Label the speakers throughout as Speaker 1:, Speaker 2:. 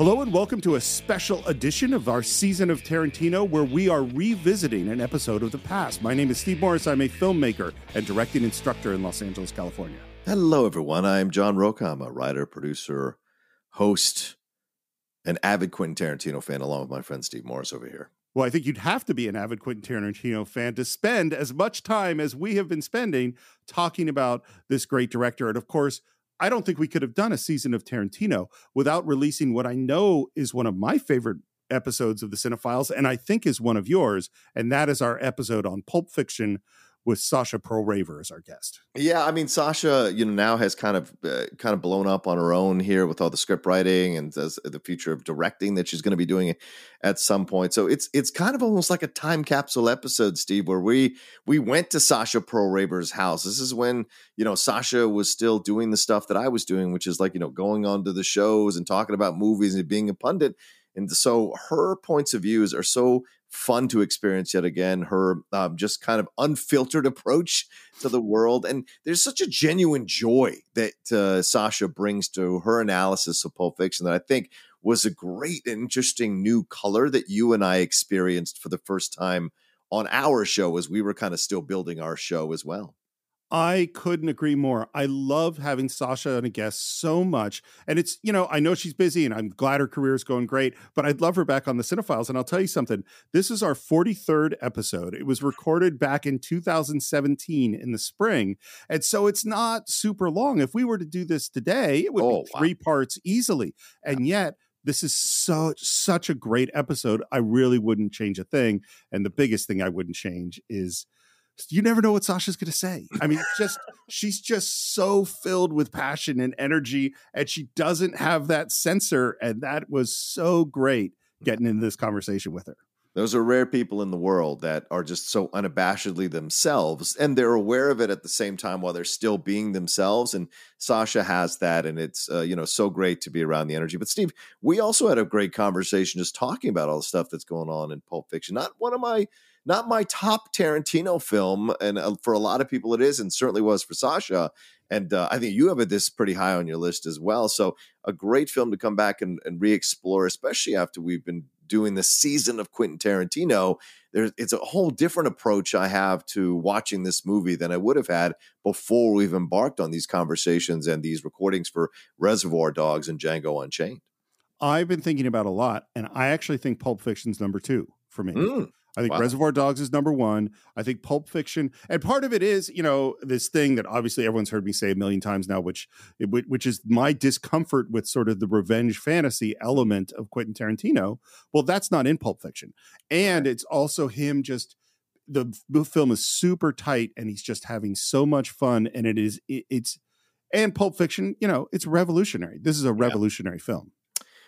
Speaker 1: Hello and welcome to a special edition of our season of Tarantino where we are revisiting an episode of the past. My name is Steve Morris. I'm a filmmaker and directing instructor in Los Angeles, California.
Speaker 2: Hello, everyone. I'm John Rocha. I'm a writer, producer, host, an avid Quentin Tarantino fan, along with my friend Steve Morris over here.
Speaker 1: Well, I think you'd have to be an avid Quentin Tarantino fan to spend as much time as we have been spending talking about this great director. And of course, I don't think we could have done a season of Tarantino without releasing what I know is one of my favorite episodes of the Cine-Files, and I think is one of yours, and that is our episode on Pulp Fiction with Sasha Perl Raver as our guest.
Speaker 2: Yeah, I mean Sasha, you know, now has kind of uh, kind of blown up on her own here with all the script writing and the future of directing that she's going to be doing at some point. So it's it's kind of almost like a time capsule episode, Steve, where we we went to Sasha Perl Raver's house. This is when you know Sasha was still doing the stuff that I was doing, which is like you know going on to the shows and talking about movies and being a pundit. And so her points of views are so fun to experience yet again. Her um, just kind of unfiltered approach to the world, and there's such a genuine joy that uh, Sasha brings to her analysis of Pulp Fiction that I think was a great and interesting new color that you and I experienced for the first time on our show as we were kind of still building our show as well.
Speaker 1: I couldn't agree more. I love having Sasha on a guest so much. And it's, you know, I know she's busy and I'm glad her career is going great, but I'd love her back on the Cine-Files. And I'll tell you something this is our 43rd episode. It was recorded back in 2017 in the spring. And so it's not super long. If we were to do this today, it would oh, be three wow. parts easily. And yet, this is so such a great episode. I really wouldn't change a thing. And the biggest thing I wouldn't change is you never know what Sasha's going to say. I mean, just she's just so filled with passion and energy, and she doesn't have that censor. And that was so great getting into this conversation with her.
Speaker 2: Those are rare people in the world that are just so unabashedly themselves, and they're aware of it at the same time while they're still being themselves. And Sasha has that, and it's uh, you know so great to be around the energy. But Steve, we also had a great conversation just talking about all the stuff that's going on in Pulp Fiction. Not one of my not my top Tarantino film, and uh, for a lot of people it is, and certainly was for Sasha. And uh, I think you have this pretty high on your list as well. So a great film to come back and, and re-explore, especially after we've been doing the season of Quentin Tarantino. There's it's a whole different approach I have to watching this movie than I would have had before we've embarked on these conversations and these recordings for Reservoir Dogs and Django Unchained.
Speaker 1: I've been thinking about a lot, and I actually think Pulp Fiction's number two for me. Mm. I think wow. Reservoir Dogs is number one. I think Pulp Fiction, and part of it is, you know, this thing that obviously everyone's heard me say a million times now, which eh, which is my discomfort with sort of the revenge fantasy element of Quentin Tarantino. Well, that's not in Pulp Fiction, and it's also him just the, the film is super tight, and he's just having so much fun, and it is it, it's and Pulp Fiction, you know, it's revolutionary. This is a revolutionary yeah. film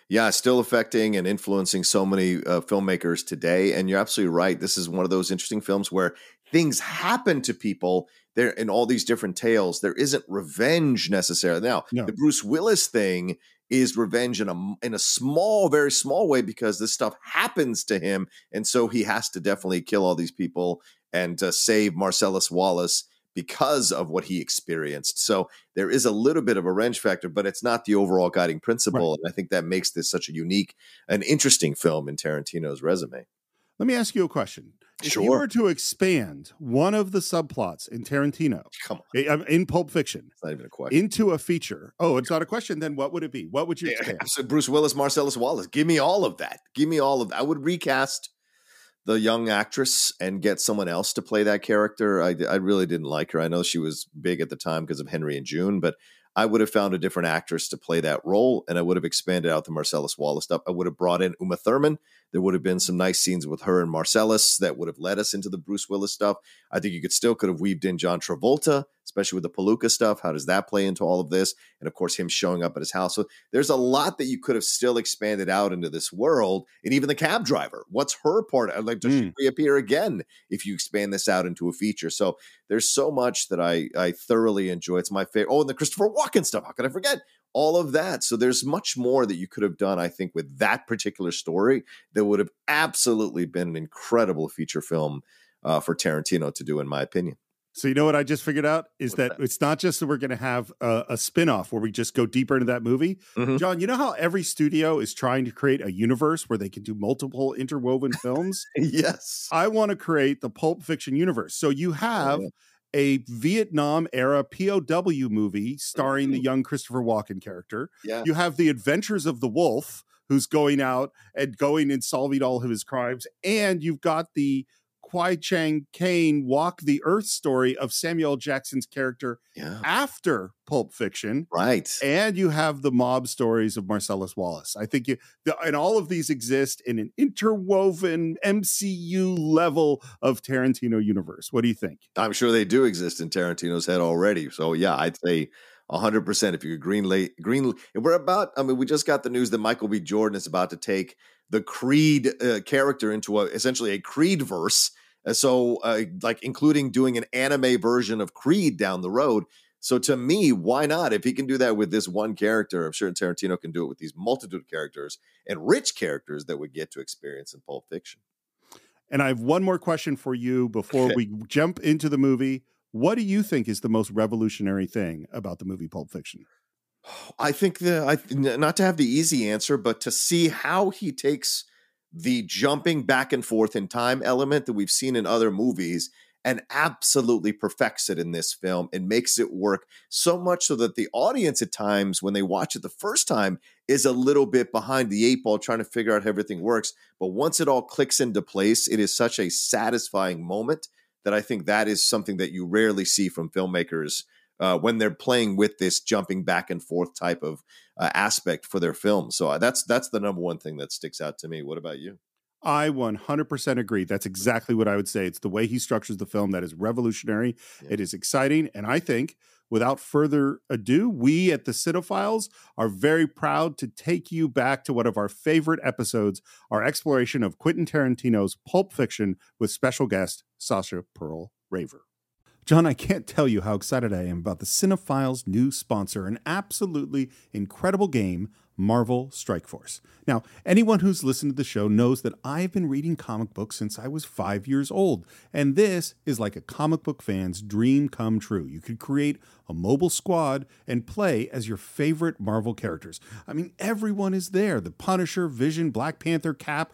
Speaker 2: yeah, still affecting and influencing so many uh, filmmakers today. And you're absolutely right. This is one of those interesting films where things happen to people there in all these different tales. There isn't revenge necessarily. Now, no. the Bruce Willis thing is revenge in a in a small, very small way because this stuff happens to him, and so he has to definitely kill all these people and uh, save Marcellus Wallace because of what he experienced. So there is a little bit of a wrench factor, but it's not the overall guiding principle. Right. And I think that makes this such a unique and interesting film in Tarantino's resume.
Speaker 1: Let me ask you a question. If
Speaker 2: sure.
Speaker 1: you were to expand one of the subplots in Tarantino,
Speaker 2: Come on.
Speaker 1: Eh, um, in Pulp Fiction,
Speaker 2: it's not even a question.
Speaker 1: into a feature, oh, it's not a question. Then what would it be? What would you expand?
Speaker 2: Yeah, Bruce Willis, Marcellus Wallace. Give me all of that. Give me all of that. I would recast the young actress and get someone else to play that character. I, I really didn't like her. I know she was big at the time because of Henry and June, but I would have found a different actress to play that role, and I would have expanded out the Marcellus Wallace stuff. I would have brought in Uma Thurman. There would have been some nice scenes with her and Marcellus that would have led us into the Bruce Willis stuff. I think you could still could have weaved in John Travolta, especially with the Palooka stuff. How does that play into all of this? And of course, him showing up at his house. So there's a lot that you could have still expanded out into this world. And even the cab driver, what's her part? I Like, does mm. she reappear again if you expand this out into a feature? So there's so much that I I thoroughly enjoy. It's my favorite. Oh, and the Christopher Walken stuff. How could I forget? All of that. So there's much more that you could have done, I think, with that particular story that would have absolutely been an incredible feature film uh, for Tarantino to do, in my opinion.
Speaker 1: So you know what I just figured out is that,
Speaker 2: that?
Speaker 1: it's not just that we're going to have a, a spin-off where we just go deeper into that movie.
Speaker 2: Mhm.
Speaker 1: John, you know how every studio is trying to create a universe where they can do multiple interwoven films?
Speaker 2: yes.
Speaker 1: I want to create the Pulp Fiction universe. So you have
Speaker 2: yeah.
Speaker 1: A Vietnam era POW movie starring the
Speaker 2: Mhm.
Speaker 1: young Christopher Walken character.
Speaker 2: Yeah.
Speaker 1: You have the adventures of the wolf who's going out and going and solving all of his crimes. And you've got the Kwai Chang Caine Walk the Earth story of Samuel Jackson's character
Speaker 2: Yeah.
Speaker 1: after Pulp Fiction.
Speaker 2: Right.
Speaker 1: And you have the mob stories of Marcellus Wallace. I think you, the, and all of these exist in an interwoven MCU level of Tarantino universe. What do you think?
Speaker 2: I'm sure they do exist in Tarantino's head already. So yeah, I'd say hundred percent. If you could green late green, we're about. I mean, we just got the news that Michael B. Jordan is about to take the Creed uh, character into a essentially a Creed verse. Uh, so, uh, like including doing an anime version of Creed down the road. So to me, why not? If he can do that with this one character, I'm sure Tarantino can do it with these multitude of characters and rich characters that we get to experience in Pulp Fiction.
Speaker 1: And I have one more question for you before we jump into the movie. What do you think is the most revolutionary thing about the movie Pulp Fiction?
Speaker 2: I think the I not to have the easy answer, but to see how he takes the jumping back and forth in time element that we've seen in other movies and absolutely perfects it in this film and makes it work so much so that the audience at times when they watch it the first time is a little bit behind the eight ball trying to figure out how everything works. But once it all clicks into place it is such a satisfying moment that i think that is something that you rarely see from filmmakers uh, when they're playing with this jumping back and forth type of uh, aspect for their film. So uh, that's that's the number one thing that sticks out to me. What about you?
Speaker 1: I 100% agree. That's exactly what I would say. It's the way he structures the film that is revolutionary.
Speaker 2: Yeah.
Speaker 1: It is exciting. And I think, without further ado, we at the Cine-Files are very proud to take you back to one of our favorite episodes, our exploration of Quentin Tarantino's Pulp Fiction with special guest Sasha Perl Raver. John, I can't tell you how excited I am about the Cine-Files' new sponsor, an absolutely incredible game, Marvel Strike Force. Now, anyone who's listened to the show knows that I've been reading comic books since I was five years old, and this is like a comic book fan's dream come true. You could create a mobile squad and play as your favorite Marvel characters. I mean, everyone is there the Punisher, Vision, Black Panther, Cap,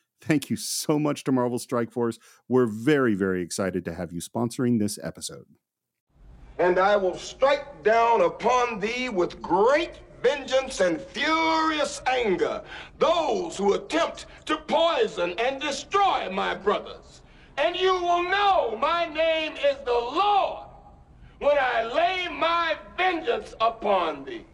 Speaker 1: thank you so much to Marvel Strike Force. We're very, very excited to have you sponsoring this episode.
Speaker 3: and I will strike down upon thee with great vengeance and furious anger those who attempt to poison and destroy my brothers. And you will know my name is the Lord when I lay my vengeance upon thee.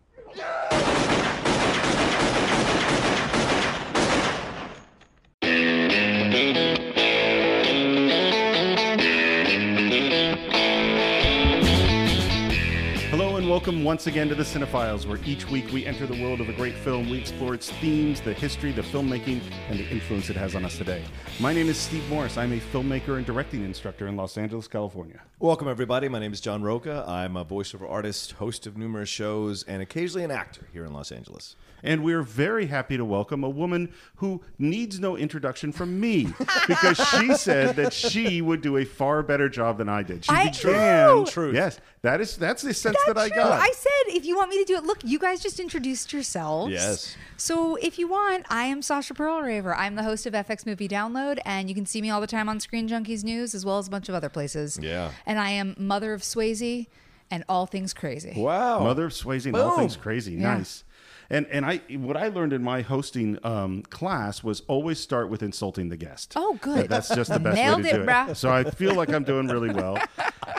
Speaker 1: Hello and welcome once again to the Cine-Files, where each week we enter the world of a great film. We explore its themes, the history, the filmmaking, and the influence it has on us today. My name is Steve Morris. I'm a filmmaker and directing instructor in Los Angeles, California.
Speaker 4: Welcome, everybody. My name is John Rocha. I'm a voiceover artist, host of numerous shows, and occasionally an actor here in Los Angeles.
Speaker 1: And we're very happy to welcome a woman who needs no introduction from me because she said that she would do a far better job than I did. She
Speaker 5: I-
Speaker 1: began.
Speaker 5: True.
Speaker 1: Yes, that is that's the sense
Speaker 5: That's
Speaker 1: that I
Speaker 5: true.
Speaker 1: got.
Speaker 5: I said if you want me to do it, look, you guys just introduced yourselves.
Speaker 4: Yes.
Speaker 5: So if you want, I am Sasha Perl Raver. I'm the host of FX Movie Download, and you can see me all the time on Screen Junkies News as well as a bunch of other places.
Speaker 4: Yeah.
Speaker 5: And I am mother of Swayze and All Things Crazy.
Speaker 2: Wow.
Speaker 1: Mother of Swayze and all things crazy.
Speaker 5: Yeah.
Speaker 1: Nice. And and I what I learned in my hosting um, class was always start with insulting the guest.
Speaker 5: Oh, good.
Speaker 1: That- That's just the best
Speaker 5: Nailed
Speaker 1: way to
Speaker 5: it,
Speaker 1: do it.
Speaker 5: brah.
Speaker 1: So I feel like I'm doing really well.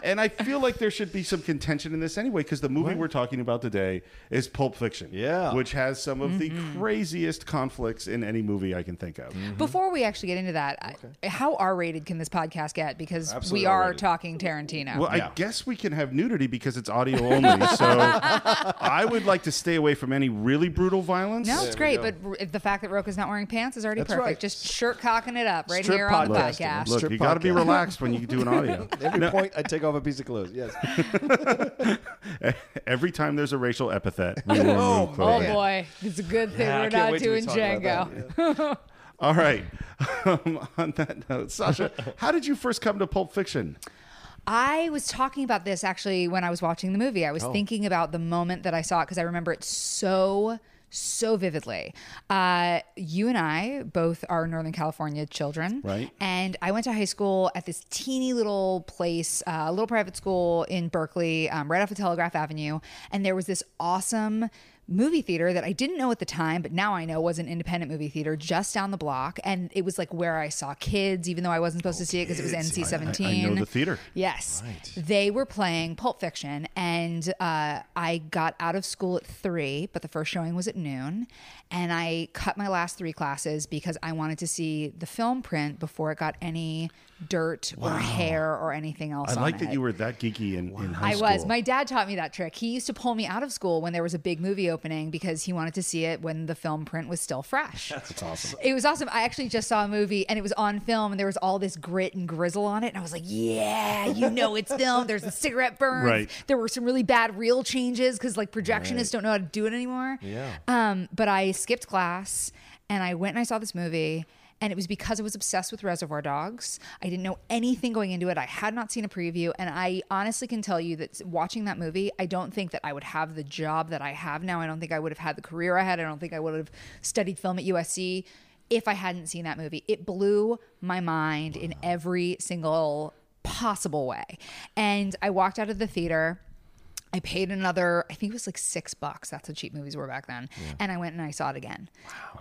Speaker 1: And I feel like there should be some contention in this anyway, because the movie we're talking about today is Pulp Fiction.
Speaker 2: Yeah.
Speaker 1: Which has some of
Speaker 5: Mm-hmm.
Speaker 1: the craziest conflicts in any movie I can think of.
Speaker 5: Before we actually get into that, I- how R-rated can this podcast get? Because
Speaker 2: Absolutely
Speaker 5: we are
Speaker 2: R-rated.
Speaker 5: talking Tarantino.
Speaker 1: Well,
Speaker 2: Yeah.
Speaker 1: I guess we can have nudity because it's audio only. So I would like to stay away from any really brutal violence.
Speaker 5: no, it's great, but r- the fact that Rocha's not wearing pants is already
Speaker 2: That's
Speaker 5: perfect.
Speaker 2: right.
Speaker 5: Just shirt cocking it up right
Speaker 2: Strip
Speaker 5: here on the
Speaker 2: podcasting.
Speaker 5: podcast.
Speaker 1: Look,
Speaker 2: Strip
Speaker 1: you got to be
Speaker 2: podcast.
Speaker 1: relaxed when you do an audio.
Speaker 2: Every
Speaker 1: No,
Speaker 2: point, I take off a piece of clothes. Yes.
Speaker 1: Every time there's a racial epithet, we will remove
Speaker 5: Oh
Speaker 1: clothing.
Speaker 5: boy, it's a good thing
Speaker 2: Yeah, I
Speaker 5: we're
Speaker 2: can't
Speaker 5: not
Speaker 2: wait till we
Speaker 5: doing
Speaker 2: talk about
Speaker 5: Django.
Speaker 1: All right. Um, on that note, Sasha, how did you first come to Pulp Fiction?
Speaker 5: I was talking about this actually when I was watching the movie. I
Speaker 1: Oh.
Speaker 5: was thinking about the moment that I saw it because I remember it so so vividly. Uh, you and I both are Northern California children,
Speaker 1: Right.
Speaker 5: And I went to high school at this teeny little place, uh, a little private school in Berkeley, um, right off of Telegraph Avenue, and there was this awesome movie theater that I didn't know at the time, but now I know was an independent movie theater just down the block, and it was like where I saw kids, even though I wasn't supposed to see it because it was NC seventeen.
Speaker 1: I know the theater.
Speaker 5: Yes. They were playing Pulp Fiction, and uh, I got out of school at three, but the first showing was at noon. And I cut my last three classes because I wanted to see the film print before it got any dirt or hair or anything else.
Speaker 1: I like that you were that geeky in, in high
Speaker 5: I
Speaker 1: school.
Speaker 5: I was. My dad taught me that trick. He used to pull me out of school when there was a big movie opening because he wanted to see it when the film print was still fresh. That's awesome. It was awesome. I actually just saw a movie and it was on film and there was all this grit and grizzle on it. And I was like, yeah, you know it's film. There's the cigarette burns.
Speaker 1: Right.
Speaker 5: There were some really bad reel changes because like projectionists don't know how to do it anymore.
Speaker 2: Yeah.
Speaker 5: Um, but I skipped class and I went and I saw this movie. And it was because I was obsessed with Reservoir Dogs. I didn't know anything going into it. I had not seen a preview. And I honestly can tell you that watching that movie, I don't think that I would have the job that I have now. I don't think I would have had the career I had. I don't think I would have studied film at USC if I hadn't seen that movie. It blew my mind in every single possible way. And I walked out of the theater. I paid another, I think it was like six bucks. That's how cheap movies were back then. And I went and I saw it again.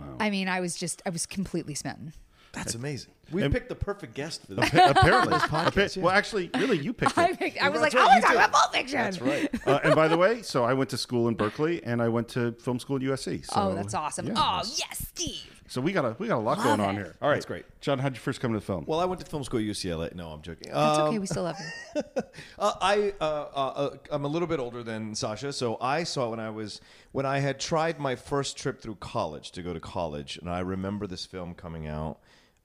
Speaker 5: Wow. I mean, I was just, I was completely smitten.
Speaker 2: That's amazing. We picked the perfect guest for this.
Speaker 1: Apparently.
Speaker 2: podcast,
Speaker 1: Appa-
Speaker 2: yeah.
Speaker 1: Well, actually, really, you picked
Speaker 5: I,
Speaker 1: it.
Speaker 5: picked, I was like,
Speaker 2: right,
Speaker 5: I
Speaker 2: you
Speaker 5: want to talk about Pulp Fiction.
Speaker 2: That's right.
Speaker 1: Uh, and by the way, so I went to school in Berkeley, and I went to film school at USC. So,
Speaker 5: oh, that's awesome.
Speaker 1: yeah.
Speaker 5: Oh, yes, Steve.
Speaker 1: So we got a we got a lot going on
Speaker 5: it.
Speaker 1: here. All right,
Speaker 2: That's great.
Speaker 1: John, how'd you first come to the film?
Speaker 2: Well, I went to film school at UCLA. No, I'm joking.
Speaker 5: That's
Speaker 2: Um,
Speaker 5: okay. We still love you.
Speaker 2: Uh, I uh, uh, uh, I'm a little bit older than Sasha, so I saw it when I was when I had tried my first trip through college to go to college, and I remember this film coming out.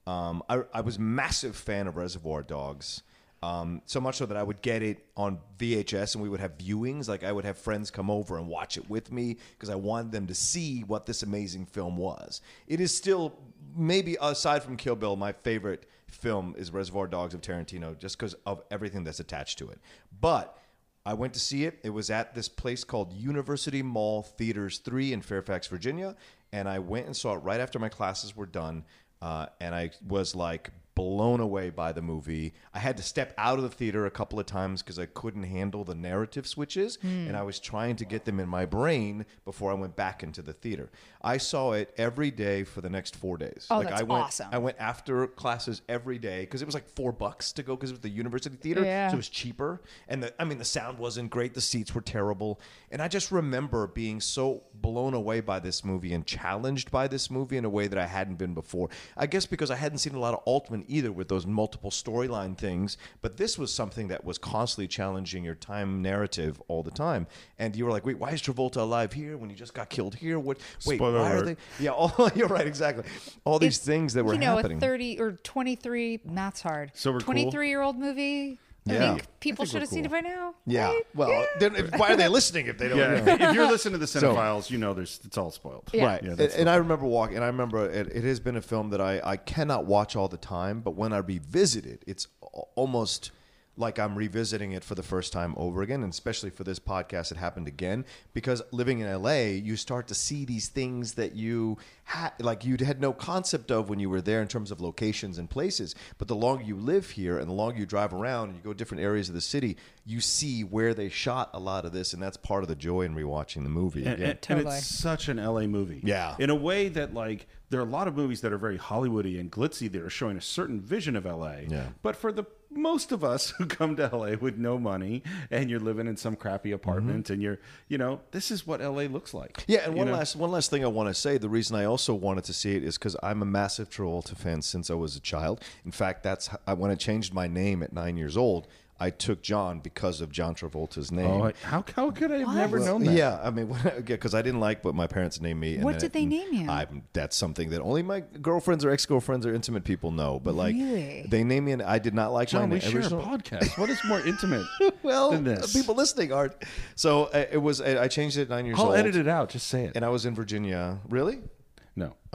Speaker 2: Um, I, I was massive fan of Reservoir Dogs. Um, so much so that I would get it on VHS and we would have viewings. Like I would have friends come over and watch it with me because I wanted them to see what this amazing film was. It is still, maybe aside from Kill Bill, my favorite film is Reservoir Dogs of Tarantino just because of everything that's attached to it. But I went to see it. It was at this place called University Mall Theaters 3 in Fairfax, Virginia. And I went and saw it right after my classes were done. Uh, and I was like blown away by the movie. I had to step out of the theater a couple of times because I couldn't handle the narrative switches,
Speaker 5: Hmm.
Speaker 2: and I was trying to get them in my brain before I went back into the theater. I saw it every day for the next four days.
Speaker 5: Oh,
Speaker 2: like
Speaker 5: that's
Speaker 2: I went,
Speaker 5: awesome.
Speaker 2: I went after classes every day because it was like four bucks to go because it was the university theater,
Speaker 5: Yeah.
Speaker 2: so it was cheaper. And the, I mean, the sound wasn't great, the seats were terrible, and I just remember being so blown away by this movie and challenged by this movie in a way that I hadn't been before. I guess because I hadn't seen a lot of Altman either with those multiple storyline things, but this was something that was constantly challenging your time narrative all the time. And you were like, wait, why is Travolta alive here when he just got killed here? What? Wait,
Speaker 1: Spoiler
Speaker 2: why are they? Yeah, all, you're right, exactly. All these
Speaker 5: It's,
Speaker 2: things that were
Speaker 5: you know,
Speaker 2: happening.
Speaker 5: a 30 or 23, math's hard.
Speaker 1: So we're cool?
Speaker 5: 23 year old movie. I think people
Speaker 1: think
Speaker 5: should
Speaker 1: we're
Speaker 5: have seen it
Speaker 1: cool.
Speaker 5: by now.
Speaker 2: yeah.
Speaker 5: right?
Speaker 2: Well, then if- why are they listening if they don't?
Speaker 1: yeah,
Speaker 2: know?
Speaker 1: if, if you're listening to the Cine-Files, you know there's it's all spoiled.
Speaker 5: Yeah.
Speaker 2: Right.
Speaker 1: Yeah,
Speaker 2: and, and I remember walking, and I remember it, it has been a film that I, I cannot watch all the time, but when I revisit it, it's almost like I'm revisiting it for the first time over again, and especially for this podcast, it happened again because living in LA, you start to see these things that you had like you had no concept of when you were there in terms of locations and places. But the longer you live here and the longer you drive around and you go to different areas of the city, you see where they shot a lot of this, and that's part of the joy in rewatching the movie.
Speaker 1: and,
Speaker 2: again.
Speaker 1: and- and it's such an LA movie.
Speaker 2: Yeah.
Speaker 1: In a way that like there are a lot of movies that are very Hollywoody and glitzy that are showing a certain vision of LA.
Speaker 2: Yeah.
Speaker 1: But for the most of us who come to LA with no money and you're living in some crappy apartment and you're you know, this is what LA looks like.
Speaker 2: Mm-hmm. Yeah, and one
Speaker 1: know?
Speaker 2: last one last thing I want to say. The reason I also wanted to see it is because I'm a massive Travolta fan since I was a child. In fact, that's how, I, when I changed my name at nine years old. I took John because of John Travolta's name.
Speaker 1: Oh, how how could I have never
Speaker 5: What?
Speaker 1: known that?
Speaker 2: Yeah, I mean, because I didn't like what my parents named me. and
Speaker 5: What
Speaker 2: then
Speaker 5: did
Speaker 2: it-
Speaker 5: they name you?
Speaker 2: I, that's something that only my girlfriends or ex girlfriends or intimate people know. But like,
Speaker 5: Really?
Speaker 2: they named me, and I did not like
Speaker 1: John,
Speaker 2: my
Speaker 1: we
Speaker 2: name.
Speaker 1: share
Speaker 2: original-
Speaker 1: a podcast. What is more intimate
Speaker 2: well,
Speaker 1: than this?
Speaker 2: people listening aren't. So uh, it was. I I changed it at nine years
Speaker 1: I'll
Speaker 2: old.
Speaker 1: edit it out. Just say it.
Speaker 2: And I was in Virginia. Really?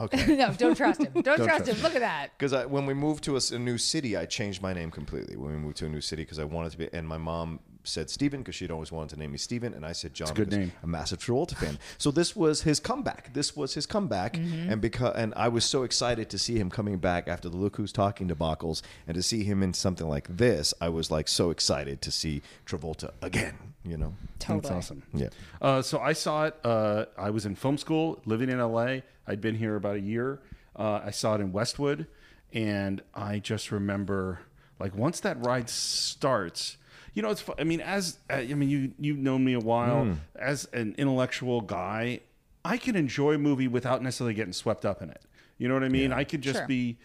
Speaker 1: No.
Speaker 2: Okay.
Speaker 5: no, don't trust him. Don't, trust him. Look at that.
Speaker 2: Because when we moved to a new city, I changed my name completely. When we moved to a new city, because I wanted to be, and my mom said Stephen because she'd always wanted to name me Stephen, and I said John.
Speaker 1: a good
Speaker 2: 'cause
Speaker 1: name.
Speaker 2: I'm a massive Travolta fan. So this was his comeback. This was his comeback,
Speaker 5: Mm-hmm.
Speaker 2: and because and I was so excited to see him coming back after the Look Who's Talking debacles, and to see him in something like this, I was like so excited to see Travolta again. You know.
Speaker 5: Totally.
Speaker 1: That's awesome.
Speaker 2: Yeah.
Speaker 1: Uh, so I saw it. Uh, I was in film school, living in LA. I'd been here about a year. Uh, I saw it in Westwood, and I just remember, like, once that ride starts, you know, it's. I mean, as uh, I mean, you you've known me a while.
Speaker 2: Hmm.
Speaker 1: As an intellectual guy, I can enjoy a movie without necessarily getting swept up in it. You know what I mean? I could just
Speaker 5: Sure.
Speaker 1: be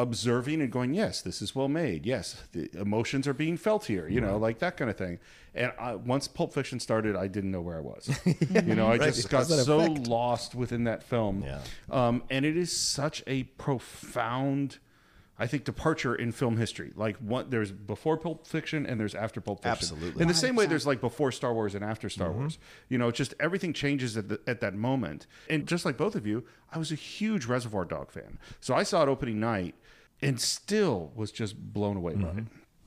Speaker 1: observing and going, yes, this is well made. Yes, the emotions are being felt here. You know, like that kind of thing. And I, once Pulp Fiction started, I didn't know where I was. you know, I just got so
Speaker 2: effect.
Speaker 1: lost within that film.
Speaker 2: Yeah.
Speaker 1: Um, and it is such a profound. I think departure in film history. Like what there's before Pulp Fiction and there's after Pulp Fiction.
Speaker 2: Absolutely.
Speaker 1: In the same way, there's like before Star Wars and after Star Wars. You know, it's just everything changes at, the, at that moment. And just like both of you, I was a huge Reservoir Dog fan. So I saw it opening night and still was just blown away by it.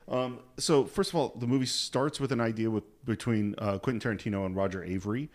Speaker 1: Um, so first of all, the movie starts with an idea with between uh, Quentin Tarantino and Roger Avary,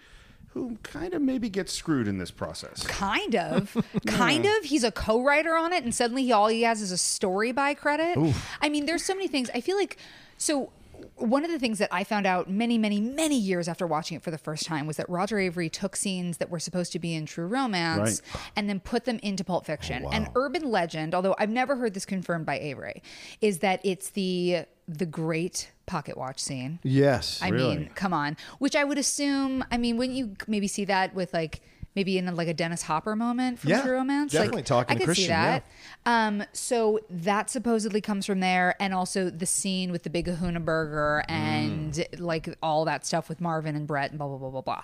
Speaker 1: who kind of maybe gets screwed in this process.
Speaker 5: Kind of. kind of. He's a co writer on it, and suddenly he, all he has is a story by credit. I mean, there's so many things. I feel like, so one of the things that I found out many, many, many years after watching it for the first time was that Roger Avary took scenes that were supposed to be in True Romance
Speaker 1: Right.
Speaker 5: and then put them into Pulp oh, Fiction.
Speaker 2: Oh,
Speaker 5: And urban legend, although I've never heard this confirmed by Avary, is that it's the the great pocket watch scene.
Speaker 2: Yes.
Speaker 5: I mean, come on. Which I would assume. I mean, wouldn't you maybe see that with like maybe in like a Dennis Hopper moment from
Speaker 2: Yeah,
Speaker 5: True Romance?
Speaker 2: definitely
Speaker 5: like,
Speaker 2: talking
Speaker 5: I
Speaker 2: to
Speaker 5: could see
Speaker 2: Christian, yeah.
Speaker 5: that. Um, so that supposedly comes from there, and also the scene with the big Kahuna burger and
Speaker 2: Mm.
Speaker 5: like all that stuff with Marvin and Brett and blah blah blah blah blah.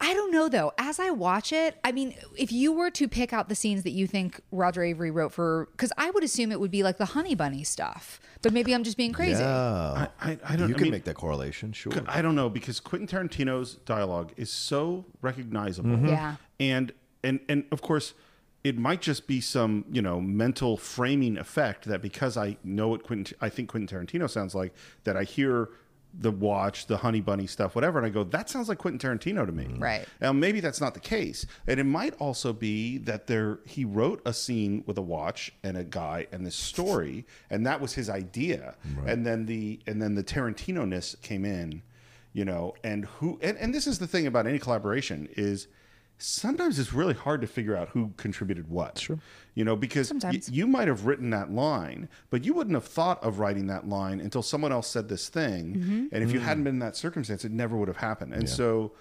Speaker 5: I don't know though. As I watch it, I mean, if you were to pick out the scenes that you think Roger Avary wrote for, because I would assume it would be like the Honey Bunny stuff, but maybe I'm just being crazy.
Speaker 2: Yeah.
Speaker 1: I, I, I don't.
Speaker 2: You
Speaker 1: I
Speaker 2: can
Speaker 1: mean,
Speaker 2: make that correlation, sure.
Speaker 1: I don't know because Quentin Tarantino's dialogue is so recognizable. Mm-hmm.
Speaker 5: Yeah.
Speaker 1: And and and of course it might just be some, you know, mental framing effect that because I know what Quentin I think Quentin Tarantino sounds like that I hear the watch, the honey bunny stuff, whatever, and I go, that sounds like Quentin Tarantino to me. Mm.
Speaker 5: Right.
Speaker 1: Now maybe that's not the case. And it might also be that there he wrote a scene with a watch and a guy and this story, and that was his idea. And then the and then the Tarantino-ness came in, you know, and who and, and this is the thing about any collaboration is sometimes it's really hard to figure out who contributed what. Sure. You know, because y- you might have written that line, but you wouldn't have thought of writing that line until someone else said this thing.
Speaker 5: Mm-hmm.
Speaker 1: And if you hadn't been in that circumstance, it never would have happened. And so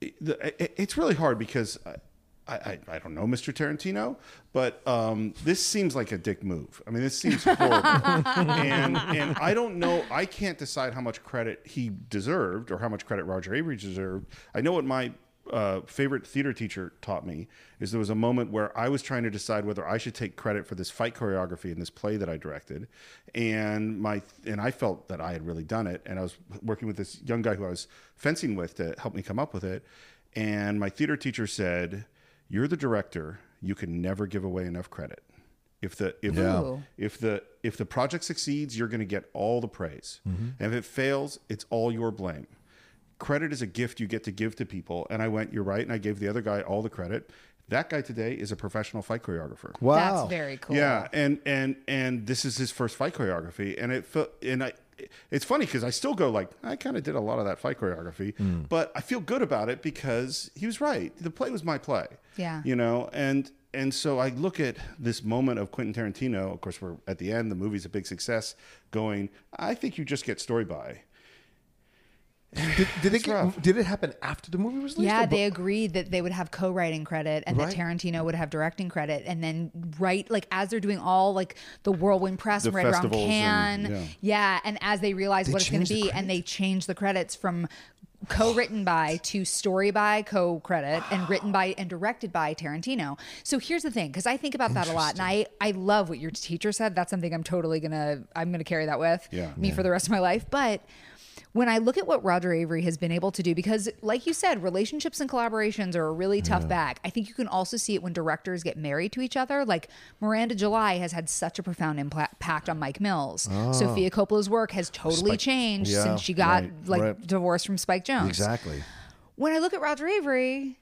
Speaker 1: it- it- it's really hard because I, I, I don't know Mr. Tarantino, but um, this seems like a dick move. I mean, this seems horrible. and, and I don't know, I can't decide how much credit he deserved or how much credit Roger Avary deserved. I know what my uh, favorite theater teacher taught me is there was a moment where I was trying to decide whether I should take credit for this fight choreography in this play that I directed, and my and I felt that I had really done it, and I was working with this young guy who I was fencing with to help me come up with it, and my theater teacher said, "You're the director. You can never give away enough credit." If the if if the if the project succeeds, you're going to get all the praise, and if it fails, it's all your blame. Credit is a gift you get to give to people, and I went, "You're right," and I gave the other guy all the credit. That guy today is a professional fight choreographer.
Speaker 6: Wow.
Speaker 5: That's very cool.
Speaker 1: Yeah, and and and this is his first fight choreography, and it felt and I. It's funny because I still go like I kind of did a lot of that fight choreography, hmm. but I feel good about it because he was right. The play was my play.
Speaker 5: Yeah.
Speaker 1: you know, and and so I look at this moment of Quentin Tarantino. Of course, we're at the end. The movie's a big success. Going, I think you just get story by.
Speaker 2: Did, did it get, did it happen after the movie was released?
Speaker 5: Yeah, they agreed that they would have co-writing credit and that Tarantino would have directing credit, and then right like as they're doing all like the whirlwind press
Speaker 1: The
Speaker 5: right around
Speaker 1: festivals
Speaker 5: Cannes,
Speaker 1: and- yeah.
Speaker 5: yeah. and as they realize
Speaker 2: They
Speaker 5: what it's going to
Speaker 2: changed the
Speaker 5: be, and they change the credits from co-written by to story by co-credit and written by and directed by Tarantino. So here's the thing, because I think about that a lot, and I I love what your teacher said. That's something I'm totally gonna I'm gonna carry that with
Speaker 1: Yeah.
Speaker 5: me for the rest of my life, but when I look at what Roger Avary has been able to do, because like you said, relationships and collaborations are a really tough bag. I think you can also see it when directors get married to each other. Like Miranda July has had such a profound impact on Mike Mills. Ah. Sofia Coppola's work has totally
Speaker 2: Spike-
Speaker 5: changed
Speaker 2: yeah,
Speaker 5: since she got
Speaker 2: right,
Speaker 5: like
Speaker 2: right.
Speaker 5: divorced from Spike Jonze.
Speaker 2: Exactly.
Speaker 5: When I look at Roger Avary,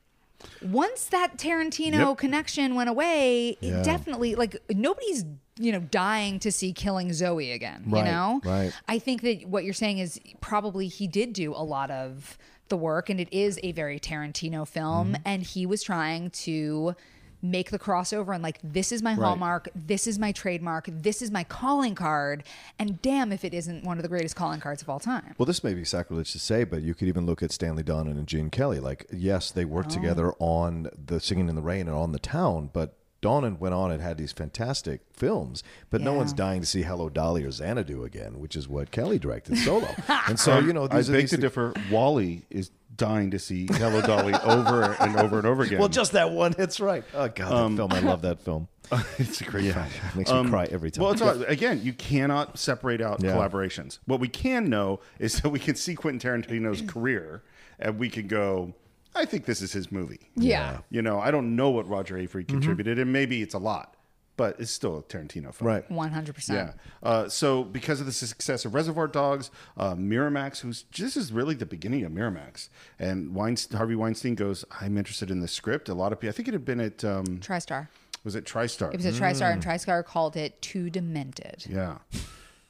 Speaker 5: once that Tarantino
Speaker 1: Yep.
Speaker 5: connection went away,
Speaker 2: Yeah.
Speaker 5: it definitely like nobody's you know dying to see Killing Zoe again. You know,
Speaker 2: right.
Speaker 5: I think that what you're saying is probably he did do a lot of the work, and it is a very Tarantino film,
Speaker 2: Mm-hmm.
Speaker 5: and he was trying to make the crossover and like this is my hallmark this is my trademark this is my calling card and damn if it isn't one of the greatest calling cards of all time
Speaker 2: Well, this may be sacrilege to say, but you could even look at Stanley Donen and Gene Kelly. Like, yes, they
Speaker 5: Oh.
Speaker 2: worked together on the Singing in the Rain and on the Town, but Donen went on and had these fantastic films, but no one's dying to see Hello Dolly or Xanadu again, which is what Kelly directed solo. and so, you know,
Speaker 1: I
Speaker 2: these are
Speaker 1: beg
Speaker 2: these
Speaker 1: to differ. WALL-E is dying to see Hello Dolly over and over and over again.
Speaker 2: Well, just that one. It's right. Oh God,
Speaker 1: Um,
Speaker 2: that film. I love that film.
Speaker 1: it's a great film.
Speaker 2: It makes me cry every time.
Speaker 1: Well, it's all, again, you cannot separate out
Speaker 2: Yeah.
Speaker 1: collaborations. What we can know is that we can see Quentin Tarantino's career, and we can go. I think this is his movie.
Speaker 5: yeah,
Speaker 1: You know, I don't know what Roger Avary
Speaker 2: Mm-hmm.
Speaker 1: contributed, and maybe it's a lot, but it's still a Tarantino film.
Speaker 2: right.
Speaker 5: 100%
Speaker 1: Yeah. Uh, so because of the success of Reservoir Dogs, uh, Miramax, who's this is really the beginning of Miramax, and Weinstein, Harvey Weinstein goes, "I'm interested in the script." A lot of people, I think it had been at um,
Speaker 5: TriStar.
Speaker 1: was it TriStar?
Speaker 5: It was a TriStar, and TriStar called it Too Demented,
Speaker 1: yeah.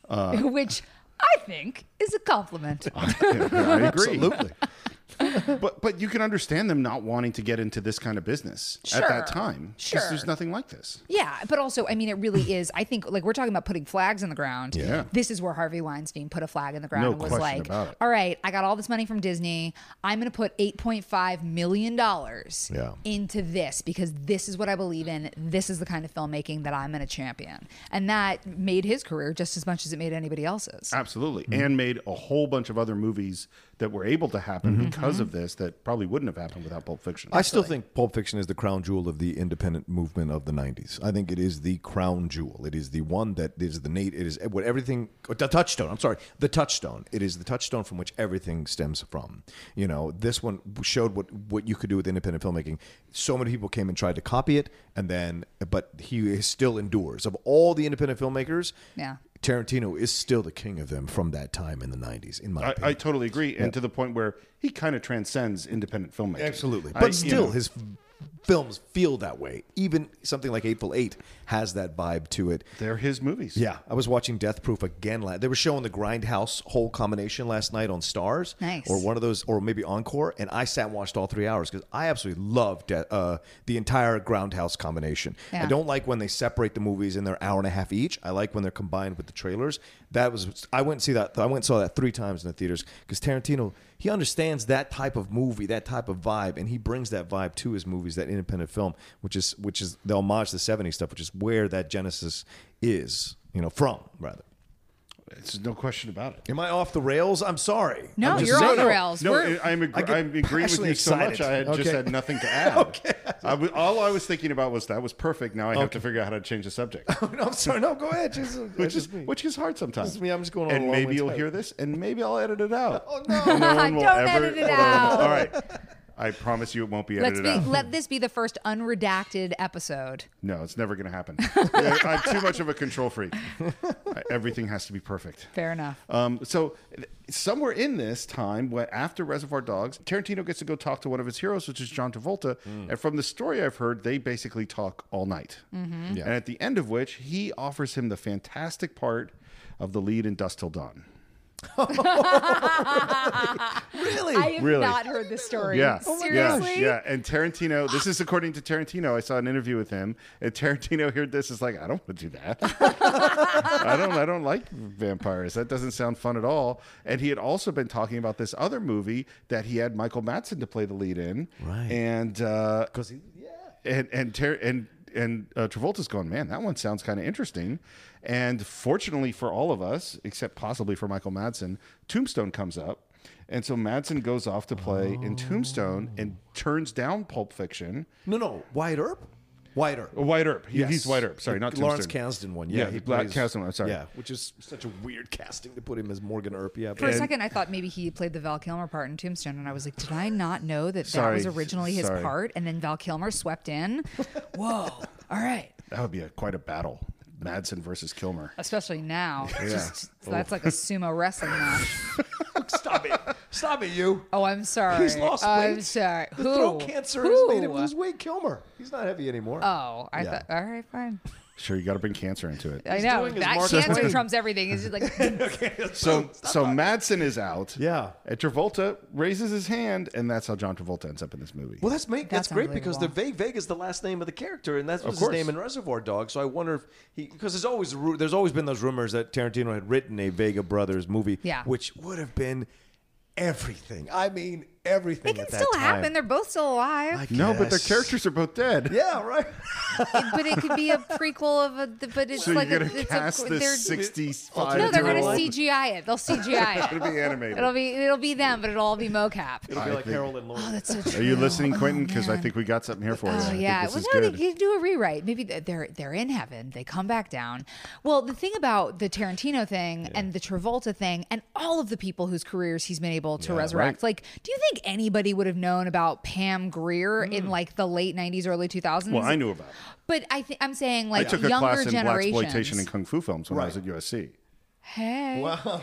Speaker 5: which I think is a compliment.
Speaker 1: I agree.
Speaker 2: Absolutely.
Speaker 1: But but you can understand them not wanting to get into this kind of business at that time.
Speaker 5: Sure.
Speaker 1: There's nothing like this.
Speaker 5: yeah, but also, I mean, it really is. I think, like, we're talking about putting flags in the ground.
Speaker 1: Yeah.
Speaker 5: This is where Harvey Weinstein put a flag in the ground
Speaker 1: No
Speaker 5: and was like, all right, I got all this money from Disney. I'm going to put $8.5 million
Speaker 2: Yeah.
Speaker 5: into this because this is what I believe in. This is the kind of filmmaking that I'm going to champion. And that made his career just as much as it made anybody else's.
Speaker 1: Absolutely.
Speaker 2: Mm-hmm.
Speaker 1: And made a whole bunch of other movies that were able to happen
Speaker 2: Mm-hmm.
Speaker 1: because of this that probably wouldn't have happened without Pulp Fiction.
Speaker 2: I still think Pulp Fiction is the crown jewel of the independent movement of the '90s. I think it is the crown jewel. It is the one that is the Nate. It is what everything. The touchstone. I'm sorry, the touchstone. It is the touchstone from which everything stems from. You know, this one showed what what you could do with independent filmmaking. So many people came and tried to copy it, and then, but he still endures. Of all the independent filmmakers,
Speaker 5: Yeah.
Speaker 2: Tarantino is still the king of them from that time in the '90s. In my
Speaker 1: I,
Speaker 2: opinion.
Speaker 1: I totally agree, and to the point where he kind of transcends independent filmmaking.
Speaker 2: Absolutely.
Speaker 1: I-
Speaker 2: But
Speaker 1: you
Speaker 2: still,
Speaker 1: know,
Speaker 2: his films feel that way. Even something like Hateful Eight has that vibe to it.
Speaker 1: they're his movies.
Speaker 2: Yeah, I was watching Death Proof again. la- They were showing the Grindhouse whole combination last night on Starz,
Speaker 5: Nice.
Speaker 2: or one of those, or maybe Encore, and I sat and watched all three hours because I absolutely love De- uh, the entire Grindhouse combination. I don't like when they separate the movies and they're hour and a half each. I like when they're combined with the trailers. That was I went and see that. I went and saw that three times in the theaters because Tarantino he understands that type of movie, that type of vibe, and he brings that vibe to his movies, that independent film, which is which is the homage to the '70s stuff, which is where that genesis is, you know, from rather.
Speaker 1: It's no question about it.
Speaker 2: Am I off the rails? I'm sorry.
Speaker 5: No,
Speaker 2: I'm
Speaker 5: you're
Speaker 2: saying-
Speaker 5: on the rails.
Speaker 1: No,
Speaker 5: We're-
Speaker 1: I'm, agree-
Speaker 2: I get
Speaker 1: I'm agreeing with
Speaker 2: passionately
Speaker 1: you so much. I had just
Speaker 2: Okay.
Speaker 1: had nothing to add. okay. I was, all I was thinking about was that was perfect. Now I have to figure out how to change the subject, oh,
Speaker 2: no, I'm sorry. No, go ahead. Just,
Speaker 1: which is
Speaker 2: just me.
Speaker 1: which is hard sometimes.
Speaker 2: Just me. I'm just going on a
Speaker 1: and
Speaker 2: long
Speaker 1: maybe you'll
Speaker 2: too.
Speaker 1: hear this, and maybe I'll edit it out.
Speaker 2: Oh no.
Speaker 1: No one will
Speaker 5: Don't
Speaker 1: ever-
Speaker 5: edit it out.
Speaker 1: All right. I promise you, it won't be
Speaker 5: Let's
Speaker 1: edited
Speaker 5: be,
Speaker 1: out.
Speaker 5: let this be the first unredacted episode.
Speaker 1: No, it's never going to happen. Yeah, I'm too much of a control freak. Everything has to be perfect.
Speaker 5: Fair enough.
Speaker 1: Um, so somewhere in this time, when after Reservoir Dogs, Tarantino gets to go talk to one of his heroes, which is John Travolta. And from the story I've heard, they basically talk all night. And at the end of which, he offers him the fantastic part of the lead in Dusk Till Dawn.
Speaker 6: Really?
Speaker 5: I have
Speaker 1: Really?
Speaker 5: not heard this story.
Speaker 1: Yeah.
Speaker 5: Seriously?
Speaker 1: Yeah. Yeah. And Tarantino, this is according to Tarantino. I saw an interview with him, and Tarantino heard this is like, I don't want to do that. I don't I don't like vampires. That doesn't sound fun at all. And he had also been talking about this other movie that he had Michael Madsen to play the lead in.
Speaker 6: Right.
Speaker 1: And uh
Speaker 6: Because he, yeah.
Speaker 1: and and Ter- and and uh, Travolta's going, man, that one sounds kind of interesting. And fortunately for all of us, except possibly for Michael Madsen, Tombstone comes up, and so Madsen goes off to play in Tombstone and turns down Pulp Fiction.
Speaker 6: No, no. Wyatt Earp? Wyatt Earp.
Speaker 1: Wyatt Earp, He-
Speaker 6: Yes.
Speaker 1: he's Wyatt Earp. Sorry,
Speaker 6: The
Speaker 1: not
Speaker 6: Lawrence
Speaker 1: Tombstone.
Speaker 6: Kasdan one.
Speaker 1: Yeah,
Speaker 6: Yeah,
Speaker 1: the Black Kasdan one, sorry.
Speaker 6: Yeah, which is such a weird casting to put him as Morgan Earp. Yeah,
Speaker 5: For a
Speaker 1: And-
Speaker 5: second, I thought maybe he played the Val Kilmer part in Tombstone, and I was like, did I not know that that was originally his
Speaker 1: Sorry.
Speaker 5: part? And then Val Kilmer swept in. Whoa! All right.
Speaker 1: That would be a, quite a battle, Madsen versus Kilmer.
Speaker 5: Especially now.
Speaker 1: Yeah.
Speaker 5: Just, that's like a sumo wrestling match.
Speaker 6: stop it, stop it, you.
Speaker 5: Oh, I'm sorry.
Speaker 6: He's lost weight.
Speaker 5: I'm sorry.
Speaker 6: The
Speaker 5: Who?
Speaker 6: throat cancer
Speaker 5: Who?
Speaker 6: has made him lose weight. Kilmer. He's not heavy anymore.
Speaker 5: Oh, I
Speaker 6: Yeah.
Speaker 5: thought. All right, fine.
Speaker 1: Sure, you got to bring cancer into it.
Speaker 5: I know
Speaker 6: doing his
Speaker 5: that
Speaker 6: Mark
Speaker 5: cancer
Speaker 6: Twain.
Speaker 5: trumps everything. It's just like
Speaker 1: So so Madsen is out.
Speaker 6: Yeah.
Speaker 1: And Travolta raises his hand, and that's how John Travolta ends up in this movie.
Speaker 6: Well, that's make, that's,
Speaker 5: That's
Speaker 6: great because the
Speaker 5: unbelievable.
Speaker 6: Vega Vega is the last name of the character, and that's was his
Speaker 1: course.
Speaker 6: name in Reservoir Dogs. So I wonder if he because there's always ru- there's always been those rumors that Tarantino had written a Vega Brothers movie,
Speaker 5: Yeah.
Speaker 6: which would have been everything. I mean, everything.
Speaker 5: it can
Speaker 6: at that
Speaker 5: still
Speaker 6: time.
Speaker 5: happen. They're both still alive.
Speaker 6: I
Speaker 1: no, but their characters are both dead.
Speaker 6: Yeah, right.
Speaker 5: but it could be a prequel of a. But it's
Speaker 1: So
Speaker 5: like
Speaker 1: you're
Speaker 5: a,
Speaker 1: gonna
Speaker 5: it's
Speaker 1: cast
Speaker 5: a,
Speaker 1: this
Speaker 5: they're-
Speaker 1: 65
Speaker 5: No, they're gonna? CGI it. They'll CGI it.
Speaker 1: It'll be animated.
Speaker 5: It'll be it'll be them, but it'll all be mocap.
Speaker 6: It'll be
Speaker 1: I
Speaker 6: like
Speaker 1: think-
Speaker 6: Harold and Lauren.
Speaker 5: Oh, that's so true.
Speaker 1: Are you listening, oh, Quentin?
Speaker 5: Oh,
Speaker 1: Because I
Speaker 5: man.
Speaker 1: think we got something here for you. Oh, I
Speaker 5: Oh
Speaker 1: think
Speaker 5: yeah,
Speaker 1: this
Speaker 5: well,
Speaker 1: is
Speaker 5: no,
Speaker 1: good.
Speaker 5: they could do a rewrite. Maybe th- they're they're in heaven. They come back down. Well, the thing about the Tarantino thing and the Travolta thing and all of the people whose careers he's been able to resurrect. Like, do you think anybody would have known about Pam Grier in like the late '90s, early 2000s?
Speaker 1: Well, I knew about it.
Speaker 5: but I think I'm saying
Speaker 1: I
Speaker 5: like
Speaker 1: took a
Speaker 5: younger
Speaker 1: class in black
Speaker 5: generations.
Speaker 1: exploitation and kung fu films when I was at USC.
Speaker 5: Hey.
Speaker 6: Wow.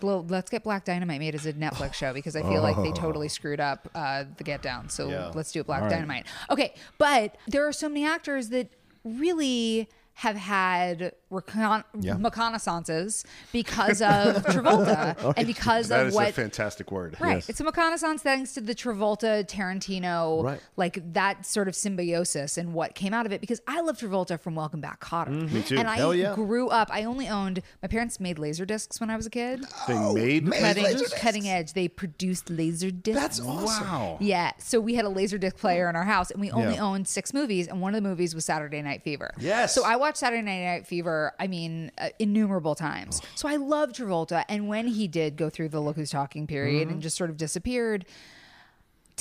Speaker 5: Well, let's get Black Dynamite made as a Netflix show because I feel like they totally screwed up uh, the Get Down. So
Speaker 6: Yeah.
Speaker 5: let's do Black
Speaker 1: right.
Speaker 5: Dynamite. Okay, but there are so many actors that really have had recon-
Speaker 6: Yeah.
Speaker 5: reconnaissances because of Travolta and because
Speaker 1: That
Speaker 5: of
Speaker 1: is
Speaker 5: what
Speaker 1: a fantastic word.
Speaker 5: Right. It's a reconnaissance thanks to the Travolta Tarantino,
Speaker 6: Right.
Speaker 5: like that sort of symbiosis and what came out of it. Because I love Travolta from Welcome Back, Kotter. Mm-hmm. Me
Speaker 1: too.
Speaker 5: And I
Speaker 6: Hell yeah.
Speaker 5: grew up. I only owned. My parents made laser discs when I was a kid.
Speaker 1: They
Speaker 6: Oh,
Speaker 1: made
Speaker 5: Cutting,
Speaker 6: laser discs?
Speaker 5: cutting edge. They produced laser discs.
Speaker 6: That's awesome.
Speaker 1: Wow.
Speaker 5: Yeah. So we had a laser disc player in our house, and we only
Speaker 6: Yeah.
Speaker 5: owned six movies, and one of the movies was Saturday Night Fever.
Speaker 6: Yes.
Speaker 5: So I watched Saturday Night Fever. I mean, uh, innumerable times. So I love Travolta, and when he did go through the look who's talking period
Speaker 6: Mm-hmm.
Speaker 5: and just sort of disappeared.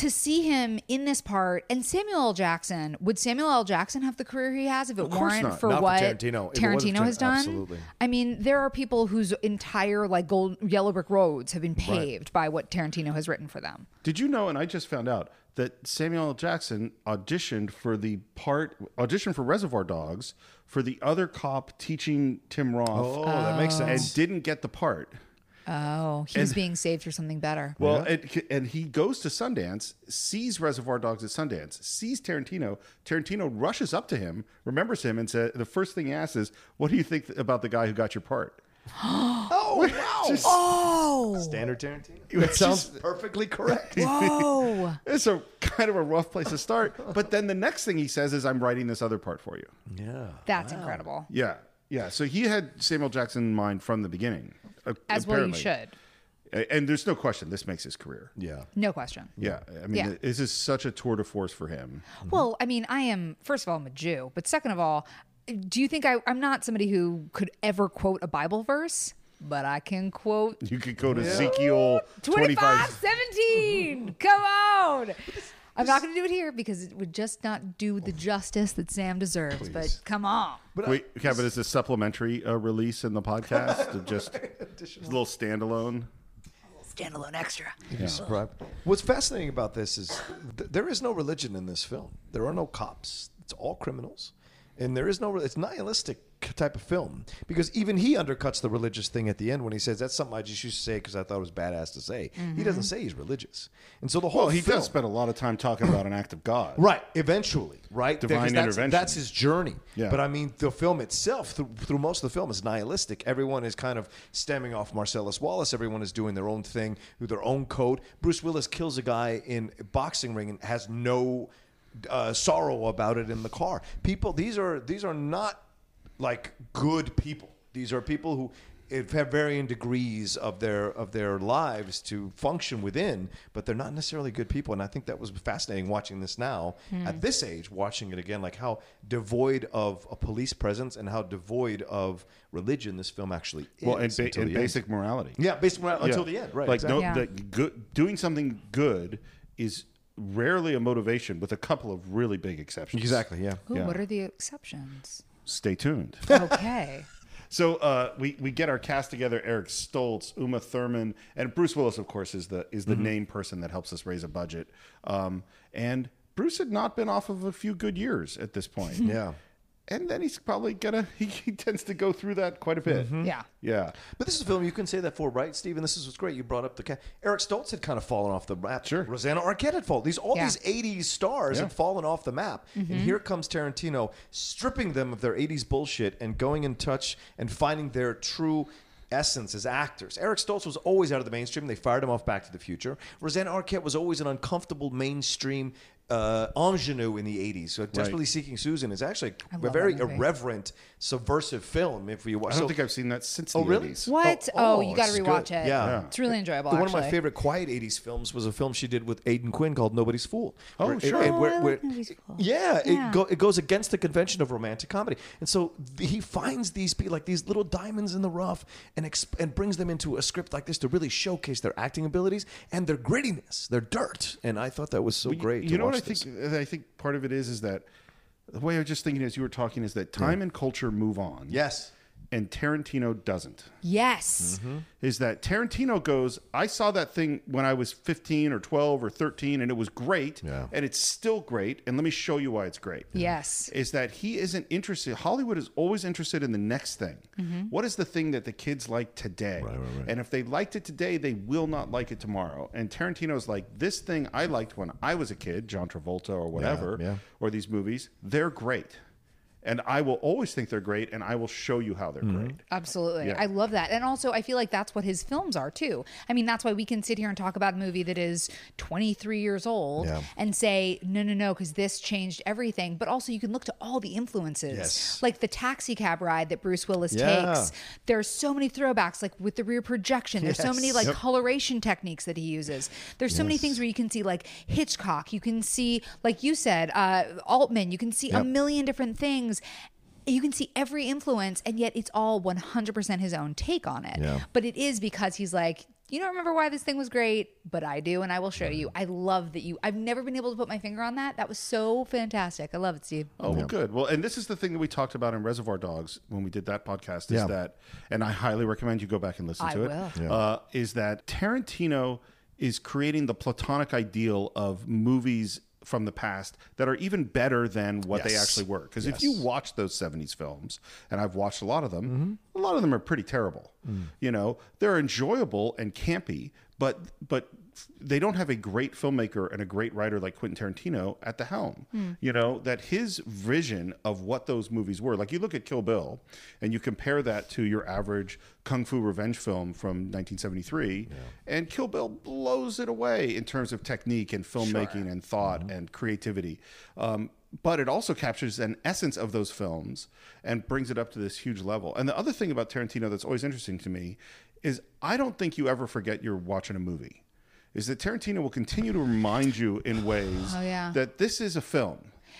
Speaker 5: To see him in this part, and Samuel L. Jackson, would Samuel L. Jackson have the career he has if it weren't
Speaker 1: not.
Speaker 5: for
Speaker 6: Not for
Speaker 5: what
Speaker 6: Tarantino. It wasn't
Speaker 5: Tarantino has
Speaker 6: Tarantino,
Speaker 5: done?
Speaker 6: absolutely.
Speaker 5: I mean, there are people whose entire like gold yellow brick roads have been paved by what Tarantino has written for them.
Speaker 1: Did you know? And I just found out that Samuel L. Jackson auditioned for the part, auditioned for Reservoir Dogs for the other cop teaching Tim Roth,
Speaker 6: Oh, that makes sense.
Speaker 1: and didn't get the part.
Speaker 5: Oh, he's being saved for something better.
Speaker 1: Well, and, and he goes to Sundance, sees Reservoir Dogs at Sundance, sees Tarantino. Tarantino rushes up to him, remembers him, and said the first thing he asks is, "What do you think about the guy who got your part?"
Speaker 6: Oh wow!
Speaker 5: Oh,
Speaker 6: Standard Tarantino.
Speaker 1: It
Speaker 6: sounds perfectly correct.
Speaker 5: whoa!
Speaker 1: It's a kind of a rough place to start. But then the next thing he says is, "I'm writing this other part for you."
Speaker 6: yeah.
Speaker 5: That's incredible.
Speaker 1: Yeah, yeah. So he had Samuel Jackson in mind from the beginning, a-
Speaker 5: As well, you should.
Speaker 1: And there's no question this makes his career.
Speaker 6: Yeah.
Speaker 5: No question.
Speaker 1: Yeah, I mean,
Speaker 5: Yeah.
Speaker 1: this is such a tour de force for him.
Speaker 5: Well, I mean, I am, first of all, I'm a Jew, but second of all, do you think I, I'm not somebody who could ever quote a Bible verse? But I can quote
Speaker 1: You could quote to Ezekiel
Speaker 5: 25,
Speaker 1: 25.
Speaker 5: 17. Come on. I'm not going to do it here because it would just not do the justice that Sam deserves. But come on.
Speaker 1: Wait, yeah, but is this supplementary uh, release in the podcast? Or just a little standalone?
Speaker 5: standalone extra.
Speaker 2: Right. What's fascinating about this is th- there is no religion in this film. There are no cops. It's all criminals, and there is no. It's nihilistic type of film because even he undercuts the religious thing at the end when he says that's something I just used to say because I thought it was badass to say. He doesn't mm-hmm. say he's religious, and so the whole
Speaker 1: Well, he
Speaker 2: film,
Speaker 1: does spend a lot of time talking about an act of God.
Speaker 2: Right, eventually, right?
Speaker 1: Divine
Speaker 2: that's,
Speaker 1: intervention.
Speaker 2: That's his journey.
Speaker 1: Yeah.
Speaker 2: But I mean, the film itself, through, through most of the film, is nihilistic. Everyone is kind of stemming off Marcellus Wallace. Everyone is doing their own thing with their own code. Bruce Willis kills a guy in a boxing ring and has no uh, sorrow about it in the car. People, these are these are not like good people. These are people who have varying degrees of their of their lives to function within, but they're not necessarily good people. And I think that was fascinating watching this now at this age, watching it again, like how devoid of a police presence and how devoid of religion this film actually is.
Speaker 1: Well, and, ba-
Speaker 2: until
Speaker 1: and
Speaker 2: the end.
Speaker 1: basic morality.
Speaker 2: yeah, basic moral- until
Speaker 1: Yeah.
Speaker 2: the end, right?
Speaker 1: Like
Speaker 2: exactly.
Speaker 1: no,
Speaker 5: Yeah.
Speaker 1: the good, doing something good is rarely a motivation, with a couple of really big exceptions.
Speaker 2: exactly, yeah.
Speaker 5: Ooh,
Speaker 1: Yeah.
Speaker 5: what are the exceptions?
Speaker 1: Stay tuned.
Speaker 5: Okay.
Speaker 1: So uh, we we get our cast together: Eric Stoltz, Uma Thurman, and Bruce Willis. Of course, is the is the name person that helps us raise a budget. Um, and Bruce had not been off of a few good years at this point.
Speaker 2: Yeah.
Speaker 1: And then he's probably gonna he, he tends to go through that quite a bit. Mm-hmm.
Speaker 5: Yeah.
Speaker 1: Yeah.
Speaker 2: But this is a film you can say that for, right, Stephen? This is what's great. You brought up the cat. Eric Stoltz had kind of fallen off the map.
Speaker 1: Sure.
Speaker 2: Rosanna Arquette had fallen. These all
Speaker 5: Yeah.
Speaker 2: these '80s stars
Speaker 1: Yeah.
Speaker 2: had fallen off the map, and mm-hmm. here comes Tarantino stripping them of their '80s bullshit and going in touch and finding their true. Essence as actors. Eric Stoltz was always out of the mainstream. They fired him off Back to the Future. Rosanna Arquette was always an uncomfortable mainstream uh, ingenue in the 80s. So Desperately Seeking Susan is actually a very irreverent, subversive film. If you watch,
Speaker 1: I don't
Speaker 2: so-
Speaker 1: think I've seen that since
Speaker 2: Oh,
Speaker 1: the
Speaker 2: really?
Speaker 1: 80s.
Speaker 5: What? Oh, you got
Speaker 2: it's
Speaker 5: to
Speaker 2: good.
Speaker 5: rewatch it.
Speaker 2: Yeah. Yeah.
Speaker 5: It's really enjoyable.
Speaker 2: One of my favorite quiet '80s films was a film she did with Aidan Quinn called "Nobody's Fool."
Speaker 1: Oh,
Speaker 2: Where-
Speaker 1: sure.
Speaker 2: and
Speaker 5: Oh,
Speaker 2: where-
Speaker 5: I
Speaker 2: where-
Speaker 5: like Nobody's Fool.
Speaker 2: Yeah,
Speaker 5: Yeah.
Speaker 2: It, go, it goes against the convention of romantic comedy, and so th- he finds these people like these little diamonds in the rough, and exp- and brings them into a script like this to really showcase their acting abilities and their grittiness, their dirt. And I thought that was so
Speaker 1: Well,
Speaker 2: great.
Speaker 1: You,
Speaker 2: to
Speaker 1: know what I think? I think part of it is is that the way I was just thinking as you were talking is that time and culture move on.
Speaker 2: Yes.
Speaker 1: And Tarantino doesn't.
Speaker 5: Yes. Mm-hmm.
Speaker 1: Is that Tarantino goes, I saw that thing when I was 15 or 12 or 13 and it was great
Speaker 2: Yeah.
Speaker 1: and it's still great and let me show you why it's great.
Speaker 5: Yes.
Speaker 1: Is that he isn't interested Hollywood is always interested in the next thing. Mm-hmm. What is the thing that the kids like today? And if they liked it today, they will not like it tomorrow. And Tarantino's like this thing I liked when I was a kid, John Travolta or whatever,
Speaker 2: yeah.
Speaker 1: or these movies, they're great. And I will always think they're great and I will show you how they're great.
Speaker 5: Absolutely.
Speaker 1: Yeah.
Speaker 5: I love that. And also, I feel like that's what his films are too. I mean, that's why we can sit here and talk about a movie that is 23 years old
Speaker 2: Yeah.
Speaker 5: and say, no, no, no, because this changed everything. But also, you can look to all the influences.
Speaker 2: Yes.
Speaker 5: Like the taxi cab ride that Bruce Willis
Speaker 2: Yeah.
Speaker 5: takes. There's so many throwbacks, like with the rear projection. There's so many like
Speaker 2: Yep.
Speaker 5: coloration techniques that he uses. There's so many things where you can see like Hitchcock. You can see, like you said, uh, Altman. You can see a million different things. You can see every influence, and yet it's all 100% his own take on it.
Speaker 2: Yeah.
Speaker 5: But it is because he's like, you don't remember why this thing was great, but I do, and I will show you. I love that you. I've never been able to put my finger on that. That was so fantastic. I love it, Steve.
Speaker 1: Oh, well, good. Well, and this is the thing that we talked about in Reservoir Dogs when we did that podcast. Is
Speaker 2: Yeah.
Speaker 1: that, and I highly recommend you go back and listen
Speaker 5: I
Speaker 1: to it.
Speaker 5: will.
Speaker 1: Uh, is that Tarantino is creating the platonic ideal of movies from the past that are even better than what they actually were. Because if you watch those '70s films, and I've watched a lot of them,
Speaker 2: Mm-hmm.
Speaker 1: a lot of them are pretty terrible.
Speaker 2: Mm.
Speaker 1: You know, they're enjoyable and campy, but but they don't have a great filmmaker and a great writer like Quentin Tarantino at the helm. You know, that his vision of what those movies were, like you look at Kill Bill and you compare that to your average kung fu revenge film from 1973, and Kill Bill blows it away in terms of technique and filmmaking and thought and creativity. Um, but it also captures an essence of those films and brings it up to this huge level. And the other thing about Tarantino that's always interesting to me is I don't think you ever forget you're watching a movie. Is that Tarantino will continue to remind you in ways
Speaker 5: Oh, yeah.
Speaker 1: that this is a film.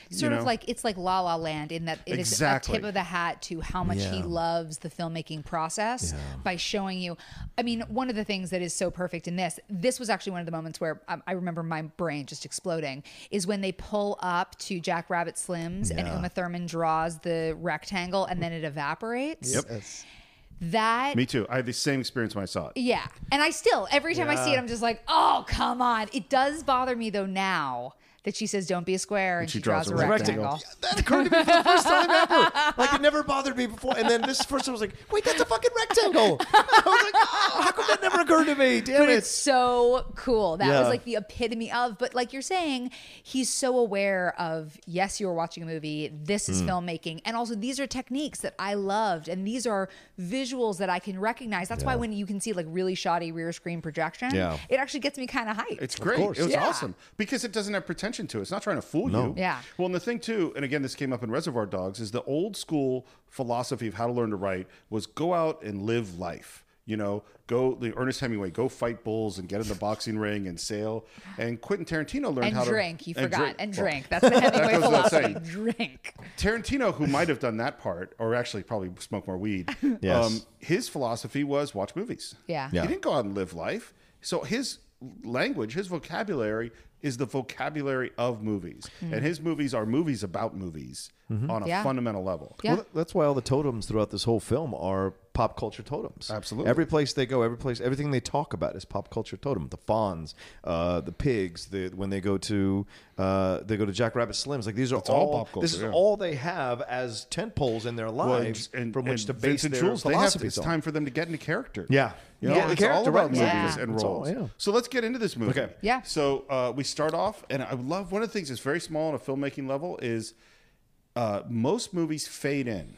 Speaker 1: you
Speaker 5: Sort
Speaker 1: know?
Speaker 5: of like it's like La La Land in that it is
Speaker 1: Exactly.
Speaker 5: a tip of the hat to how much he loves the filmmaking process by showing you. I mean, one of the things that is so perfect in this, this was actually one of the moments where I, I remember my brain just exploding, is when they pull up to Jack Rabbit Slims and
Speaker 2: Yeah.
Speaker 5: Uma Thurman draws the rectangle and then it evaporates.
Speaker 2: Yes.
Speaker 5: That
Speaker 1: Me too. I had the same experience when I saw it.
Speaker 5: yeah. And I still, every time I see it, I'm just like, oh, come on. It does bother me though now that she says, don't be a square and, she, draws, a rectangle.
Speaker 2: That occurred to me for the first time ever. Like it never bothered me before. And then this first time I was like, wait, that's a fucking rectangle. I was like, oh, how come that never occurred to me? Damn
Speaker 5: But
Speaker 2: it.
Speaker 5: it's so cool. That
Speaker 2: Yeah.
Speaker 5: was like the epitome of, but like you're saying, he's so aware of, yes, you are watching a movie, this is hmm. filmmaking. And also, these are techniques that I loved. And these are visuals that I can recognize. That's why when you can see like really shoddy rear screen projection,
Speaker 2: Yeah.
Speaker 5: it actually gets me kind of hyped.
Speaker 1: It's great. It was
Speaker 5: Yeah.
Speaker 1: awesome because it doesn't have pretension to it. It's not trying to fool you.
Speaker 5: Yeah.
Speaker 1: Well, and the thing too, and again, this came up in Reservoir Dogs, is the old school philosophy of how to learn to write was go out and live life. You know, go the Ernest Hemingway, go fight bulls and get in the boxing ring and sail. And Quentin Tarantino learned
Speaker 5: and
Speaker 1: how
Speaker 5: drink,
Speaker 1: to
Speaker 5: you forgot. And
Speaker 1: Well,
Speaker 5: drink. That's the Hemingway
Speaker 1: goes without
Speaker 5: philosophy. Drink.
Speaker 1: Tarantino, who might have done that part, or actually probably smoke more weed,
Speaker 2: Yes.
Speaker 1: um, his philosophy was watch movies.
Speaker 5: Yeah.
Speaker 2: Yeah.
Speaker 1: He didn't go out and live life. So his language, his vocabulary is the vocabulary of movies. Hmm. And his movies are movies about movies mm-hmm. on a
Speaker 5: Yeah.
Speaker 1: fundamental level.
Speaker 5: Yeah.
Speaker 2: Well, that's why all the totems throughout this whole film are pop culture totems.
Speaker 1: Absolutely.
Speaker 2: Every place they go, every place, everything they talk about is pop culture totem. The fawns, uh, the pigs, the when they go to uh, they go to Jack Rabbit Slims. Like these are
Speaker 1: It's all
Speaker 2: all,
Speaker 1: pop culture,
Speaker 2: This is
Speaker 1: yeah.
Speaker 2: all they have as tent poles in their
Speaker 1: Well,
Speaker 2: lives
Speaker 1: and-
Speaker 2: from which
Speaker 1: and
Speaker 2: to base
Speaker 1: Vincent
Speaker 2: their
Speaker 1: Jules, they have to,
Speaker 2: philosophies
Speaker 1: it's
Speaker 2: on.
Speaker 1: time for them to get into character.
Speaker 2: Yeah.
Speaker 1: You know,
Speaker 5: Yeah.
Speaker 1: it's all about movies
Speaker 5: Yeah.
Speaker 1: and
Speaker 2: It's all-
Speaker 1: roles.
Speaker 2: yeah.
Speaker 1: So let's get into this movie.
Speaker 2: Okay.
Speaker 5: Yeah.
Speaker 1: So uh, we start off, and I love one of the things that's very small on a filmmaking level is uh, most movies fade in.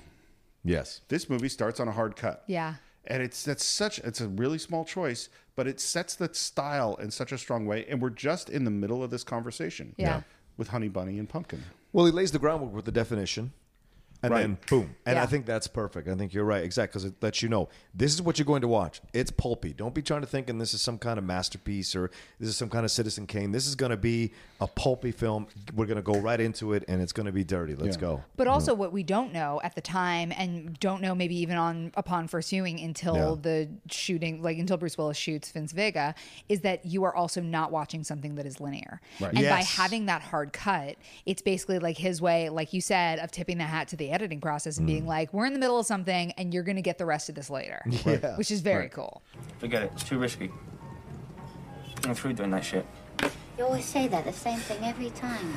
Speaker 2: Yes.
Speaker 1: This movie starts on a hard cut.
Speaker 5: Yeah.
Speaker 1: And it's that's such it's a really small choice, but it sets the style in such a strong way. And we're just in the middle of this conversation.
Speaker 5: Yeah.
Speaker 1: With Honey Bunny and Pumpkin.
Speaker 2: Well, he lays the groundwork with the definition. And
Speaker 1: Right.
Speaker 2: then boom. And
Speaker 5: Yeah.
Speaker 2: I think that's perfect. I think you're right. Exactly. Because it lets you know this is what you're going to watch. It's pulpy. Don't be trying to think and this is some kind of masterpiece or this is some kind of Citizen Kane. This is going to be a pulpy film. We're going to go right into it and it's going to be dirty. Let's
Speaker 1: Yeah.
Speaker 2: go.
Speaker 5: But mm-hmm. also, what we don't know at the time, and don't know maybe even on upon first viewing until
Speaker 2: Yeah.
Speaker 5: the shooting, like until Bruce Willis shoots Vince Vega, is that you are also not watching something that is linear.
Speaker 1: Right.
Speaker 5: And by having that hard cut, it's basically like his way, like you said, of tipping the hat to the editing process and
Speaker 2: Mm.
Speaker 5: being like, "We're in the middle of something, and you're going to get the rest of this later," which is very cool.
Speaker 7: Forget it. It's too risky. I'm through doing that shit.
Speaker 8: You always say that, the same thing every time.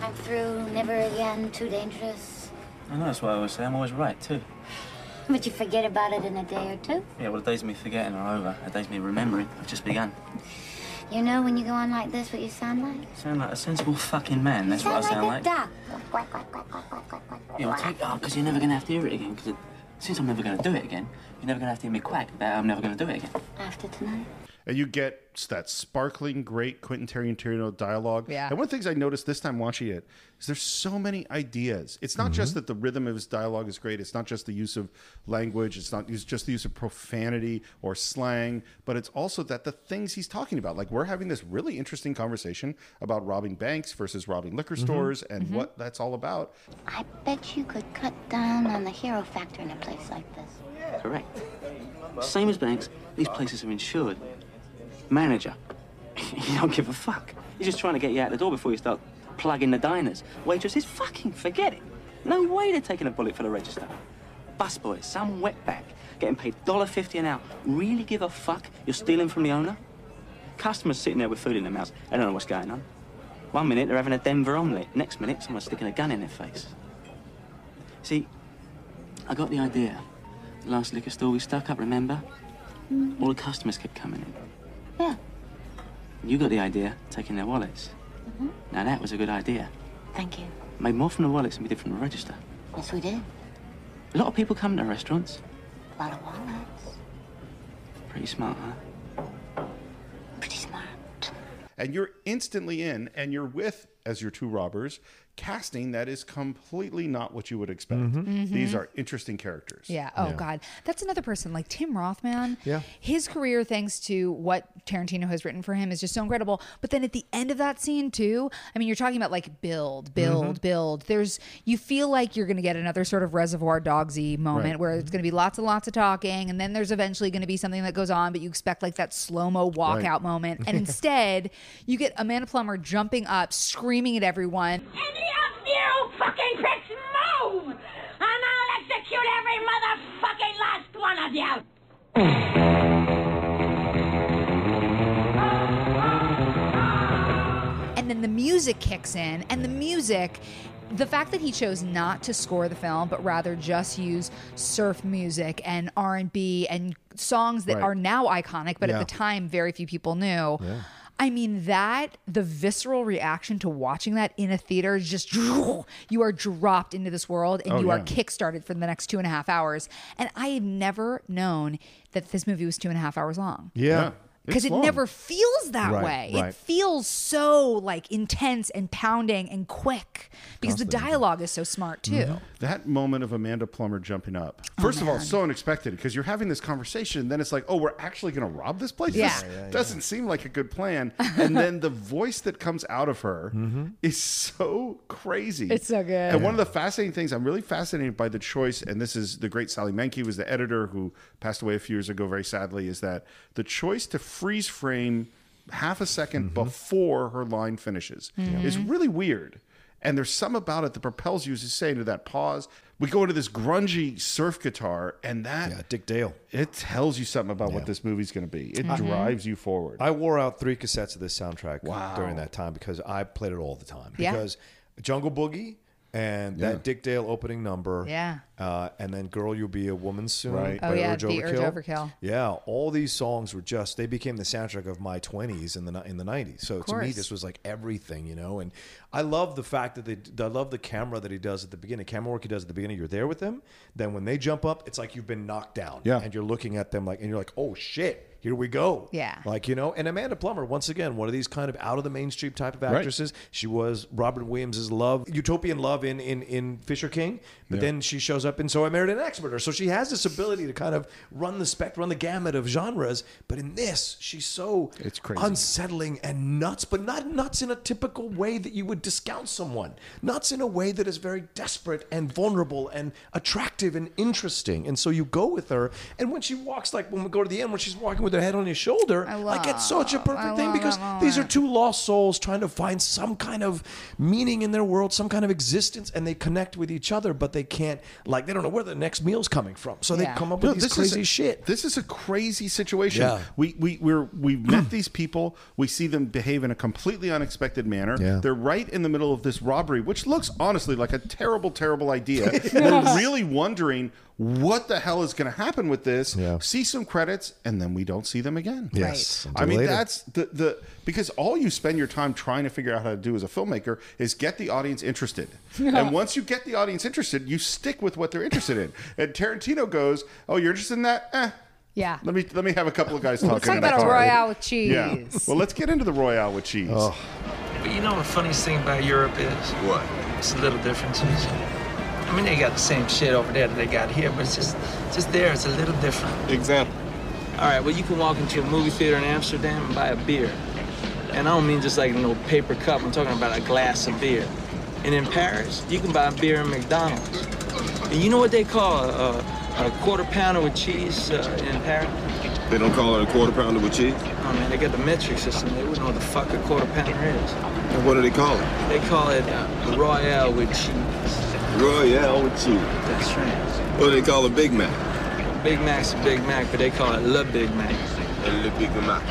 Speaker 8: I'm through, never again, too dangerous.
Speaker 7: I know that's what I always say. I'm always right, too.
Speaker 8: But you forget about it in a day or two.
Speaker 7: Yeah, well, the days of me forgetting are over. The days of me remembering have just begun.
Speaker 8: You know when you go on like this what you sound like?
Speaker 7: Sound like a sensible fucking man. That's what I sound like.
Speaker 8: duck. Quack, quack, quack,
Speaker 7: Yeah, well, take oh, because you're never gonna have to hear it again. Because since I'm never gonna do it again, you're never gonna have to hear me quack that I'm never gonna do it again.
Speaker 8: After tonight.
Speaker 1: And you get that sparkling, great Quentin Tarantino dialogue.
Speaker 5: Yeah.
Speaker 1: And one of the things I noticed this time watching it is there's so many ideas. It's not just mm-hmm. that the rhythm of his dialogue is great. It's not just the use of language. It's not use- just the use of profanity or slang, but it's also that the things he's talking about. Like we're having this really interesting conversation about robbing banks versus robbing liquor mm-hmm. stores and mm-hmm. what that's all about.
Speaker 8: I bet you could cut down on the hero factor in a place like this.
Speaker 7: Correct. Same as banks, these places are insured. Manager, you don't give a fuck. He's just trying to get you out the door before you start plugging the diners. Waitresses, fucking forget it. No way they're taking a bullet for the register. Busboys, some wetback, getting paid $1.50 an hour. Really give a fuck you're stealing from the owner? Customers sitting there with food in their mouths. They don't know what's going on. One minute they're having a Denver omelette. Next minute someone's sticking a gun in their face. See, I got the idea. The last liquor store we stuck up, remember? Mm. All the customers kept coming in.
Speaker 8: Yeah.
Speaker 7: You got the idea, taking their wallets. Mm-hmm. Now that was a good idea.
Speaker 8: Thank you.
Speaker 7: Made more from the wallets than we did from the register.
Speaker 8: Yes, we did.
Speaker 7: A lot of people come to restaurants.
Speaker 8: A lot of walnuts.
Speaker 7: Pretty smart, huh?
Speaker 8: Pretty smart.
Speaker 1: And you're instantly in and you're with as your two robbers casting that is completely not what you would expect. Mm-hmm. These mm-hmm. are interesting characters.
Speaker 5: Yeah. Oh God, that's another person like Tim Roth, man.
Speaker 2: Yeah.
Speaker 5: His career, thanks to what Tarantino has written for him, is just so incredible. But then at the end of that scene too, I mean, you're talking about like build, mm-hmm. build, build. There's you feel like you're going to get another sort of Reservoir Dogsy moment
Speaker 1: Right.
Speaker 5: where it's going to be lots and lots of talking, and then there's eventually going to be something that goes on, but you expect like that slow mo walkout
Speaker 1: Right.
Speaker 5: moment, and instead you get Amanda Plummer jumping up, screaming at everyone.
Speaker 9: Any of you fucking pricks move, and I'll execute every motherfucking last one of you!
Speaker 5: and then the music kicks in and the music the fact that he chose not to score the film but rather just use surf music and r&b and songs that
Speaker 1: Right.
Speaker 5: are now iconic but
Speaker 6: Yeah.
Speaker 5: at the time very few people knew I mean that the visceral reaction to watching that in a theater is just you are dropped into this world and
Speaker 1: Oh,
Speaker 5: you are
Speaker 1: yeah.
Speaker 5: kickstarted for the next two and a half hours. And I have never known that this movie was two and a half hours long
Speaker 6: Yeah.
Speaker 5: Because it
Speaker 1: long.
Speaker 5: never feels that
Speaker 6: Right,
Speaker 5: way.
Speaker 6: right.
Speaker 5: It feels so like intense and pounding and quick because the dialogue is so smart too.
Speaker 6: Mm-hmm.
Speaker 1: That moment of Amanda Plummer jumping up.
Speaker 5: Oh,
Speaker 1: First of all, so unexpected because you're having this conversation, and then it's like, oh, we're actually going to rob this place?
Speaker 5: Yeah.
Speaker 1: This
Speaker 5: Yeah,
Speaker 1: doesn't seem like a good plan. And then the voice that comes out of her
Speaker 6: Mm-hmm.
Speaker 1: is so crazy.
Speaker 5: It's so good.
Speaker 1: And one of the fascinating things, I'm really fascinated by the choice, and this is the great Sally Menke, who was the editor who passed away a few years ago, very sadly, is that the choice to freeze frame half a 2nd
Speaker 6: Mm-hmm.
Speaker 1: before her line finishes It's really weird. And there's some about it that propels you, as you say, into that pause. We go into this grungy surf guitar, and that
Speaker 6: Yeah, Dick Dale.
Speaker 1: it tells you something about what this movie's going to be. It drives you forward.
Speaker 2: I wore out three cassettes of this soundtrack
Speaker 1: Wow.
Speaker 2: during that time because I played it all the time.
Speaker 5: Yeah.
Speaker 2: Because Jungle Boogie and that Dick Dale opening number.
Speaker 5: Yeah.
Speaker 2: Uh, and then Girl, You'll Be a Woman Soon.
Speaker 1: Right.
Speaker 5: Oh,
Speaker 2: by
Speaker 5: yeah,
Speaker 2: Urge
Speaker 5: the Urge Overkill.
Speaker 2: Yeah. All these songs were just, they became the soundtrack of my 20s in the, ni- in the 90s. So to me,
Speaker 5: course.
Speaker 2: this was like everything, you know? And I love the fact that they, I love the camera that he does at the beginning, camera work he does at the beginning. You're there with them. Then when they jump up, it's like you've been knocked down.
Speaker 1: Yeah.
Speaker 2: And you're looking at them like, and you're like, oh shit, here we go.
Speaker 5: Yeah.
Speaker 2: Like, you know, and Amanda Plummer, once again, one of these kind of out of the mainstream type of actresses. She was Robin Williams's love, utopian love in in, in Fisher King, but then she shows up in So I Married an Expert. So she has this ability to kind of run the spec, run the gamut of genres. But in this, she's so
Speaker 1: It's crazy.
Speaker 2: unsettling and nuts, but not nuts in a typical way that you would discount someone. Nuts in a way that is very desperate and vulnerable and attractive and interesting. And so you go with her, and when she walks, like when we go to the end, when she's walking with her head on his shoulder,
Speaker 5: I love,
Speaker 2: like it's such a perfect
Speaker 5: I
Speaker 2: thing because these are two lost souls trying to find some kind of meaning in their world, some kind of existence, and they connect with each other, but they can't, like, they don't know where the next meal's coming from. So they
Speaker 5: Yeah.
Speaker 2: come up with
Speaker 1: No,
Speaker 2: these
Speaker 1: this
Speaker 2: crazy
Speaker 1: is,
Speaker 2: shit.
Speaker 1: This is a crazy situation.
Speaker 2: Yeah.
Speaker 1: We we we're we've met these people. We see them behave in a completely unexpected manner.
Speaker 2: Yeah.
Speaker 1: They're right in the middle of this robbery, which looks honestly like a terrible, terrible idea. we're really wondering what the hell is going to happen with this.
Speaker 2: Yeah.
Speaker 1: See some credits, and then we don't see them again.
Speaker 2: Yes.
Speaker 1: I mean,
Speaker 2: later.
Speaker 1: that's the the because all you spend your time trying to figure out how to do as a filmmaker is get the audience interested. and once you get the audience interested, you stick with what they're interested in. And Tarantino goes, "Oh, you're interested in that? Eh,
Speaker 5: Yeah.
Speaker 1: let me let me have a couple of guys talking.
Speaker 5: Let's talk
Speaker 1: in the
Speaker 5: about a royale with cheese.
Speaker 1: Yeah. Well, let's get into the royale with cheese.
Speaker 10: But you know the funniest thing about Europe is?
Speaker 11: What?
Speaker 10: It's the little differences. I mean, they got the same shit over there that they got here, but it's just, just there. It's a little different.
Speaker 3: Example.
Speaker 10: All right, well, you can walk into a movie theater in Amsterdam and buy a beer. And I don't mean just like a little paper cup. I'm talking about a glass of beer. And in Paris, you can buy beer in McDonald's. And you know what they call a, a, a quarter pounder with cheese uh, in Paris?
Speaker 3: They don't call it a quarter pounder with cheese?
Speaker 10: Oh man, they got the metric system. They wouldn't know what the fuck a quarter pounder is.
Speaker 3: And what do they call it?
Speaker 10: They call it uh, Royale with cheese.
Speaker 3: Royale with cheese.
Speaker 10: That's right.
Speaker 3: What do they call a Big Mac?
Speaker 10: Big Mac's a Big Mac, but they call it Le Big Mac.
Speaker 3: A Le Big Mac.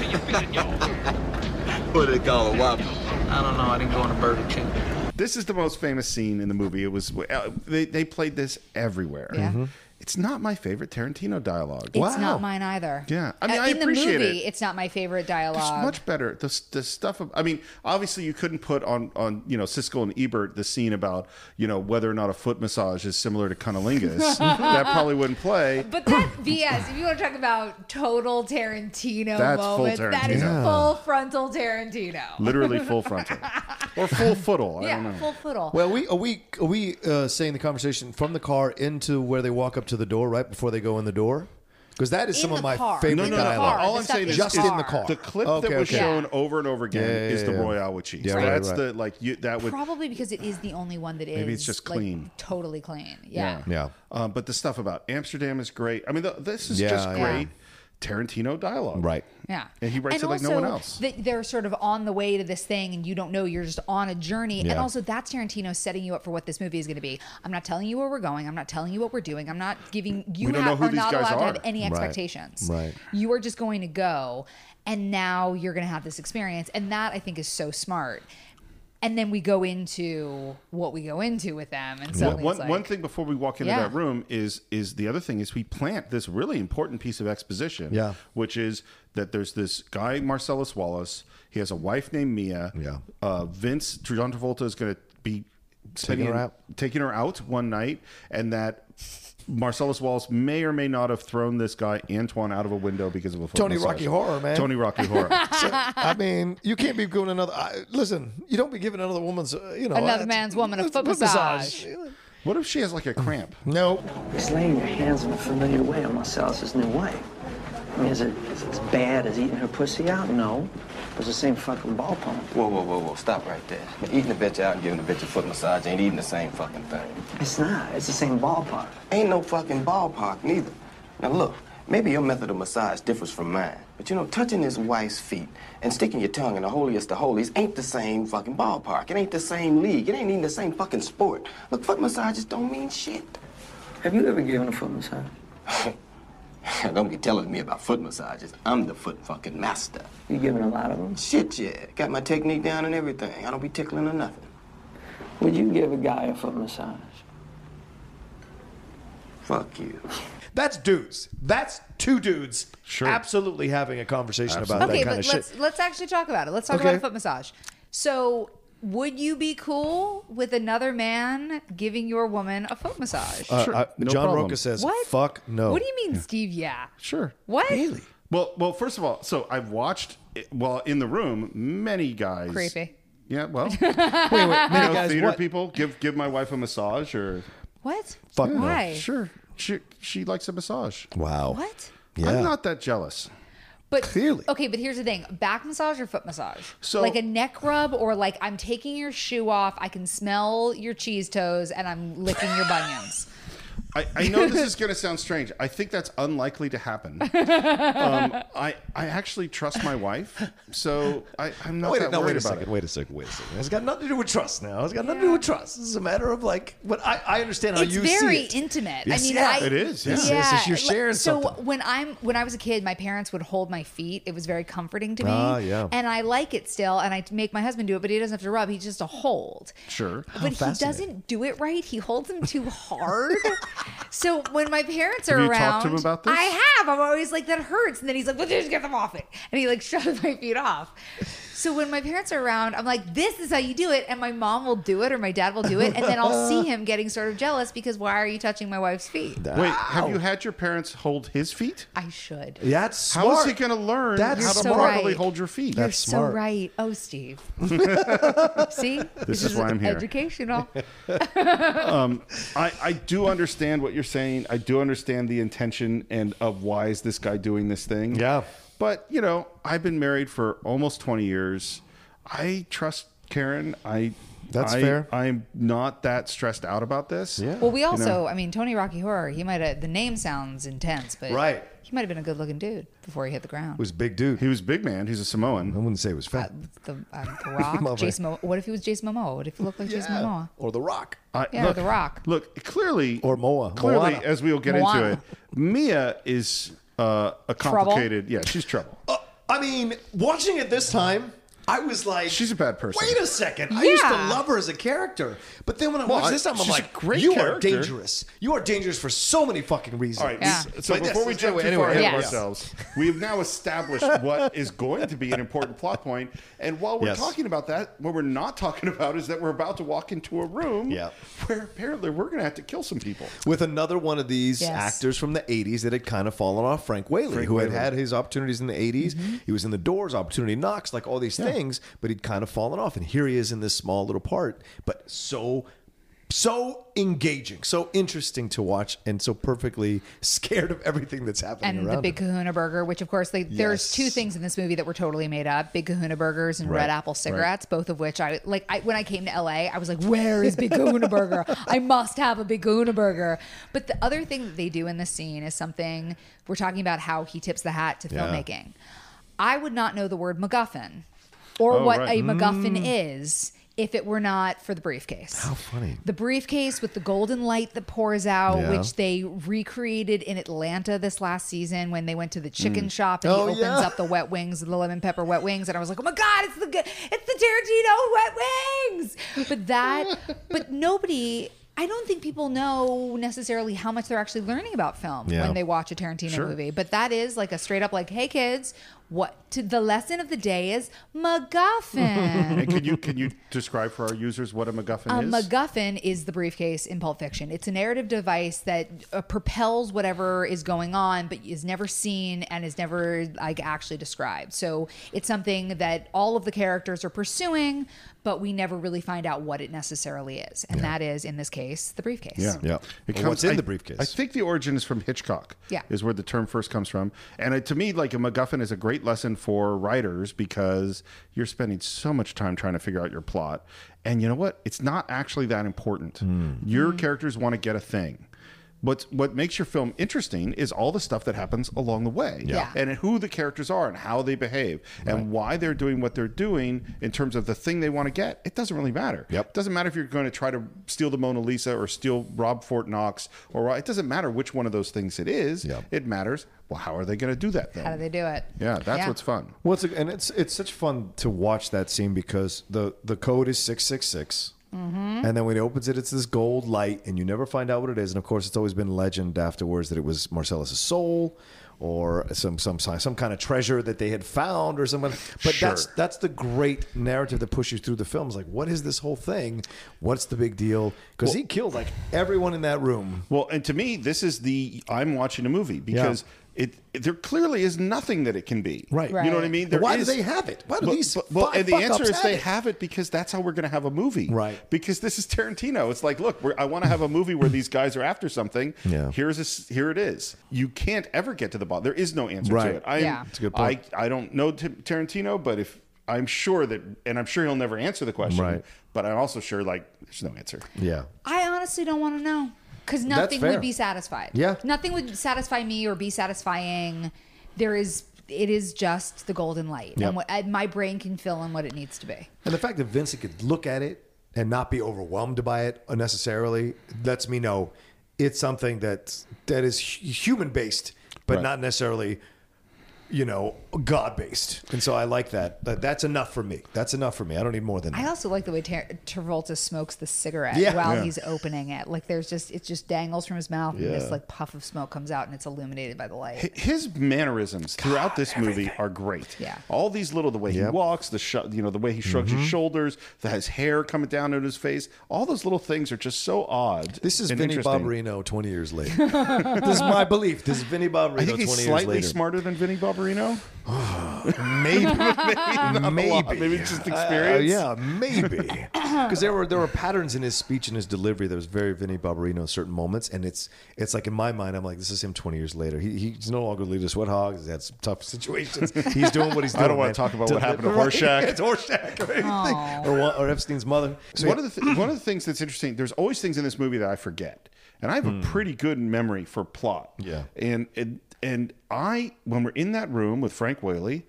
Speaker 3: what do they call a Whopper?
Speaker 10: I don't know. I didn't go on a Burger King.
Speaker 1: This is the most famous scene in the movie. It was uh, they, they played this everywhere.
Speaker 5: Yeah. Mhm.
Speaker 1: It's not my favorite Tarantino dialogue.
Speaker 5: It's not mine either.
Speaker 1: Yeah. I mean,
Speaker 5: Uh,
Speaker 1: I
Speaker 5: in the movie,
Speaker 1: it.
Speaker 5: it's not my favorite
Speaker 1: There's
Speaker 5: dialogue.
Speaker 1: much better. The, the stuff of, I mean, obviously you couldn't put on, on, you know, Siskel and Ebert, the scene about, you know, whether or not a foot massage is similar to cunnilingus. that probably wouldn't play.
Speaker 5: But that BS, if you want to talk about total Tarantino
Speaker 1: That's full
Speaker 5: moment, that is
Speaker 1: Tarantino.
Speaker 5: full frontal Tarantino.
Speaker 1: Literally full frontal. Or full footle. I don't
Speaker 5: yeah,
Speaker 1: know.
Speaker 5: full footle.
Speaker 2: Well, we are we are we uh, saying the conversation from the car into where they walk up to the door right before they go in the door? Because that is
Speaker 5: In
Speaker 2: some
Speaker 5: the
Speaker 2: of my
Speaker 5: car.
Speaker 2: favorite
Speaker 1: No, no, no.
Speaker 2: dialogue.
Speaker 1: All
Speaker 5: The
Speaker 1: I'm saying is
Speaker 2: Just
Speaker 5: the
Speaker 2: in the
Speaker 5: car.
Speaker 2: car.
Speaker 1: The clip
Speaker 2: Okay,
Speaker 1: that was
Speaker 2: okay.
Speaker 1: shown
Speaker 5: Yeah.
Speaker 1: over and over again
Speaker 2: Yeah, yeah,
Speaker 1: is the
Speaker 2: yeah.
Speaker 1: Royale with cheese.
Speaker 2: Yeah, right,
Speaker 1: That's
Speaker 2: right.
Speaker 1: the like you that would
Speaker 5: Probably because it is the only one that is
Speaker 1: Maybe it's just
Speaker 5: like,
Speaker 1: clean.
Speaker 5: totally clean. Yeah.
Speaker 2: Yeah.
Speaker 1: Um, but the stuff about Amsterdam is great. I mean, the, this is
Speaker 2: Yeah,
Speaker 1: just
Speaker 2: yeah.
Speaker 1: great. Tarantino dialogue.
Speaker 2: Right.
Speaker 5: Yeah.
Speaker 1: And he writes
Speaker 5: and
Speaker 1: it like no one else.
Speaker 5: that they're sort of on the way to this thing and you don't know, you're just on a journey. And also that's Tarantino setting you up for what this movie is going to be. I'm not telling you where we're going. I'm not telling you what we're doing. I'm not giving you
Speaker 1: We don't
Speaker 5: have,
Speaker 1: know who
Speaker 5: are
Speaker 1: these
Speaker 5: not
Speaker 1: guys
Speaker 5: allowed to have any
Speaker 2: Right.
Speaker 5: expectations.
Speaker 2: Right.
Speaker 5: You are just going to go and now you're going to have this experience and that I think is so smart. And then we go into what we go into with them and so
Speaker 1: One, one,
Speaker 5: like,
Speaker 1: one thing before we walk into
Speaker 5: Yeah.
Speaker 1: that room is is the other thing is we plant this really important piece of exposition.
Speaker 2: Yeah.
Speaker 1: Which is that there's this guy Marcellus Wallace. He has a wife named Mia.
Speaker 2: Yeah.
Speaker 1: Uh, Vince John Travolta is going to be spending-
Speaker 2: her out.
Speaker 1: taking her out one night, and that. Marcellus Wallace may or may not have thrown this guy Antoine out of a window because of a foot
Speaker 2: Tony
Speaker 1: massage.
Speaker 2: Rocky Horror, man.
Speaker 1: Tony Rocky Horror.
Speaker 2: I mean, you can't be giving another. I, listen, you don't be giving another woman's, uh, you know,
Speaker 5: Another
Speaker 2: uh,
Speaker 5: man's woman a
Speaker 2: it's
Speaker 5: foot massage.
Speaker 1: what if she has like a cramp?
Speaker 2: No,
Speaker 12: It's laying your hands in a familiar way on Marcellus's new wife. I mean, is it, is it as bad as eating her pussy out? No. It's the same fucking ballpark.
Speaker 13: Whoa, whoa, whoa, whoa, stop right there. Eating a bitch out and giving a bitch a foot massage ain't even the same fucking thing.
Speaker 12: It's not. It's the same ballpark.
Speaker 13: Ain't no fucking ballpark neither. Now look, maybe your method of massage differs from mine, but you know, touching his wife's feet and sticking your tongue in the holiest of holies ain't the same fucking ballpark. It ain't the same league. It ain't even the same fucking sport. Look, foot massages don't mean shit.
Speaker 12: Have you ever given a foot massage?
Speaker 13: don't be telling me about foot massages. I'm the foot fucking master.
Speaker 12: You giving a lot of them?
Speaker 13: Shit, yeah. Got my technique down and everything. I don't be tickling or nothing.
Speaker 12: Would you give a guy a foot massage?
Speaker 13: Fuck you.
Speaker 2: that's dudes. That's two dudes.
Speaker 1: Sure.
Speaker 2: Absolutely having a conversation about
Speaker 5: Okay,
Speaker 2: that kind
Speaker 5: but
Speaker 2: of
Speaker 5: let's
Speaker 2: shit.
Speaker 5: let's actually talk about it. Let's talk
Speaker 2: Okay.
Speaker 5: about a foot massage. So, would you be cool with another man giving your woman a foot massage?
Speaker 2: Uh,
Speaker 1: Sure,
Speaker 2: uh,
Speaker 1: no
Speaker 2: John
Speaker 1: problem.
Speaker 2: Rocha says,
Speaker 5: what?
Speaker 2: "Fuck no."
Speaker 5: What do you mean, Steve? Yeah.
Speaker 1: Sure.
Speaker 5: What?
Speaker 2: Really?
Speaker 1: Well, well, first of all, so I've watched well in the room many guys.
Speaker 5: Creepy.
Speaker 1: Yeah, well,
Speaker 2: Wait, wait,
Speaker 1: you know,
Speaker 2: guys,
Speaker 1: theater
Speaker 2: what?
Speaker 1: people give give my wife a massage or
Speaker 5: What?
Speaker 2: Fuck no.
Speaker 5: Why?
Speaker 1: sure she she likes a massage.
Speaker 2: Wow.
Speaker 5: What?
Speaker 2: Yeah.
Speaker 1: I'm not that jealous.
Speaker 5: But
Speaker 2: Clearly.
Speaker 5: okay. But here's the thing: back massage or foot massage?
Speaker 1: So-
Speaker 5: like a neck rub, or like I'm taking your shoe off. I can smell your cheese toes, and I'm licking your bunions.
Speaker 1: I, I know this is going to sound strange. I think that's unlikely to happen. Um, I I actually trust my wife, so I, I'm not
Speaker 2: wait,
Speaker 1: that
Speaker 2: no,
Speaker 1: worried
Speaker 2: wait a
Speaker 1: about
Speaker 2: second.
Speaker 1: it.
Speaker 2: Wait a second. Wait a second. It's got nothing to do with trust now. It's got nothing to do with trust. This is a matter of like, but I, I understand how
Speaker 5: it's
Speaker 2: you
Speaker 5: very
Speaker 2: see it.
Speaker 5: intimate.
Speaker 2: Yes,
Speaker 5: I mean,
Speaker 2: yeah,
Speaker 5: I,
Speaker 1: it is, yeah.
Speaker 2: Yes,
Speaker 5: Yeah,
Speaker 2: yes, yes, you're
Speaker 5: like,
Speaker 2: sharing
Speaker 5: so
Speaker 2: something.
Speaker 5: when I'm when I was a kid, my parents would hold my feet. It was very comforting to me.
Speaker 2: Ah, yeah.
Speaker 5: And I like it still, and I make my husband do it, but he doesn't have to rub. He's just a hold.
Speaker 1: Sure.
Speaker 5: But he doesn't do it right. He holds them too hard. so when my parents are
Speaker 1: Have you
Speaker 5: around,
Speaker 1: talked to him about this?
Speaker 5: I have. I'm always like, that hurts. And then he's like, well, just get them off it. And he like shoves my feet off. So when my parents are around, I'm like, this is how you do it. And my mom will do it or my dad will do it. And then I'll see him getting sort of jealous because why are you touching my wife's feet?
Speaker 1: Wait, have you had your parents hold his feet?
Speaker 5: I should.
Speaker 2: That's smart.
Speaker 1: How is he going to learn
Speaker 2: That's
Speaker 1: how to
Speaker 5: so
Speaker 1: properly
Speaker 5: right.
Speaker 1: hold your feet?
Speaker 5: You're
Speaker 2: That's
Speaker 5: so
Speaker 2: smart.
Speaker 5: right. Oh, Steve. See? This,
Speaker 1: is why I'm here.
Speaker 5: Educational.
Speaker 1: Um, I, I do understand what you're saying. I do understand the intention and of why is this guy doing this thing.
Speaker 2: Yeah.
Speaker 1: But, you know, I've been married for almost 20 years. I trust Karen. I
Speaker 2: That's
Speaker 1: I-
Speaker 2: fair.
Speaker 1: I'm not that stressed out about this.
Speaker 2: Yeah.
Speaker 5: Well, we also, I mean, Tony Rocky Horror, he might have, the name sounds intense, but
Speaker 2: Right.
Speaker 5: he might have been a good looking dude before he hit the ground.
Speaker 2: He was a big dude.
Speaker 1: He was a big man. He's a Samoan.
Speaker 2: I wouldn't say he was fat.
Speaker 5: the, um, the Rock, Jason Momoa. What if he was Jason Momoa? What if he looked like Jason Momoa?
Speaker 2: Or The Rock.
Speaker 1: I,
Speaker 5: Yeah, The Rock.
Speaker 1: Look, clearly,
Speaker 2: Or Moa.
Speaker 1: Clearly,
Speaker 2: Moana.
Speaker 1: as we will get
Speaker 5: Moana.
Speaker 1: into it, Mia is uh, a
Speaker 5: Trouble?
Speaker 1: complicated. Yeah, she's trouble.
Speaker 2: Uh, I mean, watching it this time, I was like,
Speaker 1: She's a bad person.
Speaker 2: Wait a second. I used to
Speaker 5: Yeah.
Speaker 2: love her as a character, but then when I
Speaker 1: Well,
Speaker 2: watched
Speaker 1: I-
Speaker 2: this time, I'm
Speaker 1: she's a
Speaker 2: like,
Speaker 1: great
Speaker 2: you are dangerous. You are dangerous for so many fucking reasons.
Speaker 1: All right.
Speaker 5: Yeah.
Speaker 1: So
Speaker 2: But
Speaker 1: before
Speaker 2: yes,
Speaker 1: we jump
Speaker 2: anyway,
Speaker 1: too far
Speaker 2: anyway,
Speaker 1: ahead of
Speaker 5: yes.
Speaker 1: ourselves, we have now established what is going to be an important plot point. And while we're
Speaker 2: Yes.
Speaker 1: talking about that, what we're not talking about is that we're about to walk into a room
Speaker 2: Yeah.
Speaker 1: where apparently we're going to have to kill some people.
Speaker 2: With another one of these
Speaker 5: Yes.
Speaker 2: actors from the 80s that had kind of fallen off, Frank Whaley, who had
Speaker 1: Whaley.
Speaker 2: had his opportunities in the 80s.
Speaker 5: Mm-hmm.
Speaker 2: He was in The Doors, Opportunity Knocks, like all these things, but he'd kind of fallen off. And here he is in this small little part, but so so engaging, so interesting to watch, and so perfectly scared of everything that's happening
Speaker 5: and the Big
Speaker 2: him.
Speaker 5: Kahuna Burger, which of course they, there's two things in this movie that were totally made up: Big Kahuna Burgers and
Speaker 2: Right,
Speaker 5: Red Apple
Speaker 2: right.
Speaker 5: cigarettes, both of which I like. I, when I came to LA, I was like, "Where is Big Kahuna Burger? I must have a Big Kahuna Burger." But the other thing that they do in this scene is something we're talking about how he tips the hat to
Speaker 2: Yeah.
Speaker 5: filmmaking. I would not know the word MacGuffin or
Speaker 2: Oh,
Speaker 5: what
Speaker 2: right.
Speaker 5: a MacGuffin
Speaker 2: Mm.
Speaker 5: is if it were not for the briefcase.
Speaker 2: How funny.
Speaker 5: The briefcase with the golden light that pours out,
Speaker 2: Yeah.
Speaker 5: which they recreated in Atlanta this last season when they went to the chicken
Speaker 2: Mm.
Speaker 5: shop and
Speaker 2: Oh,
Speaker 5: he opens
Speaker 2: yeah.
Speaker 5: up the wet wings, the lemon pepper wet wings, and I was like, oh my god, it's the it's the Tarantino wet wings. But that, but nobody. I don't think people know necessarily how much they're actually learning about film
Speaker 1: Yeah.
Speaker 5: when they watch a Tarantino
Speaker 1: Sure.
Speaker 5: movie. But that is like a straight up like, hey kids, what to the lesson of the day is MacGuffin.
Speaker 1: and can you can you describe for our users what a MacGuffin
Speaker 5: A
Speaker 1: is?
Speaker 5: A MacGuffin is the briefcase in Pulp Fiction. It's a narrative device that uh, propels whatever is going on, but is never seen and is never like actually described. So it's something that all of the characters are pursuing, but we never really find out what it necessarily is, and that is in this case the briefcase.
Speaker 1: Yeah,
Speaker 2: Yeah.
Speaker 1: It
Speaker 2: Well, what's in
Speaker 1: I-
Speaker 2: the briefcase?
Speaker 1: I think the origin is from Hitchcock.
Speaker 5: Yeah.
Speaker 1: is where the term first comes from. And to me, like a MacGuffin is a great lesson for writers because you're spending so much time trying to figure out your plot, and you know what? It's not actually that important.
Speaker 2: Hmm.
Speaker 1: Your characters want to get a thing. What's, what makes your film interesting is all the stuff that happens along the way,
Speaker 5: Yeah.
Speaker 1: and who the characters are and how they behave and why they're doing what they're doing in terms of the thing they want to get. It doesn't really matter.
Speaker 2: Yep.
Speaker 1: It doesn't matter if you're going to try to steal the Mona Lisa or steal Rob Fort Knox or it doesn't matter which one of those things it is.
Speaker 2: Yep.
Speaker 1: It matters. Well, how are they going to do that then?
Speaker 5: How do they do it?
Speaker 1: yeah, that's what's fun.
Speaker 2: Well, it's a, and it's it's such fun to watch that scene because the the code is six six six.
Speaker 5: Mm-hmm.
Speaker 2: And then when he opens it, it's this gold light, and you never find out what it is. And of course, it's always been legend afterwards that it was Marcellus' soul, or some some some kind of treasure that they had found, or something. But
Speaker 1: Sure.
Speaker 2: that's that's the great narrative that pushes through the film. Like, what is this whole thing? What's the big deal? Because he killed like everyone in that room.
Speaker 1: Well, and to me, this is the I'm watching a movie because it, it- there clearly is nothing that it can be.
Speaker 2: Right.
Speaker 1: You know what I mean? There
Speaker 2: why do they have it? Why do
Speaker 1: Well,
Speaker 2: these
Speaker 1: but- well,
Speaker 2: five
Speaker 1: and the answer is
Speaker 2: have
Speaker 1: they
Speaker 2: it?
Speaker 1: have it because that's how we're going to have a movie.
Speaker 2: Right.
Speaker 1: Because this is Tarantino. It's like, look, we're, I want to have a movie where these guys are after something.
Speaker 2: Yeah.
Speaker 1: Here's a, s- here it is. You can't ever get to the bottom. There is no answer
Speaker 2: Right.
Speaker 1: to it. I'm,
Speaker 5: Yeah.
Speaker 2: That's a good point.
Speaker 1: I I don't know T- Tarantino, but if I'm sure that, and I'm sure he'll never answer the question.
Speaker 2: Right.
Speaker 1: But I'm also sure like there's no answer.
Speaker 2: Yeah.
Speaker 5: I honestly don't want to know because nothing would be satisfied.
Speaker 2: Yeah.
Speaker 5: nothing would satisfy me or be satisfying. There is, it is just the golden light,
Speaker 2: Yep.
Speaker 5: and what and my brain can fill in what it needs to be.
Speaker 2: And the fact that Vincent could look at it and not be overwhelmed by it unnecessarily lets me know it's something that that is human based, but
Speaker 1: Right.
Speaker 2: not necessarily, you know, God based. And so I like that. That- That's enough for me. That's enough for me. I don't need more than that.
Speaker 5: I also like the way Tra- Travolta smokes the cigarette
Speaker 2: Yeah.
Speaker 5: while
Speaker 1: Yeah.
Speaker 5: he's opening it. Like there's just it just dangles from his mouth, and this like puff of smoke comes out, and it's illuminated by the light.
Speaker 1: His mannerisms throughout this movie are great.
Speaker 5: Yeah.
Speaker 1: all these little the way
Speaker 2: Yep.
Speaker 1: he walks, the sh- you know the way he shrugs his mm-hmm. shoulders, the his hair coming down on his face. All those little things are just so odd.
Speaker 2: This is
Speaker 1: and
Speaker 2: Vinny
Speaker 1: interesting.
Speaker 2: Barbarino 20 years later. this is my belief. This is Vinny Barbarino
Speaker 1: I think
Speaker 2: 20
Speaker 1: he's
Speaker 2: years
Speaker 1: slightly smarter than Vinny Barbarino.
Speaker 2: Maybe.
Speaker 1: Not a
Speaker 2: maybe.
Speaker 1: lot. Maybe just
Speaker 2: Uh,
Speaker 1: experience.
Speaker 2: yeah, maybe. Because there were there were patterns in his speech and his delivery that was very Vinny Barbarino in certain moments, and it's it's like in my mind, I'm like, this is him 20 years later. He, he's no longer leader of Sweat Hogs. He's had some tough situations. He's doing what he's doing.
Speaker 1: I don't wanna talk about what happened to
Speaker 2: Right.
Speaker 1: Horshack.
Speaker 2: it's Horshack or anything, or, or Epstein's mother. So
Speaker 1: one of the th- one of the things that's interesting. There's always things in this movie that I forget, and I have a pretty good memory for plot.
Speaker 2: Yeah.
Speaker 1: and and and I when we're in that room with Frank Whaley.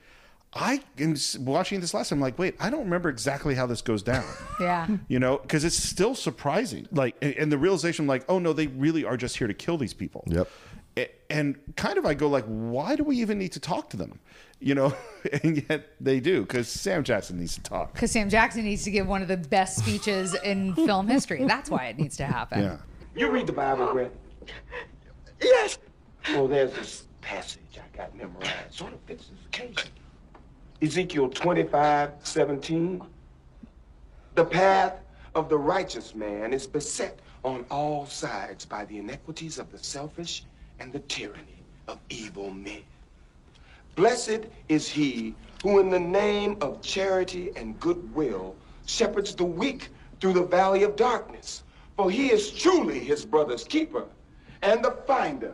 Speaker 1: I am watching this last time. I'm like, wait, I don't remember exactly how this goes down.
Speaker 5: Yeah.
Speaker 1: you know, because it's still surprising. Like, and, and the realization, like, oh no, they really are just here to kill these people.
Speaker 2: Yep.
Speaker 1: A- And kind of, I go like, why do we even need to talk to them? You know, and yet they do because Sam Jackson needs to talk.
Speaker 5: Because Sam Jackson needs to give one of the best speeches in film history. That's why it needs to happen.
Speaker 1: Yeah.
Speaker 3: You read the Bible, Brett? Yes. Well, there's this passage I got memorized. Sort of fits this occasion. Ezekiel 25, 17. The path of the righteous man is beset on all sides by the iniquities of the selfish and the tyranny of evil men. Blessed is he who, in the name of charity and goodwill, shepherds the weak through the valley of darkness. for he is truly his brother's keeper and the finder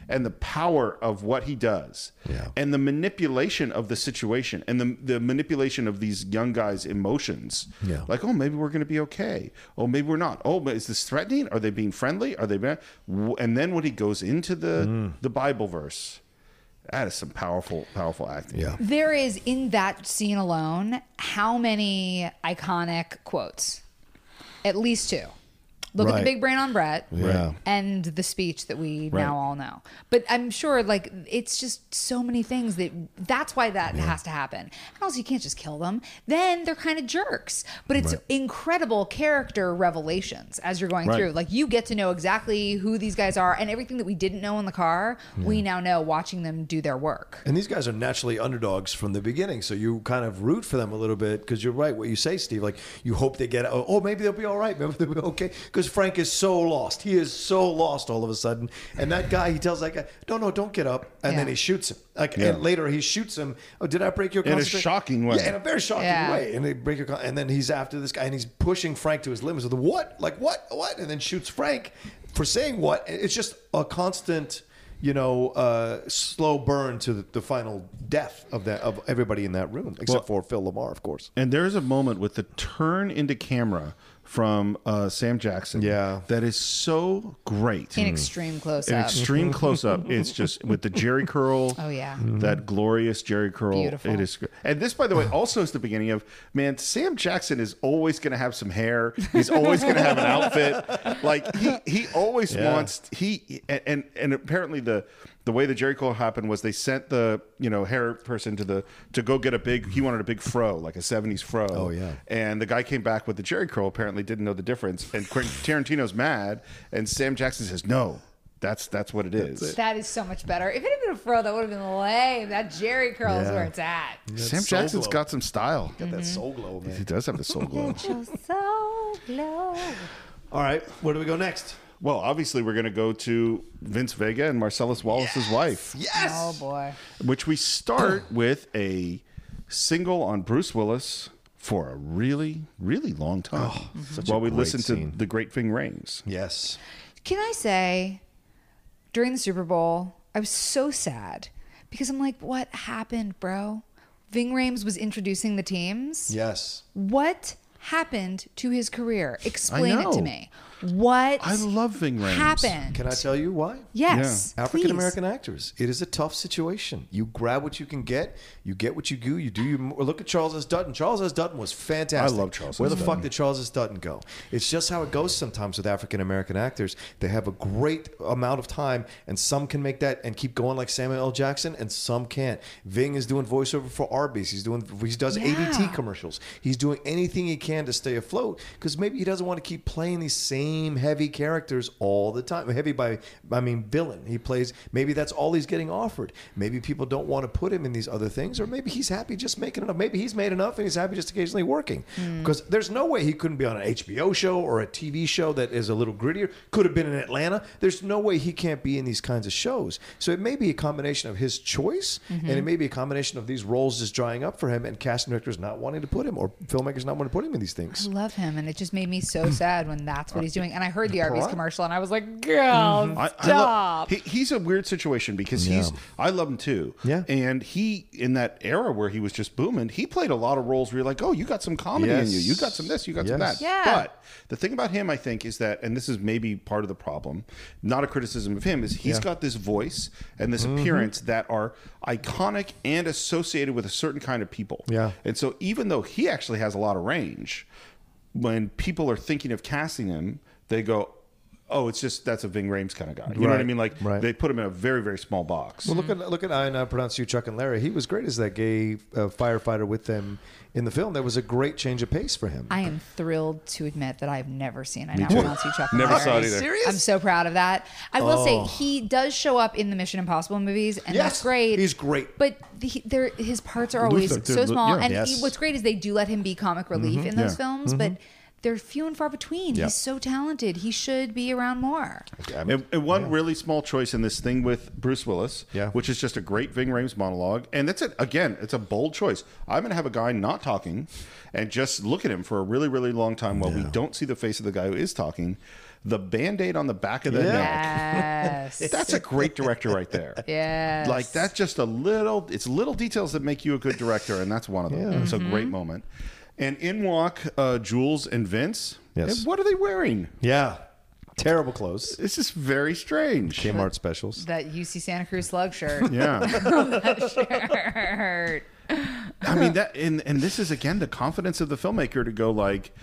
Speaker 1: and the power of what he does
Speaker 2: Yeah.
Speaker 1: and the manipulation of the situation and the, the manipulation of these young guys emotions
Speaker 2: Yeah.
Speaker 1: like oh maybe we're going to be okay oh maybe we're not oh but is this threatening are they being friendly are they being... and then when he goes into the
Speaker 2: Mm.
Speaker 1: the bible verse that is some powerful powerful acting
Speaker 2: Yeah.
Speaker 5: There is in that scene alone how many iconic quotes? At least two. Look at
Speaker 2: Right.
Speaker 5: the big brain on Brett.
Speaker 2: Yeah.
Speaker 5: And the speech that we
Speaker 1: Right.
Speaker 5: now all know. But I'm sure like it's just so many things that that's why that has to happen. And also you can't just kill them. Then they're kind of jerks. But it's incredible character revelations as you're going
Speaker 1: Right.
Speaker 5: through. Like you get to know exactly who these guys are and everything that we didn't know in the car, we now know watching them do their work.
Speaker 2: And these guys are naturally underdogs from the beginning, so you kind of root for them a little bit because you're right. What you say, Steve, like you hope they get, oh, oh, maybe they'll be all right, maybe they'll be okay. Because Frank is so lost, he is so lost all of a sudden. And that guy, he tells that guy, no, no, don't get up, and then he shoots him. Like,
Speaker 1: Yeah.
Speaker 2: and later he shoots him. Oh, did I break your
Speaker 1: In a shocking way.
Speaker 2: Yeah, in a very shocking
Speaker 5: Yeah.
Speaker 2: way. And they break your, con- and then he's after this guy, and he's pushing Frank to his limits. With what? Like what? What? And then shoots Frank for saying what? It's just a constant you know, uh, slow burn to the, the final death of that of everybody in that room, except for Phil LaMarr, of course.
Speaker 1: And there's a moment with the turn into camera from uh, Sam Jackson.
Speaker 2: Yeah.
Speaker 1: That is so great.
Speaker 5: In extreme close
Speaker 1: An
Speaker 5: up.
Speaker 1: extreme close up. It's just with the Jheri curl.
Speaker 5: Oh, yeah.
Speaker 1: That glorious Jheri curl.
Speaker 5: Beautiful.
Speaker 1: It is. And this, by the way, also is the beginning of man. Sam Jackson is always going to have some hair. He's always going to have an outfit. Like he he always
Speaker 2: Yeah.
Speaker 1: wants he and, and and apparently the the way the Jheri curl happened was they sent the you know hair person to the to go get a big. He wanted a big fro, like a '70s fro.
Speaker 2: Oh, yeah.
Speaker 1: And the guy came back with the Jheri curl. Apparently, didn't know the difference. And Quentin Tarantino's mad, and Sam Jackson says, "No, that's that's what it is."
Speaker 5: That is so much better. If it had been a fro, that would have been lame. That Jheri curl is where it's at.
Speaker 1: Sam
Speaker 2: soul
Speaker 1: Jackson's
Speaker 2: glow.
Speaker 1: got some style.
Speaker 2: Got that mm-hmm. soul glow,
Speaker 1: He does have the soul glow.
Speaker 5: so glow.
Speaker 2: All right, where do we go next?
Speaker 1: Well, obviously, we're going to go to Vince Vega and Marcellus Wallace's wife,
Speaker 2: Yes.
Speaker 5: Oh boy.
Speaker 1: which we start with a single on Bruce Willis for a really, really long oh, time
Speaker 2: such a
Speaker 1: while we listen
Speaker 2: scene.
Speaker 1: to The Great Ving Rhames.
Speaker 2: Yes.
Speaker 5: Can I say, during the Super Bowl, I was so sad because I'm like, what happened, bro? Ving Rhames was introducing the teams.
Speaker 2: Yes.
Speaker 5: What happened to his career? Explain it to me. What
Speaker 1: I love Ving Rhames.
Speaker 5: happened?
Speaker 2: Can I tell you why?
Speaker 5: Yes.
Speaker 2: African American actors. It is a tough situation. You grab what you can get. You get what you do. You do. You look at Charles S. Dutton. Charles S. Dutton was fantastic.
Speaker 1: I love Charles
Speaker 2: Where
Speaker 1: S.
Speaker 2: the
Speaker 1: Dutton.
Speaker 2: fuck did Charles S. Dutton go? It's just how it goes sometimes with African American actors. They have a great amount of time, and some can make that and keep going like Samuel L. Jackson, and some can't. Ving is doing voiceover for Arby's. He's doing. He does
Speaker 5: Yeah.
Speaker 2: ADT commercials. He's doing anything he can to stay afloat because maybe he doesn't want to keep playing these same heavy characters all the time. Heavy by, I mean, villain. He plays. Maybe that's all he's getting offered. Maybe people don't want to put him in these other things, or maybe he's happy just making enough. Maybe he's made enough and he's happy just occasionally working. Hmm. Because there's no way he couldn't be on an HBO show or a TV show that is a little grittier. Could have been in Atlanta. There's no way he can't be in these kinds of shows. So it may be a combination of his choice, mm-hmm. and it may be a combination of these roles just drying up for him, and casting directors not wanting to put him, or filmmakers not wanting to put him in these things.
Speaker 5: I love him, and it just made me so sad when that's what uh, he's doing. And I heard the Arby's
Speaker 2: Piranha.
Speaker 5: commercial, and I was like, "Girl,
Speaker 1: I, I love,
Speaker 5: stop!"
Speaker 1: he, he's a weird situation because he's, I love him too.
Speaker 2: Yeah.
Speaker 1: And he in that era where he was just booming, he played a lot of roles where you're like, oh, you got some comedy in you. You got some this. You got some that.
Speaker 5: Yeah.
Speaker 1: But the thing about him, I think, is that, and this is maybe part of the problem, not a criticism of him, is he's
Speaker 2: Yeah. Mm-hmm.
Speaker 1: got this voice and this appearance that are iconic and associated with a certain kind of people.
Speaker 2: Yeah.
Speaker 1: And so even though he actually has a lot of range, when people are thinking of casting him, they go, oh, it's just that's a Ving Rhames kind of guy. You know what I mean? Like
Speaker 2: right.
Speaker 1: they put him in a very very small box.
Speaker 2: Well, look at look at I and I pronounce you Chuck and Larry. He was great as that gay uh, firefighter with them in the film. That was a great change of pace for him.
Speaker 5: I am thrilled to admit that I've never seen I
Speaker 2: Me
Speaker 5: Now
Speaker 2: too.
Speaker 5: Pronounce You Chuck. and
Speaker 1: Never
Speaker 5: Larry.
Speaker 1: saw it either.
Speaker 2: Serious?
Speaker 5: I'm so proud of that. I will
Speaker 2: Oh.
Speaker 5: say he does show up in the Mission Impossible movies, and
Speaker 2: Yes,
Speaker 5: that's great.
Speaker 2: he's great.
Speaker 5: But the, his parts are always
Speaker 1: Luther,
Speaker 5: so
Speaker 1: dude,
Speaker 5: small.
Speaker 1: yeah.
Speaker 5: And
Speaker 2: Yes.
Speaker 5: he- what's great is they do let him be comic relief in those
Speaker 1: Yeah.
Speaker 5: films, but they're few and far between.
Speaker 2: Yep.
Speaker 5: He's so talented. He should be around more.
Speaker 1: And, and one really small choice in this thing with Bruce Willis,
Speaker 2: Yeah.
Speaker 1: which is just a great Ving Rhames monologue, and that's it. Again, it's a bold choice. I'm going to have a guy not talking, and just look at him for a really, really long time while we don't see the face of the guy who is talking. The band-aid on the back of the neck.
Speaker 5: Yes.
Speaker 1: That's a great director right there.
Speaker 5: yes.
Speaker 1: Like that's just a little. It's little details that make you a good director, and that's one of them. It's a mm-hmm. great moment. And in walk uh, Jules and Vince.
Speaker 2: Yes.
Speaker 1: And what are they wearing?
Speaker 2: Yeah, terrible clothes.
Speaker 1: This is very strange.
Speaker 2: Kmart specials.
Speaker 5: That UC Santa Cruz slug shirt.
Speaker 1: Yeah.
Speaker 5: shirt.
Speaker 1: I mean that, and and this is again the confidence of the filmmaker to go like,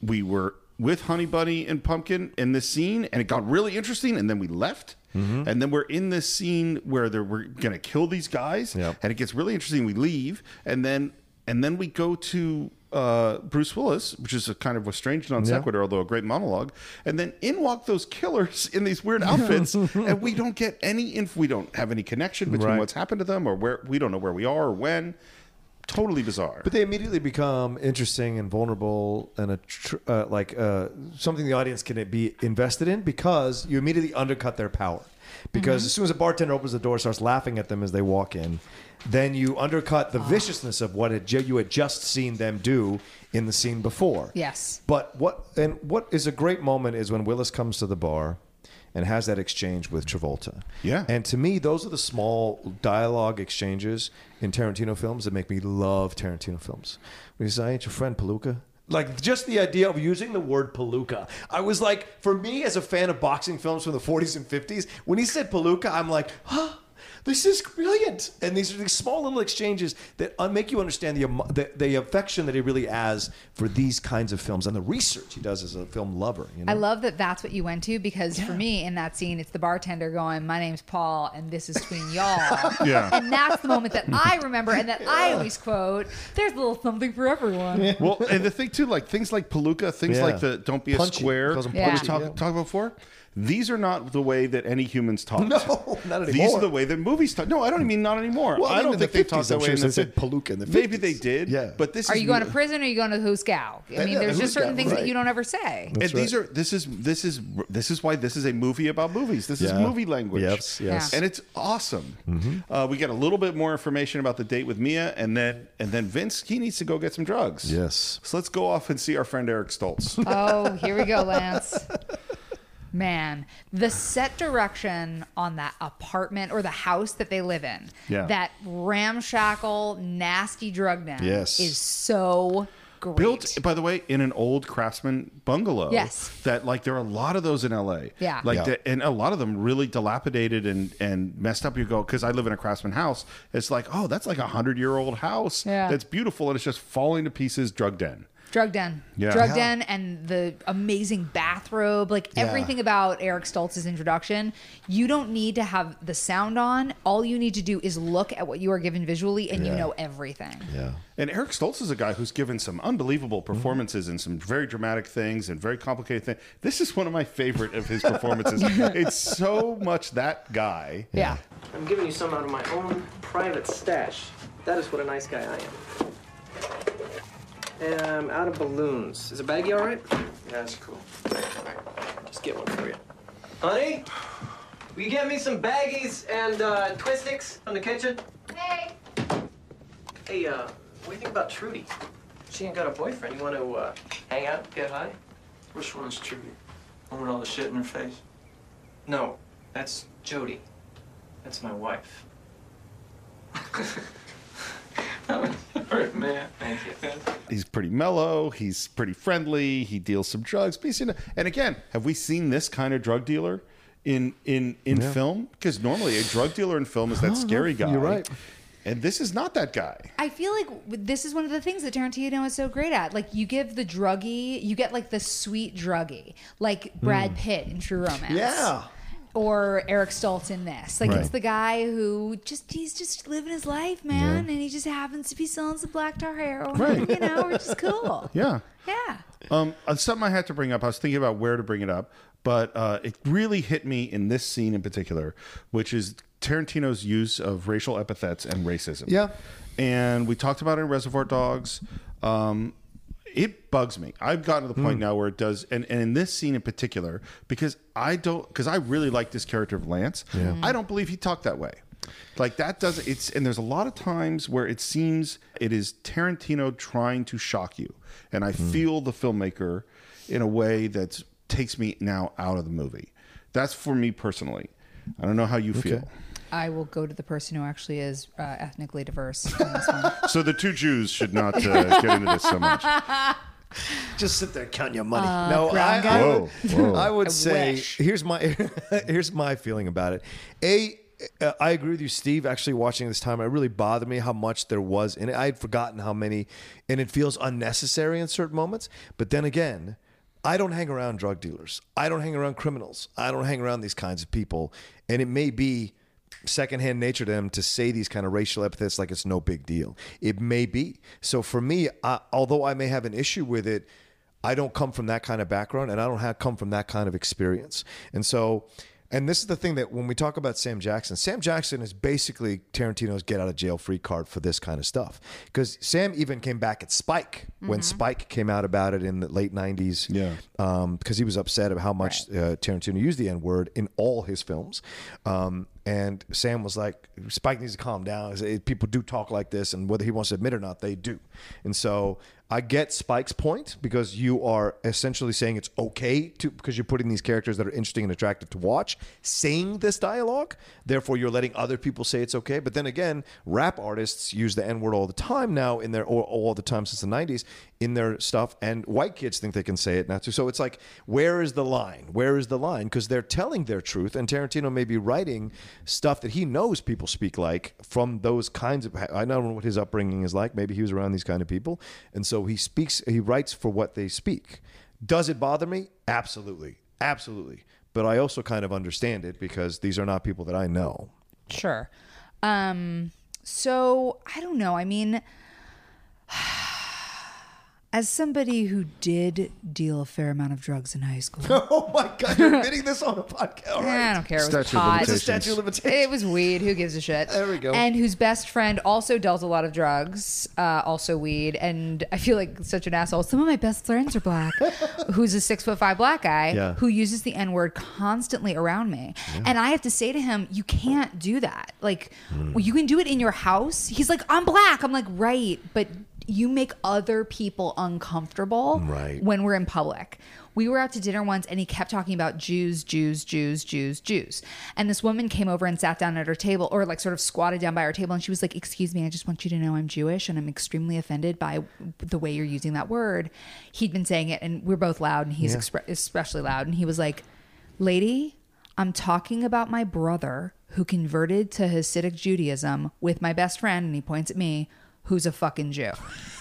Speaker 1: we were with Honey Bunny and Pumpkin in this scene, and it got really interesting, and then we left.
Speaker 2: Mm-hmm.
Speaker 1: And then we're in this scene where they're, we're gonna kill these guys,
Speaker 2: Yep.
Speaker 1: and it gets really interesting. We leave, and then and then we go to uh, Bruce Willis, which is a kind of a strange non sequitur, although a great monologue. And then in walk those killers in these weird outfits, and we don't get any inf- We don't have any connection between
Speaker 2: Right.
Speaker 1: what's happened to them, or where we don't know where we are or when. Totally bizarre.
Speaker 2: But they immediately become interesting and vulnerable and a tr- uh, like uh, something the audience can be invested in because you immediately undercut their power. Because as soon as a bartender opens the door, starts laughing at them as they walk in, then you undercut the ah. viciousness of what had, you had just seen them do in the scene before.
Speaker 5: Yes.
Speaker 2: But what and what is a great moment is when Willis comes to the bar and has that exchange with Travolta.
Speaker 1: Yeah.
Speaker 2: And to me, those are the small dialogue exchanges in Tarantino films that make me love Tarantino films. When he says, "I ain't your friend, Palooka." Like just the idea of using the word palooka. I was like, for me as a fan of boxing films from the 40s and 50s, when he said palooka, I'm like, huh, this is brilliant. And these are these small little exchanges that uh, make you understand the, emo- the the affection that he really has for these kinds of films and the research he does as a film lover. You know?
Speaker 5: I love that that's what you went to because for me in that scene, it's the bartender going, "My name's Paul, and this is between y'all."
Speaker 1: Yeah.
Speaker 5: and that's the moment that I remember and that I always quote. There's a little something for everyone.
Speaker 1: well, and the thing too, like things like Palooka, things
Speaker 2: Yeah.
Speaker 1: like the "Don't be a square"
Speaker 2: Calls 'em
Speaker 1: that we
Speaker 5: punchy,
Speaker 1: talk,
Speaker 2: yeah.
Speaker 1: talk about before. These are not the way that any humans talk.
Speaker 2: No, not anymore.
Speaker 1: These are the way that movies talk. No, I don't even mean not anymore.
Speaker 2: Well, I
Speaker 1: I, don't think
Speaker 2: the
Speaker 1: they talk that
Speaker 2: I'm
Speaker 1: way.
Speaker 2: sure
Speaker 1: in
Speaker 2: they
Speaker 1: the
Speaker 2: said Palooka in the
Speaker 1: Maybe they did.
Speaker 2: Yeah.
Speaker 1: but this
Speaker 5: Are
Speaker 1: is
Speaker 5: you going to prison or are you going to hoosegow? I mean,
Speaker 2: yeah,
Speaker 5: there's just certain
Speaker 2: hoosegow,
Speaker 5: things
Speaker 2: right.
Speaker 5: that you don't ever say.
Speaker 1: And
Speaker 2: That's
Speaker 1: these are this is this is this is why this is a movie about movies. This is movie language.
Speaker 2: Yes, yes.
Speaker 5: Yeah.
Speaker 1: and it's awesome. Uh, we get a little bit more information about the date with Mia, and then and then Vince he needs to go get some drugs.
Speaker 2: Yes.
Speaker 1: So let's go off and see our friend Eric Stoltz.
Speaker 5: Oh, here we go, Lance. Man, the set direction on that apartment or the house that they live in,
Speaker 1: Yeah.
Speaker 5: that ramshackle, nasty drug den,
Speaker 2: Yes.
Speaker 5: is so great.
Speaker 1: Built, by the way, in an old craftsman bungalow.
Speaker 5: Yes.
Speaker 1: That like there are a lot of those in LA.
Speaker 5: Yeah.
Speaker 1: Like
Speaker 2: Yeah.
Speaker 1: the- and a lot of them really dilapidated and and messed up. You go because I live in a craftsman house. It's like oh that's like a hundred year old house.
Speaker 5: Yeah.
Speaker 1: That's beautiful and it's just falling to pieces. Drug den.
Speaker 5: Drug Den.
Speaker 1: Yeah.
Speaker 5: Drug
Speaker 1: Yeah.
Speaker 5: Den and the amazing bathrobe, like
Speaker 2: Yeah.
Speaker 5: everything about Eric Stoltz's introduction. You don't need to have the sound on. All you need to do is look at what you are given visually and you know everything.
Speaker 2: Yeah.
Speaker 1: And Eric Stoltz is a guy who's given some unbelievable performances and some very dramatic things and very complicated things. This is one of my favorite of his performances. it's so much that guy.
Speaker 5: Yeah.
Speaker 12: I'm giving you some out of my own private stash. That is what a nice guy I am. And I'm out of balloons. Is a baggie all right? Yeah, that's cool. Just get one for you. Honey, will you get me some baggies and uh, twist sticks from the kitchen?
Speaker 5: Hey.
Speaker 12: Hey, uh, what do you think about Trudy? She ain't got a boyfriend. You want to uh, hang out, get high?
Speaker 14: Which one's Trudy? One with all the shit in her face?
Speaker 12: No, that's Jody. That's my wife.
Speaker 14: Alright, man.
Speaker 12: Thank you.
Speaker 1: He's pretty mellow. He's pretty friendly. He deals some drugs. But he's, you know, and again, have we seen this kind of drug dealer in in in
Speaker 2: Yeah.
Speaker 1: film? Because normally a drug dealer in film is that scary
Speaker 2: no,
Speaker 1: guy.
Speaker 2: you're right.
Speaker 1: and this is not that guy.
Speaker 5: I feel like this is one of the things that Tarantino is so great at. Like you give the druggy, you get like the sweet druggy, like Brad
Speaker 2: Mm.
Speaker 5: Pitt in True Romance.
Speaker 2: Yeah.
Speaker 5: Or Eric Stoltz in this. Like it's the guy who just he's just living his life, man, and he just happens to be selling some black tar heroin.
Speaker 1: Right.
Speaker 5: You know, which is cool.
Speaker 1: Yeah.
Speaker 5: Yeah.
Speaker 1: Um, uh, something I had to bring up. I was thinking about where to bring it up, but uh, it really hit me in this scene in particular, which is Tarantino's use of racial epithets and racism.
Speaker 2: Yeah.
Speaker 1: and we talked about it in Reservoir Dogs. Um, it bugs me. I've gotten to the point mm. now where it does, and, and in this scene in particular, because I don't, because I really like this character of Lance.
Speaker 2: Yeah.
Speaker 1: I don't believe he talked that way. Like that doesn't. It's and there's a lot of times where it seems it is Tarantino trying to shock you, and I mm. feel the filmmaker in a way that takes me now out of the movie. That's for me personally. I don't know how you feel.
Speaker 5: I will go to the person who actually is uh, ethnically diverse in this one.
Speaker 1: So the two Jews should not uh, get into this so much.
Speaker 2: Just sit there counting your money.
Speaker 5: Uh,
Speaker 2: no,
Speaker 5: brown
Speaker 2: I,
Speaker 5: guy?
Speaker 2: I would,
Speaker 1: Whoa, whoa.
Speaker 2: I would
Speaker 5: I
Speaker 2: say
Speaker 5: wish.
Speaker 2: here's my here's my feeling about it. A, uh, I agree with you, Steve. Actually, watching this time, it really bothered me how much there was in it. I had forgotten how many, and it feels unnecessary in certain moments. But then again. I don't hang around drug dealers. I don't hang around criminals. I don't hang around these kinds of people. And it may be secondhand nature to them to say these kind of racial epithets like it's no big deal. It may be. So for me, I, although I may have an issue with it, I don't come from that kind of background and I don't have come from that kind of experience. And so, and this is the thing that when we talk about Sam Jackson, Sam Jackson is basically Tarantino's get out of jail free card for this kind of stuff. Because Sam even came back at Spike when Spike came out about it in the late 90s.
Speaker 1: Yeah.
Speaker 2: Um, because he was upset about how much uh, Tarantino used the N word in all his films. Um, and Sam was like, Spike needs to calm down. People do talk like this, and whether he wants to admit it or not, they do. And so I get Spike's point because you are essentially saying it's okay to because you're putting these characters that are interesting and attractive to watch saying this dialogue. Therefore, you're letting other people say it's okay. But then again, rap artists use the N word all the time now in their or all the time since the '90s in their stuff, and white kids think they can say it now too. So it's like, where is the line? Where is the line? Because they're telling their truth, and Tarantino may be writing stuff that he knows people speak like from those kinds of. I don't know what his upbringing is like. Maybe he was around these kind of people, and so he speaks. He writes for what they speak. Does it bother me? Absolutely, absolutely. But I also kind of understand it because these are not people that I know.
Speaker 5: Sure. Um, so I don't know. I mean, as somebody who did deal a fair amount of drugs in high school,
Speaker 2: Oh my God, you're admitting this on a podcast. All.
Speaker 5: I don't care. It was
Speaker 1: Statute of
Speaker 5: pot.
Speaker 2: It's a
Speaker 1: limitations.
Speaker 2: statute of limitations.
Speaker 5: It was weed. Who gives a shit?
Speaker 2: There we go.
Speaker 5: And whose best friend also dealt a lot of drugs, uh, also weed. And I feel like such an asshole. Some of my best friends are black. who's a six foot five black guy
Speaker 2: Yeah.
Speaker 5: who uses the N word constantly around me. And I have to say to him, you can't do that. Like,
Speaker 2: Hmm.
Speaker 5: well, you can do it in your house. He's like, I'm black. I'm like, right, but you make other people uncomfortable
Speaker 2: Right.
Speaker 5: when we're in public. We were out to dinner once and he kept talking about Jews, Jews, Jews, Jews, Jews. And this woman came over and sat down at her table or like sort of squatted down by our table and she was like, Excuse me, I just want you to know I'm Jewish and I'm extremely offended by the way you're using that word. He'd been saying it and we're both loud and he's
Speaker 2: Yeah.
Speaker 5: expre- especially loud. And he was like, Lady, I'm talking about my brother who converted to Hasidic Judaism with my best friend, and he points at me, who's a fucking Jew.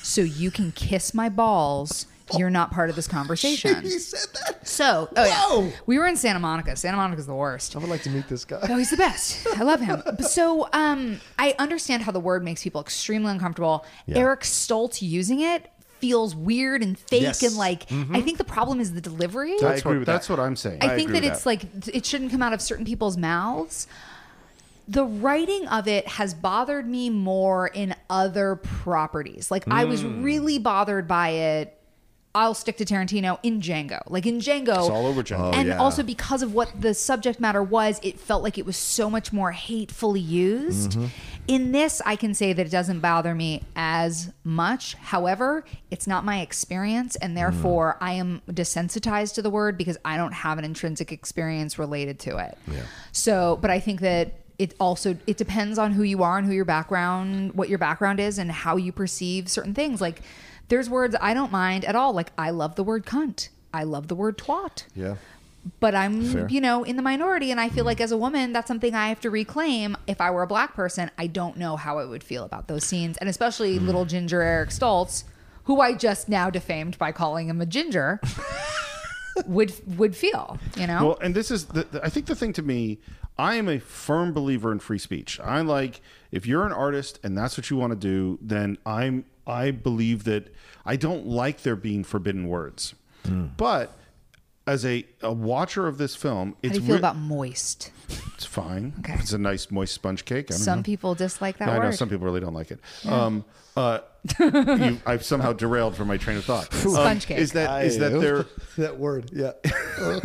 Speaker 5: So you can kiss my balls. You're not part of this conversation.
Speaker 2: he said that.
Speaker 5: So, oh
Speaker 2: Whoa.
Speaker 5: yeah, we were in Santa Monica. Santa Monica's the worst.
Speaker 2: I would like to meet this guy.
Speaker 5: Oh, he's the best. I love him. So, um, I understand how the word makes people extremely uncomfortable.
Speaker 2: Yeah.
Speaker 5: Eric Stoltz using it feels weird and fake
Speaker 2: Yes.
Speaker 5: and like. I think the problem is the delivery.
Speaker 1: That's
Speaker 2: agree
Speaker 1: what
Speaker 2: with
Speaker 1: that's
Speaker 2: that.
Speaker 1: what I'm saying.
Speaker 5: I, think
Speaker 2: agree
Speaker 5: that
Speaker 2: with
Speaker 5: it's like it shouldn't come out of certain people's mouths. The writing of it has bothered me more in other properties. Like I was
Speaker 2: Hmm.
Speaker 5: really bothered by it. I'll stick to Tarantino in Django. Like in Django,
Speaker 1: It's all over Django.
Speaker 2: Oh,
Speaker 5: and
Speaker 2: yeah.
Speaker 5: also because of what the subject matter was, it felt like it was so much more hatefully used.
Speaker 2: Mm-hmm.
Speaker 5: In this, I can say that it doesn't bother me as much. However, it's not my experience, and therefore
Speaker 2: Mm.
Speaker 5: I am desensitized to the word because I don't have an intrinsic experience related to it. Yeah. So, but I think that it also it depends on who you are and who your background, what your background is, and how you perceive certain things. Like, there's words I don't mind at all. Like, I love the word cunt. I love the word twat
Speaker 2: Yeah.
Speaker 5: but I'm,
Speaker 2: Fair.
Speaker 5: you know, in the minority. And I feel like as a woman, that's something I have to reclaim. If I were a black person, I don't know how I would feel about those scenes. And especially
Speaker 2: Hmm.
Speaker 5: little ginger Eric Stoltz, who I just now defamed by calling him a ginger, would would feel, you know?
Speaker 1: Well, and this is the, the- I think the thing to me, I am a firm believer in free speech. I like if you're an artist and that's what you want to do, then I'm I believe that I don't like there being forbidden words. But as a, a watcher of this film,
Speaker 5: how
Speaker 1: it's
Speaker 5: do you feel
Speaker 1: re-
Speaker 5: about moist?
Speaker 1: it's fine.
Speaker 5: Okay.
Speaker 1: It's a nice moist sponge cake. I don't
Speaker 5: Some
Speaker 1: know.
Speaker 5: people dislike that
Speaker 1: I know some people really don't like it. Um, uh, you, I've somehow derailed from my train of thought. Um,
Speaker 5: Sponge cake.
Speaker 1: Is that is that there
Speaker 2: that word? Yeah.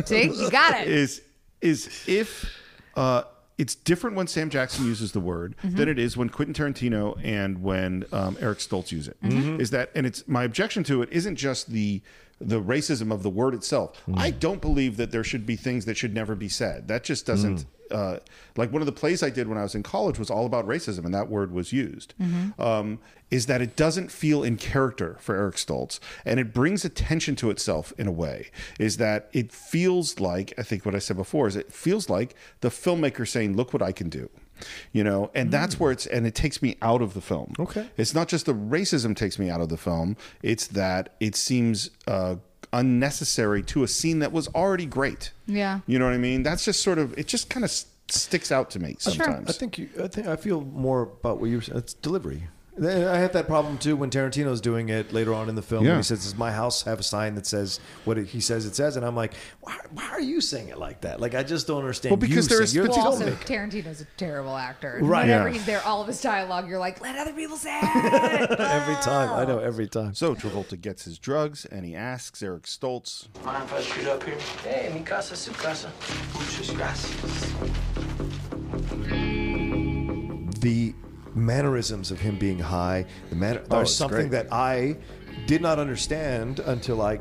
Speaker 5: See, you got it.
Speaker 1: is is if uh, it's different when Sam Jackson uses the word
Speaker 5: Mm-hmm.
Speaker 1: than it is when Quentin Tarantino and when um, Eric Stoltz use it.
Speaker 5: Mm-hmm.
Speaker 1: Is that and it's my objection to it isn't just the the racism of the word itself. I don't believe that there should be things that should never be said. That just doesn't. Uh, like one of the plays I did when I was in college was all about racism, and that word was used. Um, is that it doesn't feel in character for Eric Stoltz, and it brings attention to itself in a way. Is that it feels like I think what I said before is it feels like the filmmaker saying, "Look what I can do." You know, and that's where it's and it takes me out of the film.
Speaker 2: Okay.
Speaker 1: It's not just the racism takes me out of the film, it's that it seems uh, unnecessary to a scene that was already great.
Speaker 5: Yeah.
Speaker 1: You know what I mean? That's just sort of, it just kind of sticks out to me sometimes.
Speaker 2: I think you, I think I feel more about what you were saying. It's delivery. I had that problem too when Tarantino's doing it later on in the film.
Speaker 1: Yeah.
Speaker 2: He says, "Does my house have a sign that says what it, he says it says?" And I'm like, why, "Why are you saying it like that? Like I just don't understand."
Speaker 1: Well, because there's-
Speaker 2: saying- you're
Speaker 5: Well, also,
Speaker 2: filmmaker.
Speaker 5: Tarantino's a terrible actor.
Speaker 2: Right.
Speaker 5: Whenever
Speaker 1: Yeah.
Speaker 5: he's there, all of his dialogue, you're like, let other people say it.
Speaker 2: every time. I know every time.
Speaker 1: so Travolta gets his drugs and he asks Eric Stoltz,
Speaker 14: Mind if I shoot up here?
Speaker 15: Hey, mi casa, su casa.
Speaker 14: Muchas gracias.
Speaker 2: the mannerisms of him being high, the manner
Speaker 1: Oh,
Speaker 2: are something
Speaker 1: great.
Speaker 2: that I did not understand until I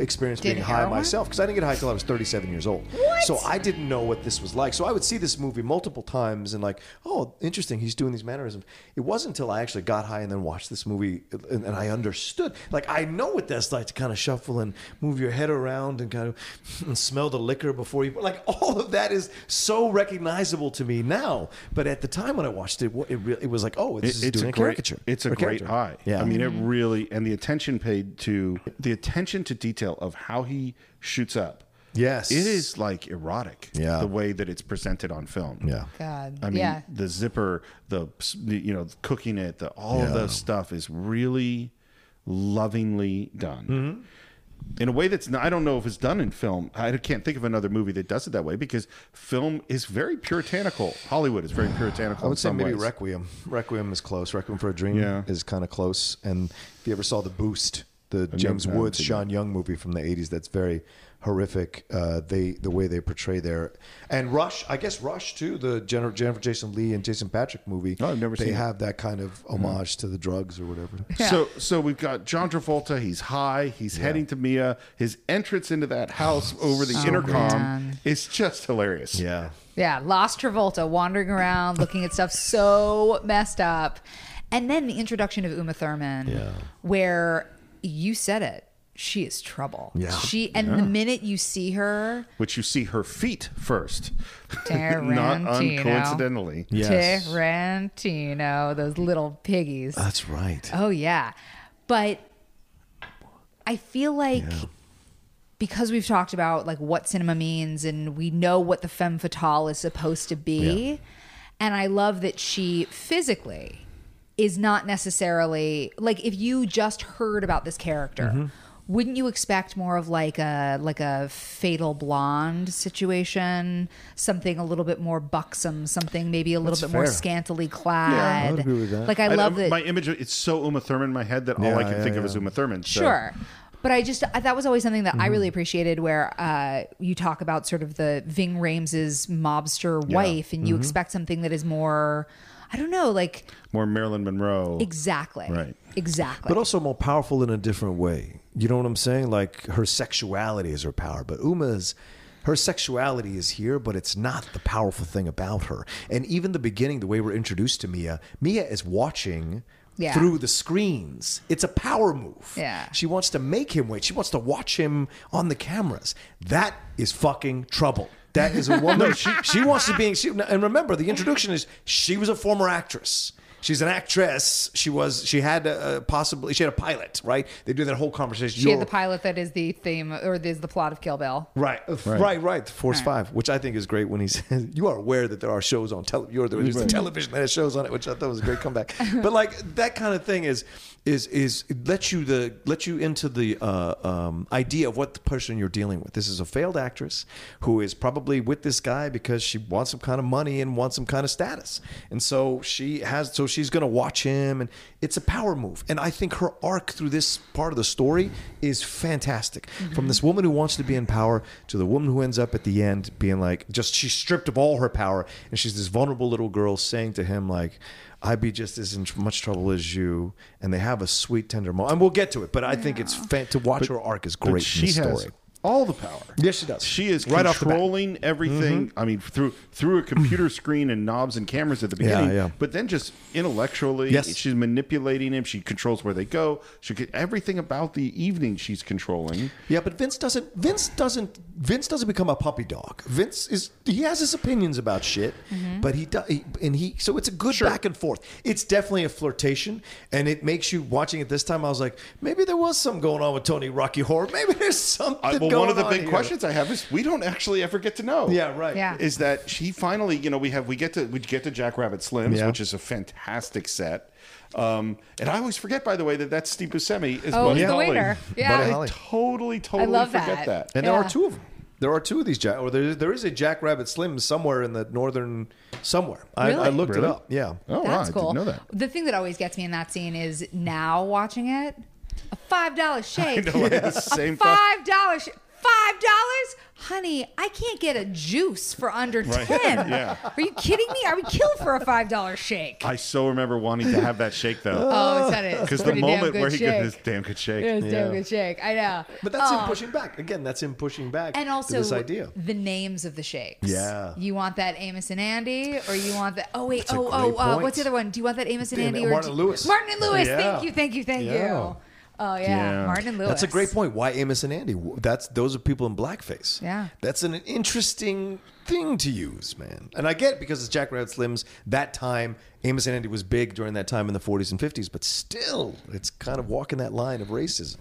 Speaker 2: experienced
Speaker 5: Did
Speaker 2: being high
Speaker 5: heroin?
Speaker 2: myself because I didn't get high until I was 37 years old.
Speaker 5: What?
Speaker 2: So I didn't know what this was like. So I would see this movie multiple times and like, oh, interesting, he's doing these mannerisms. It wasn't until I actually got high and then watched this movie and, and I understood. Like I know what that's like to kind of shuffle and move your head around and kind of and smell the liquor before you like all of that is so recognizable to me now. But at the time when I watched it, it, re- it was like, oh, this
Speaker 1: It-
Speaker 2: is
Speaker 1: it's
Speaker 2: doing
Speaker 1: a
Speaker 2: a
Speaker 1: great,
Speaker 2: caricature.
Speaker 1: It's a
Speaker 2: Or
Speaker 1: great
Speaker 2: character.
Speaker 1: high.
Speaker 2: Yeah.
Speaker 1: I mean, it mm-hmm. really and the attention paid to the attention to detail of how he shoots up.
Speaker 2: Yes.
Speaker 1: It is like erotic.
Speaker 2: Yeah.
Speaker 1: The way that it's presented on film.
Speaker 2: Yeah.
Speaker 5: God.
Speaker 1: I mean,
Speaker 5: yeah.
Speaker 1: the zipper, the the, you know, cooking it, the all of
Speaker 2: Yeah.
Speaker 1: those stuff is really lovingly done. Mm-hmm. In a way that's not, I don't know if it's done in film. I can't think of another movie that does it that way because film is very puritanical. Hollywood is very puritanical.
Speaker 2: I would
Speaker 1: in
Speaker 2: say maybe
Speaker 1: ways.
Speaker 2: Requiem. Requiem is close. Requiem for a Dream
Speaker 1: Yeah.
Speaker 2: is kind of close. And if you ever saw The Boost, the
Speaker 1: never-
Speaker 2: James Woods,
Speaker 1: seen
Speaker 2: Sean Young movie from the 80s, that's very horrific. Uh, they The way they portray their. And Rush, I guess Rush too, the Jennifer, Jennifer Jason Lee and Jason Patric movie.
Speaker 1: Oh, I've never
Speaker 2: They
Speaker 1: seen it.
Speaker 2: have that kind of homage to the drugs or whatever.
Speaker 1: So so we've got John Travolta. He's high. He's heading to Mia. His entrance into that house over the
Speaker 5: Oh,
Speaker 1: intercom
Speaker 5: man.
Speaker 1: is just hilarious.
Speaker 2: Yeah.
Speaker 5: Yeah, lost Travolta wandering around looking at stuff so messed up. And then the introduction of Uma Thurman,
Speaker 2: Yeah.
Speaker 5: where you said it, she is trouble.
Speaker 2: Yeah.
Speaker 5: She and the minute you see her,
Speaker 1: Which you see her feet first, Tarantino, not
Speaker 5: Tarantino.
Speaker 1: uncoincidentally.
Speaker 2: Yes.
Speaker 5: Tarantino, those little piggies.
Speaker 2: That's right.
Speaker 5: Oh yeah. But I feel like because we've talked about like what cinema means and we know what the femme fatale is supposed to be.
Speaker 2: Yeah.
Speaker 5: And I love that she physically is not necessarily like if you just heard about this character,
Speaker 2: Mm-hmm.
Speaker 5: wouldn't you expect more of like a like a fatal blonde situation, something a little bit more buxom, something maybe a little
Speaker 2: That's
Speaker 5: bit more scantily clad.
Speaker 2: yeah, I agree with that.
Speaker 5: Like I love that
Speaker 1: My image, it's so Uma Thurman in my head that all I can
Speaker 2: yeah,
Speaker 1: think of is Uma Thurman. So.
Speaker 5: Sure. But I just I, that was always something that I
Speaker 2: Mm-hmm.
Speaker 5: really appreciated, where uh, you talk about sort of the Ving Rhames's mobster wife, and you
Speaker 2: Mm-hmm.
Speaker 5: expect something that is more, I don't know, like
Speaker 1: More Marilyn Monroe.
Speaker 5: exactly,
Speaker 1: Right.
Speaker 5: exactly.
Speaker 2: But also more powerful in a different way. You know what I'm saying? Like her sexuality is her power, but Uma's her sexuality is here, but it's not the powerful thing about her. And even the beginning, the way we're introduced to Mia, Mia is watching
Speaker 5: Yeah.
Speaker 2: through the screens. It's a power move.
Speaker 5: Yeah.
Speaker 2: She wants to make him wait. She wants to watch him on the cameras. That is fucking trouble. That is a woman. she, she wants to be. She, and remember, the introduction is she was a former actress. She's an actress. She was. She had a, possibly. She had a pilot. Right. They do that whole conversation.
Speaker 5: She had
Speaker 2: You're-
Speaker 5: the pilot that is the theme or is the plot of Kill Bill.
Speaker 2: Right, uh, right, right, Force Five, which I think is great when he says, "You are aware that there are shows on television. There's
Speaker 1: Right.
Speaker 2: television that has shows on it," which I thought was a great comeback. but like that kind of thing is is is it lets you the let you into the uh, um, idea of what the person you're dealing with. This is a failed actress who is probably with this guy because she wants some kind of money and wants some kind of status, and so she has so she's going to watch him, and it's a power move. And I think her arc through this part of the story is fantastic. From this woman who wants to be in power to the woman who ends up at the end being like, just she's stripped of all her power, and she's this vulnerable little girl saying to him like. I'd be just as in much trouble as you, and they have a sweet, tender moment. And we'll get to it, but I think it's fan- to watch her arc is
Speaker 1: But
Speaker 2: great.
Speaker 1: she
Speaker 2: in the
Speaker 1: has. All the power.
Speaker 2: Yes, she does.
Speaker 1: She is
Speaker 2: Right off the bat.
Speaker 1: controlling everything. I mean, through through a computer screen and knobs and cameras at the beginning.
Speaker 2: yeah.
Speaker 1: But then just intellectually,
Speaker 2: Yes.
Speaker 1: she's manipulating him. She controls where they go. She could, everything about the evening she's controlling.
Speaker 2: Yeah, but Vince doesn't. Vince doesn't. Vince doesn't become a puppy dog. Vince is. He has his opinions about shit, but he does. And he. So it's a good back and forth. It's definitely a flirtation, and it makes you watching it this time. I was like, maybe there was something going on with Tony Rocky Horror. Maybe there's something.
Speaker 1: Uh, well,
Speaker 2: going
Speaker 1: one of the
Speaker 2: on
Speaker 1: big
Speaker 2: here.
Speaker 1: questions I have is we don't actually ever get to know.
Speaker 2: Yeah, right.
Speaker 5: Yeah.
Speaker 1: Is that she finally? You know, we have we get to we get to Jackrabbit Slims,
Speaker 2: Yeah.
Speaker 1: which is a fantastic set. Um, and I always forget, by the way, that that's Steve Buscemi is
Speaker 5: Oh,
Speaker 1: Buddy
Speaker 5: he's the
Speaker 1: Holly.
Speaker 5: waiter. Yeah. Buddy
Speaker 1: I
Speaker 2: Holly.
Speaker 1: totally, totally
Speaker 5: love
Speaker 1: forget
Speaker 5: that.
Speaker 1: that.
Speaker 2: And there are two of them. There are two of these jack, or there, there is a Jackrabbit Slim somewhere in the northern somewhere. I, I
Speaker 5: Really?
Speaker 2: looked it up. Yeah.
Speaker 1: Oh, wow,
Speaker 5: That's
Speaker 1: I
Speaker 5: cool.
Speaker 1: didn't know that.
Speaker 5: The thing that always gets me in that scene is now watching it, a five dollar shake.
Speaker 1: know, right? The same
Speaker 5: a five dollar sh- five dollars, honey. I can't get a juice for under
Speaker 1: Right.
Speaker 5: ten.
Speaker 1: Yeah.
Speaker 5: Are you kidding me? I would kill for a five dollar shake.
Speaker 1: I so remember wanting to have that shake though.
Speaker 5: Oh, it's not it.
Speaker 1: Because the moment where he
Speaker 5: shake.
Speaker 1: got his damn good shake.
Speaker 5: It was a damn good shake. I know.
Speaker 2: But that's
Speaker 5: Oh.
Speaker 2: him pushing back. Again, that's him pushing back.
Speaker 5: And
Speaker 2: to
Speaker 5: also
Speaker 2: this idea.
Speaker 5: the names of the shakes.
Speaker 2: Yeah.
Speaker 5: You want that Amos and Andy, or you want that? Oh wait.
Speaker 2: That's
Speaker 5: oh oh. Uh, what's the other one? Do you want that Amos and
Speaker 2: Damn
Speaker 5: Andy
Speaker 2: it,
Speaker 5: or
Speaker 2: Martin
Speaker 5: do-
Speaker 2: Lewis.
Speaker 5: Martin and Lewis.
Speaker 2: Yeah.
Speaker 5: Thank you. Thank you. Thank
Speaker 2: Yeah.
Speaker 5: you. Oh yeah.
Speaker 1: Yeah.
Speaker 5: Martin and Lewis.
Speaker 2: That's a great point. Why Amos and Andy? That's those are people in blackface.
Speaker 5: Yeah.
Speaker 2: That's an interesting thing to use, man. And I get it because it's Jack Rabbit Slims. That time, Amos and Andy was big during that time in the 40s and 50s, but still, it's kind of walking that line of racism.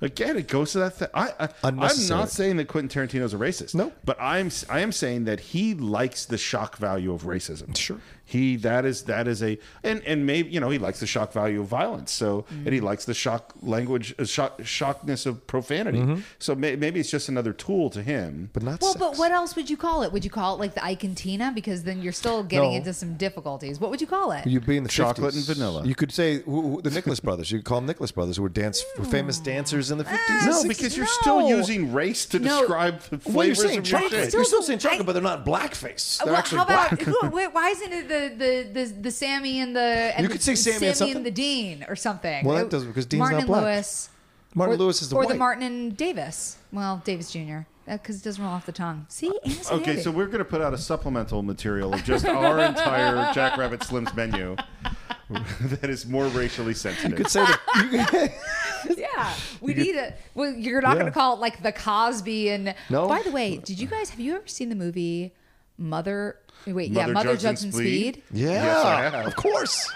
Speaker 1: Again, it goes to that thing. I, I, I'm not saying that Quentin Tarantino's a racist.
Speaker 2: No.
Speaker 1: but I'm I am saying that he likes the shock value of racism.
Speaker 2: Sure.
Speaker 1: He that is that is a and and maybe you know he likes the shock value of violence. So and
Speaker 2: Mm-hmm.
Speaker 1: he likes the shock language, uh, shock shockness of profanity.
Speaker 2: Mm-hmm.
Speaker 1: So may, maybe it's just another tool to him.
Speaker 2: But not
Speaker 5: Well,
Speaker 2: sex.
Speaker 5: but what else would you call it? Would you call it like the Ike and Tina? Because then you're still getting
Speaker 2: No.
Speaker 5: into some difficulties. What would you call it?
Speaker 2: You'd be in the
Speaker 1: Chocolate
Speaker 2: 50s.
Speaker 1: and vanilla.
Speaker 2: You could say who, who, the Nicholas brothers. You could call them Nicholas brothers, who were dance, were famous dancers in the 50s. and
Speaker 1: No, because you're
Speaker 5: No.
Speaker 1: still using race to
Speaker 5: No.
Speaker 1: describe the
Speaker 2: Well, you're
Speaker 1: flavors
Speaker 2: saying
Speaker 1: of your
Speaker 2: chocolate.
Speaker 1: shit.
Speaker 2: You're still saying chocolate, but they're not blackface. They're
Speaker 5: well,
Speaker 2: actually
Speaker 5: how about
Speaker 2: black.
Speaker 5: who, wait, why isn't it the the the, the Sammy and the and
Speaker 2: You
Speaker 5: the,
Speaker 2: could say Sammy and something.
Speaker 5: the Dean or something?
Speaker 2: Well, that doesn't- because Dean's
Speaker 5: Martin
Speaker 2: not
Speaker 5: and
Speaker 2: black.
Speaker 5: Lewis.
Speaker 2: Martin
Speaker 5: or,
Speaker 2: Lewis is the
Speaker 5: or
Speaker 2: white.
Speaker 5: the Martin and Davis. Well, Davis Jr. Because it doesn't roll off the tongue. See, Amos
Speaker 1: Okay,
Speaker 5: Andy.
Speaker 1: so we're going to put out a supplemental material of just our entire Jackrabbit Slims menu that is more racially sensitive.
Speaker 2: You could say that. You,
Speaker 5: yeah, we need a. Well, you're not
Speaker 2: Yeah.
Speaker 5: going to call it like the Cosby and.
Speaker 2: No.
Speaker 5: By the way, did you guys have you ever seen the movie Mother? Wait,
Speaker 1: Mother
Speaker 5: yeah, Mother
Speaker 1: Jugs and
Speaker 5: and
Speaker 1: Speed?
Speaker 5: Speed.
Speaker 2: yeah,
Speaker 1: Yes, I have.
Speaker 2: of course.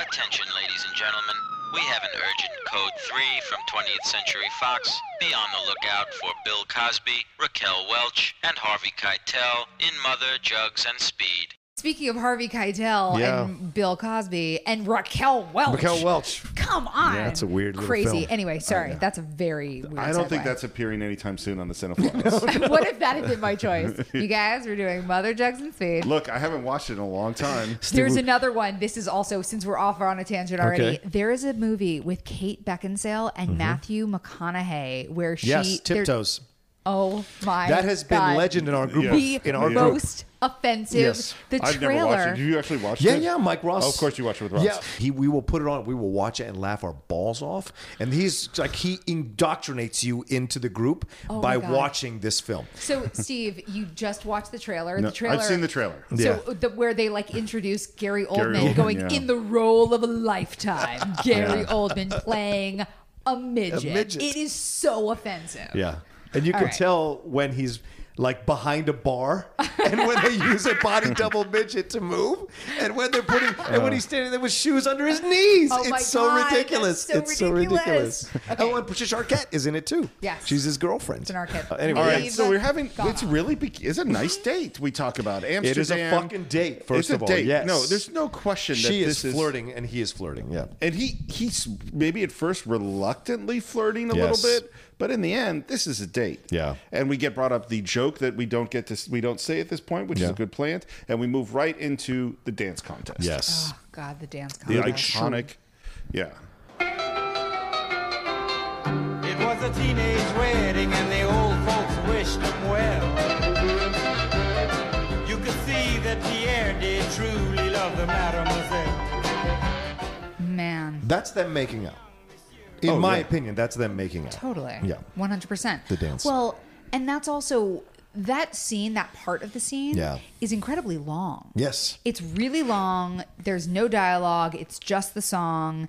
Speaker 16: Attention, ladies and gentlemen. We have an urgent code 3 from 20th Century Fox. Be on the lookout for Bill Cosby, Raquel Welch, and Harvey Keitel in Mother, Jugs, and Speed.
Speaker 5: Speaking of Harvey Keitel
Speaker 2: Yeah.
Speaker 5: and Bill Cosby and Raquel Welch.
Speaker 2: Raquel Welch.
Speaker 5: Come on.
Speaker 2: Yeah, it's a weird little
Speaker 5: Crazy.
Speaker 2: film.
Speaker 5: Anyway, sorry. That's a very weird
Speaker 1: I don't think
Speaker 5: segue.
Speaker 1: that's appearing anytime soon on the Cine-Files.
Speaker 5: what if that had been my choice? You guys, we're doing Mother Jugs and Speed.
Speaker 1: Look, I haven't watched it in a long time.
Speaker 5: There's another one. This is also since we're off on a tangent already.
Speaker 2: Okay.
Speaker 5: There is a movie with Kate Beckinsale and mm-hmm. Matthew McConaughey where she
Speaker 2: Yes,
Speaker 5: they're-
Speaker 2: tiptoes.
Speaker 5: Oh my!
Speaker 2: That has been
Speaker 5: God.
Speaker 2: legend in our group.
Speaker 1: Yeah.
Speaker 5: The
Speaker 2: in our group.
Speaker 5: most offensive.
Speaker 2: Yes.
Speaker 5: The
Speaker 1: I've
Speaker 5: trailer.
Speaker 1: never watched it. Did you actually watch
Speaker 2: Yeah,
Speaker 1: it?
Speaker 2: yeah, yeah. Mike Ross.
Speaker 1: Oh, of course you watched it with Ross.
Speaker 2: Yeah, he, we will put it on. We will watch it and laugh our balls off. And he's like he indoctrinates you into the group
Speaker 5: Oh
Speaker 2: by watching this film.
Speaker 5: So, Steve, you just watched the trailer.
Speaker 1: No,
Speaker 5: the trailer.
Speaker 1: I've seen the trailer.
Speaker 5: So,
Speaker 2: Yeah.
Speaker 5: the, where they like introduce Gary Oldman,
Speaker 1: Gary Oldman,
Speaker 5: going
Speaker 1: yeah.
Speaker 5: in the role of a lifetime. Gary Oldman playing a midget.
Speaker 2: midget.
Speaker 5: It is so offensive.
Speaker 2: Yeah, and you
Speaker 5: All
Speaker 2: can
Speaker 5: right.
Speaker 2: tell when he's like behind a bar, and when they use a body double midget to move, and when they're putting, and when he's standing there with shoes under his knees.
Speaker 5: Oh my
Speaker 2: it's so
Speaker 5: God,
Speaker 2: ridiculous.
Speaker 5: so
Speaker 2: it's so
Speaker 5: ridiculous.
Speaker 2: ridiculous. Oh, and Patricia Arquette is in it too.
Speaker 5: Yes.
Speaker 2: she's his girlfriend.
Speaker 5: It's an arcade.
Speaker 2: Uh, anyway,
Speaker 1: All
Speaker 2: yeah.
Speaker 1: right, so we're having.
Speaker 5: Gone
Speaker 1: It's
Speaker 5: off.
Speaker 1: really. Be, it's a nice date. We talk about Amsterdam.
Speaker 2: It is a fucking date. First
Speaker 1: it's a
Speaker 2: of all,
Speaker 1: date.
Speaker 2: yes.
Speaker 1: No, there's no question that
Speaker 2: she
Speaker 1: this
Speaker 2: is flirting, and he is flirting. Yeah.
Speaker 1: and he he's maybe at first reluctantly flirting a
Speaker 2: Yes.
Speaker 1: little bit, but in the end, this is a date.
Speaker 2: Yeah.
Speaker 1: And we get brought up the joke that we don't get to we don't say at this point, which is a good plant, and we move right into the dance contest.
Speaker 2: Yes.
Speaker 5: Oh God, the dance contest.
Speaker 1: The iconic. Yeah.
Speaker 17: It was a teenage wedding and the old folks wished them well. You could see that Pierre did truly love the mademoiselle.
Speaker 5: Man,
Speaker 2: That's them making out. In
Speaker 1: Oh,
Speaker 2: my
Speaker 1: yeah.
Speaker 2: opinion, that's them making it.
Speaker 5: totally.
Speaker 2: Yeah.
Speaker 5: one hundred percent.
Speaker 2: The dance.
Speaker 5: Well, and that's also that scene. That part of the scene.
Speaker 2: Yeah.
Speaker 5: is incredibly long.
Speaker 2: Yes.
Speaker 5: It's really long. There's no dialogue. It's just the song.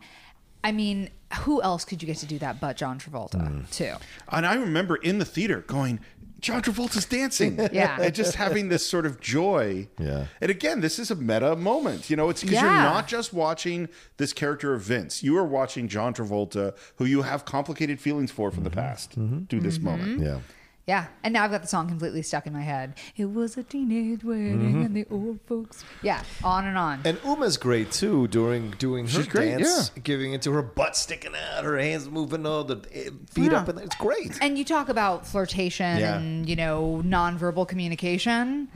Speaker 5: I mean, who else could you get to do that but John Travolta,
Speaker 2: Mm.
Speaker 5: too?
Speaker 1: And I remember in the theater going, John Travolta's dancing.
Speaker 5: Yeah.
Speaker 1: And just having this sort of joy.
Speaker 2: Yeah.
Speaker 1: And again, this is a meta moment. You know, it's because you're not just watching this character of Vince. You are watching John Travolta, who you have complicated feelings for from the mm-hmm. past, mm-hmm. do this mm-hmm. moment.
Speaker 2: Yeah.
Speaker 5: Yeah, and now I've got the song completely stuck in my head. It was a teenage wedding,
Speaker 2: Mhm.
Speaker 5: and the old folks. Yeah, on and on.
Speaker 2: And Uma's great too during doing her
Speaker 1: She's great,
Speaker 2: dance, giving into her butt sticking out, her hands moving, all the eh, feet
Speaker 5: Yeah.
Speaker 2: up, and it's great.
Speaker 5: And you talk about flirtation
Speaker 2: Yeah.
Speaker 5: and you know nonverbal communication.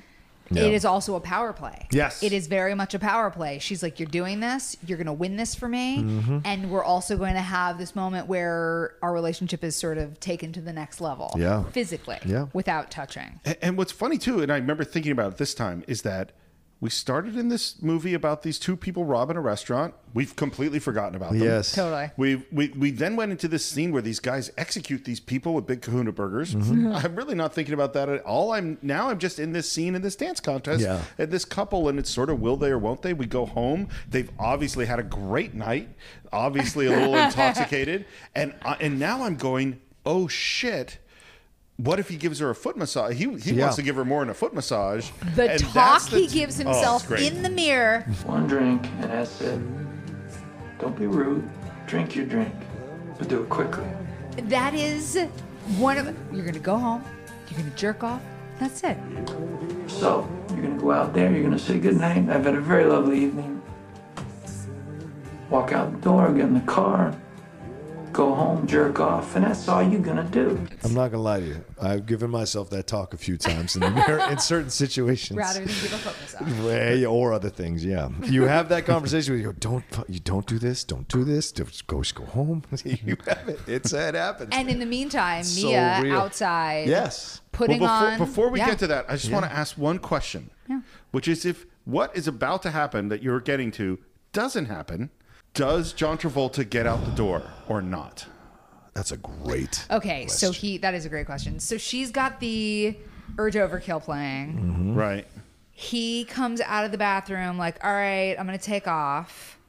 Speaker 2: Yeah.
Speaker 5: It is also a power play.
Speaker 2: Yes.
Speaker 5: It is very much a power play. She's like, You're doing this, you're going to win this for me.
Speaker 2: Mhm.
Speaker 5: And we're also going to have this moment where our relationship is sort of taken to the next level.
Speaker 1: Yeah.
Speaker 5: Physically.
Speaker 1: Yeah.
Speaker 5: Without touching.
Speaker 1: And, and what's funny too, and I remember thinking about it this time, is that we started in this movie about these two people robbing a restaurant. We've completely forgotten about them.
Speaker 2: Yes.
Speaker 5: Totally.
Speaker 1: We we we then went into this scene where these guys execute these people with big Kahuna burgers.
Speaker 2: Mm-hmm.
Speaker 1: I'm really not thinking about that at all. I'm now I'm just in this scene in this dance contest
Speaker 2: Yeah.
Speaker 1: and this couple, and it's sort of will they or won't they? We go home. They've obviously had a great night, obviously a little intoxicated, and and now I'm going, oh shit. What if he gives her a foot massage? He, he
Speaker 2: Yeah.
Speaker 1: wants to give her more than a foot massage.
Speaker 5: The
Speaker 1: And
Speaker 5: talk
Speaker 1: the-
Speaker 5: he gives
Speaker 1: Oh,
Speaker 5: himself
Speaker 1: great.
Speaker 5: in the mirror.
Speaker 14: One drink, and that's it. Don't be rude. Drink your drink, but do it quickly.
Speaker 5: That is one of you're gonna go home, you're gonna jerk off. That's it.
Speaker 14: So, you're gonna go out there, you're gonna say goodnight. I've had a very lovely evening. Walk out the door, get in the car, go home, jerk off, and that's all you're gonna do.
Speaker 2: I'm not gonna lie to you. I've given myself that talk a few times in the mirror in certain situations.
Speaker 5: Rather than give a foot massage.
Speaker 2: Or other things, yeah. You have that conversation with you. Don't you don't do this. Don't do this. Just go, just go home. you have it. It's it happens.
Speaker 5: And in the meantime,
Speaker 2: So
Speaker 5: Mia
Speaker 2: real.
Speaker 5: outside.
Speaker 2: Yes.
Speaker 5: Putting
Speaker 1: Well, before,
Speaker 5: on.
Speaker 1: before we
Speaker 5: yeah.
Speaker 1: get to that, I just want to ask one question,
Speaker 5: Yeah.
Speaker 1: which is if what is about to happen that you're getting to doesn't happen, does John Travolta get out the door or not?
Speaker 2: That's a great.
Speaker 5: Okay, so he that is a great question. So she's got the urge overkill playing. Mm-hmm.
Speaker 1: Right.
Speaker 5: He comes out of the bathroom like, "All right, I'm going to take off."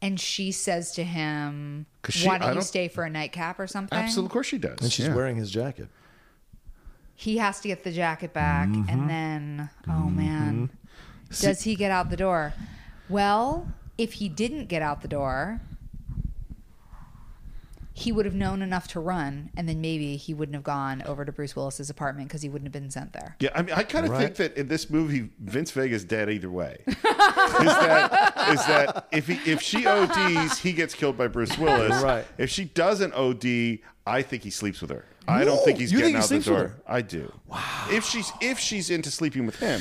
Speaker 5: And she says to him,
Speaker 1: 'Cause she-
Speaker 5: "Why
Speaker 1: I
Speaker 5: don't you
Speaker 1: don't-
Speaker 5: stay for a nightcap or something?"
Speaker 1: Absolutely, of course she does.
Speaker 2: And she's
Speaker 1: Yeah.
Speaker 2: wearing his jacket.
Speaker 5: He has to get the jacket back, and mm-hmm. then, oh man, mm-hmm. does he get out the door? Well, if he didn't get out the door, he would have known enough to run, and then maybe he wouldn't have gone over to Bruce Willis's apartment because he wouldn't have been sent there.
Speaker 1: Yeah, I mean, I kind of
Speaker 2: Right.
Speaker 1: think that in this movie, Vince Vega's dead either way. is that is that if he if she ODs, he gets killed by Bruce Willis.
Speaker 2: Right.
Speaker 1: If she doesn't OD, I think he sleeps with her. I don't
Speaker 2: Whoa,
Speaker 1: think he's getting
Speaker 2: think he
Speaker 1: out the door. I do. Wow. If she's if she's into sleeping with him,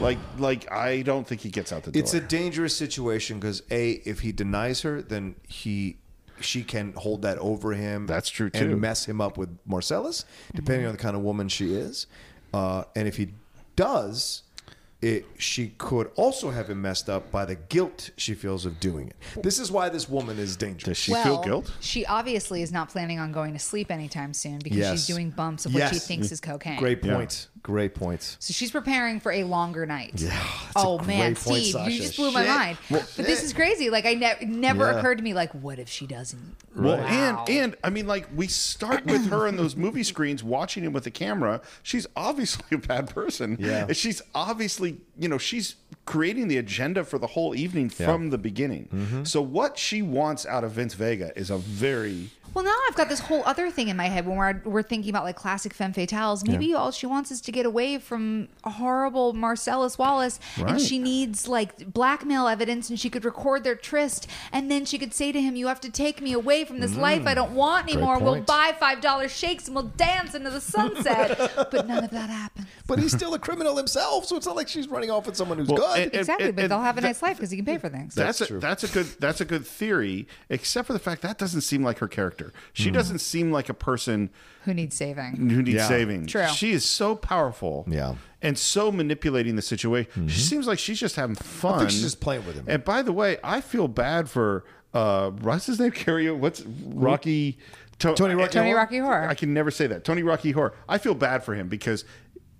Speaker 1: like like I don't think he gets out the door.
Speaker 2: It's a dangerous situation because a if he denies her, then he she can hold that over him.
Speaker 1: That's true, too.
Speaker 2: and mess him up with Marcellus, depending on the kind of woman she is. Uh, and if he does, it, she could also have him messed up by the guilt she feels of doing it. This is why this woman is dangerous.
Speaker 1: Does she
Speaker 5: well, feel guilt? She obviously is not planning on going to sleep anytime soon because
Speaker 2: Yes.
Speaker 5: she's doing bumps of what she thinks is cocaine.
Speaker 2: Great points. Great points.
Speaker 5: So she's preparing for a longer night.
Speaker 2: Yeah.
Speaker 5: Oh man,
Speaker 2: point,
Speaker 5: Steve,
Speaker 2: Sasha.
Speaker 5: you just blew my mind.
Speaker 2: Well,
Speaker 5: but this is crazy. Like I ne- never
Speaker 1: Yeah.
Speaker 5: occurred to me. Like, what if she doesn't?
Speaker 1: Well,
Speaker 5: Wow.
Speaker 1: and and I mean, like we start with her in those movie screens, watching him with the camera. She's obviously a bad person.
Speaker 2: Yeah.
Speaker 1: And she's obviously, you know, she's creating the agenda for the whole evening
Speaker 2: Yeah.
Speaker 1: from the beginning.
Speaker 5: Mm-hmm.
Speaker 1: So what she wants out of Vince Vega is a very
Speaker 5: Well, now I've got this whole other thing in my head when we're, we're thinking about like classic femme fatales. Maybe all she wants is to get away from a horrible Marcellus Wallace,
Speaker 1: Right.
Speaker 5: and she needs like blackmail evidence, and she could record their tryst, and then she could say to him, "You have to take me away from this life I don't want anymore. We'll buy five dollar shakes and we'll dance into the sunset." but none of that happened.
Speaker 2: But he's still a criminal himself, so it's not like she's running off with someone who's
Speaker 1: Well,
Speaker 2: good.
Speaker 1: and- and-
Speaker 5: Exactly, but
Speaker 1: and
Speaker 5: they'll have a
Speaker 1: that-
Speaker 5: nice life because he can pay for things.
Speaker 1: That's,
Speaker 2: That's
Speaker 1: a,
Speaker 2: true.
Speaker 1: that's a good that's a good theory, except for the fact that doesn't seem like her character. She
Speaker 2: Hmm.
Speaker 1: doesn't seem like a person
Speaker 5: Who needs saving?
Speaker 1: who needs
Speaker 2: Yeah.
Speaker 1: saving.
Speaker 5: True.
Speaker 1: She is so powerful.
Speaker 2: Yeah.
Speaker 1: And so manipulating the situation. She seems like she's just having fun.
Speaker 2: she's just playing with him.
Speaker 1: And by the way, I feel bad for uh what's his name? Carry what's Rocky To-
Speaker 2: Tony Rocky
Speaker 5: Tony
Speaker 2: Horror?
Speaker 5: Rocky Horror.
Speaker 1: I can never say that. Tony Rocky Horror. I feel bad for him because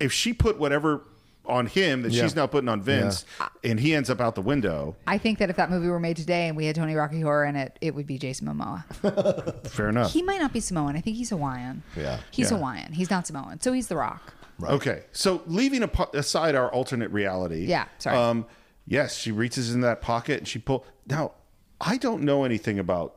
Speaker 1: if she put whatever on him that
Speaker 2: Yeah.
Speaker 1: she's now putting on Vince and he ends up out the window,
Speaker 5: I think that if that movie were made today and we had Tony Rocky Horror in it, it would be Jason Momoa.
Speaker 1: fair enough.
Speaker 5: He might not be Samoan. I think he's Hawaiian.
Speaker 2: Yeah.
Speaker 5: He's
Speaker 1: Yeah.
Speaker 5: Hawaiian. He's not Samoan. So he's The Rock.
Speaker 1: Okay, so leaving apo- aside our alternate reality,
Speaker 5: Yeah, sorry.
Speaker 1: Um, yes, she reaches in that pocket and she pull. Now, I don't know anything about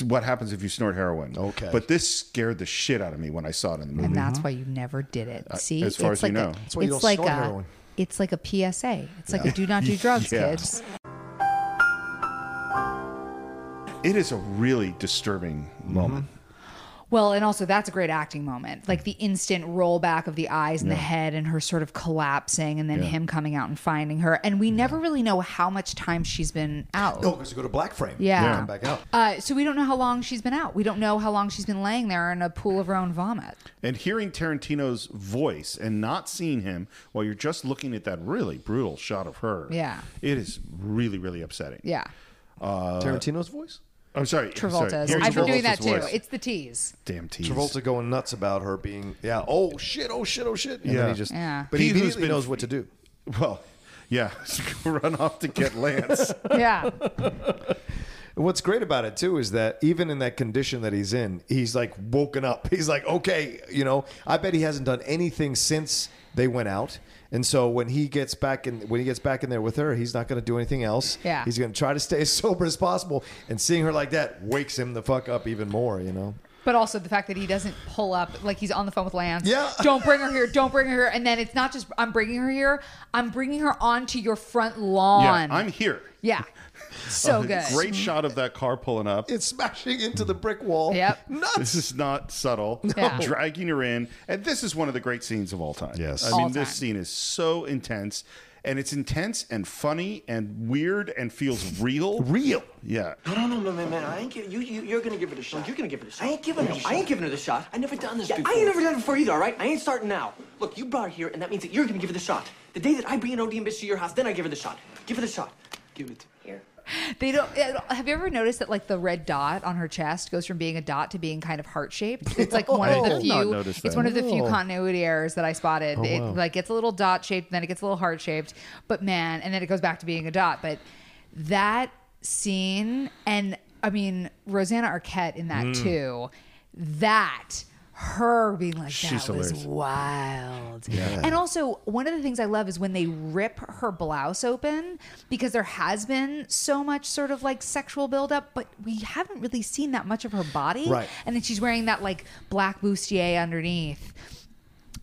Speaker 1: what happens if you snort heroin.
Speaker 2: Okay.
Speaker 1: but this scared the shit out of me when I saw it in the movie.
Speaker 5: And that's why you never did it. See,
Speaker 1: Mm-hmm. as far
Speaker 5: it's
Speaker 1: as you
Speaker 5: like
Speaker 1: know.
Speaker 5: a,
Speaker 1: That's
Speaker 2: why you
Speaker 5: it's
Speaker 2: don't
Speaker 5: like
Speaker 2: snort
Speaker 5: a,
Speaker 2: heroin.
Speaker 5: it's like a PSA. It's like a do not do drugs,
Speaker 1: Yeah.
Speaker 5: kids.
Speaker 1: It is a really disturbing moment.
Speaker 5: Well, and also that's a great acting moment. Like the instant rollback of the eyes and the head and her sort of collapsing and then him coming out and finding her. And we never really know how much time she's been out.
Speaker 2: No, because you go to black frame.
Speaker 5: Yeah.
Speaker 2: Come back out.
Speaker 5: Uh, so we don't know how long she's been out. We don't know how long she's been laying there in a pool of her own vomit.
Speaker 1: And hearing Tarantino's voice and not seeing him while you're just looking at that really brutal shot of her,
Speaker 5: Yeah.
Speaker 1: it is really, really upsetting.
Speaker 5: Yeah.
Speaker 2: Tarantino's voice?
Speaker 1: I'm sorry, I'm sorry.
Speaker 5: Travolta's. I've been doing that
Speaker 1: Travolta's
Speaker 5: too.
Speaker 1: voice.
Speaker 5: It's the tease.
Speaker 1: Damn tease.
Speaker 2: Travolta going nuts about her being, yeah, oh shit, oh shit, oh shit. And
Speaker 1: Yeah.
Speaker 2: then he just,
Speaker 5: Yeah.
Speaker 2: but he,
Speaker 1: He who's
Speaker 2: immediately
Speaker 1: been-
Speaker 2: knows what to do.
Speaker 1: Well, yeah, run off to get Lance.
Speaker 5: Yeah.
Speaker 2: What's great about it too is that even in that condition that he's in, he's like woken up. He's like, okay, you know, I bet he hasn't done anything since they went out. And so when he gets back in, when he gets back in there with her, he's not going to do anything else.
Speaker 5: Yeah.
Speaker 2: he's going to try to stay as sober as possible. And seeing her like that wakes him the fuck up even more. You know.
Speaker 5: But also the fact that he doesn't pull up, like he's on the phone with Lance.
Speaker 2: Yeah.
Speaker 5: Don't bring her here. Don't bring her here. And then it's not just I'm bringing her here. I'm bringing her onto your front lawn.
Speaker 1: yeah,
Speaker 5: lawn.
Speaker 1: I'm here.
Speaker 5: Yeah. So
Speaker 1: A
Speaker 5: good.
Speaker 1: Great shot of that car pulling up.
Speaker 2: It's smashing into the brick wall.
Speaker 5: Yep.
Speaker 2: Nuts.
Speaker 1: This is not subtle.
Speaker 5: Yeah.
Speaker 1: Dragging her in. And this is one of the great scenes of all time.
Speaker 2: Yes.
Speaker 1: I
Speaker 5: All
Speaker 1: mean, this scene is so intense. And it's intense and funny and weird and feels real.
Speaker 2: Real.
Speaker 1: Yeah.
Speaker 18: No, no, no, no, man, man. I ain't give you. you you're gonna give it a shot. you're gonna give it a shot. I ain't giving her. I ain't giving her the shot. I never done this
Speaker 17: Yeah,
Speaker 18: before.
Speaker 17: I ain't never
Speaker 18: done it before either. All right. I ain't starting now. Look, you brought her here, and that means that you're gonna give her the shot. The day that I bring an OD and bitch to your house, then I give her the shot. Give her the shot. Give it.
Speaker 5: They don't. Have you ever noticed that like the red dot on her chest goes from being a dot to being kind of heart shaped? It's like one of the few. It's one of the few
Speaker 2: Oh.
Speaker 5: continuity errors that I spotted. it
Speaker 2: wow.
Speaker 5: like gets a little dot shaped, then it gets a little heart shaped. But man, and then it goes back to being a dot. But that scene, and I mean Rosanna Arquette in that too. That her being like that
Speaker 1: She's
Speaker 5: was
Speaker 1: hilarious.
Speaker 5: wild. And also, one of the things I love is when they rip her blouse open because there has been so much sort of like sexual buildup, but we haven't really seen that much of her body.
Speaker 2: Right.
Speaker 5: And then she's wearing that like black bustier underneath.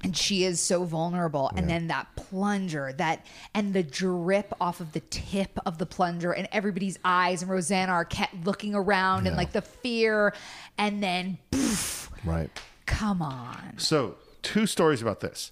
Speaker 5: And she is so vulnerable. And then that plunger, that and the drip off of the tip of the plunger and everybody's eyes and Rosanna Arquette looking around and like the fear. And then poof,
Speaker 2: Right.
Speaker 5: Come on.
Speaker 1: So, two stories about this.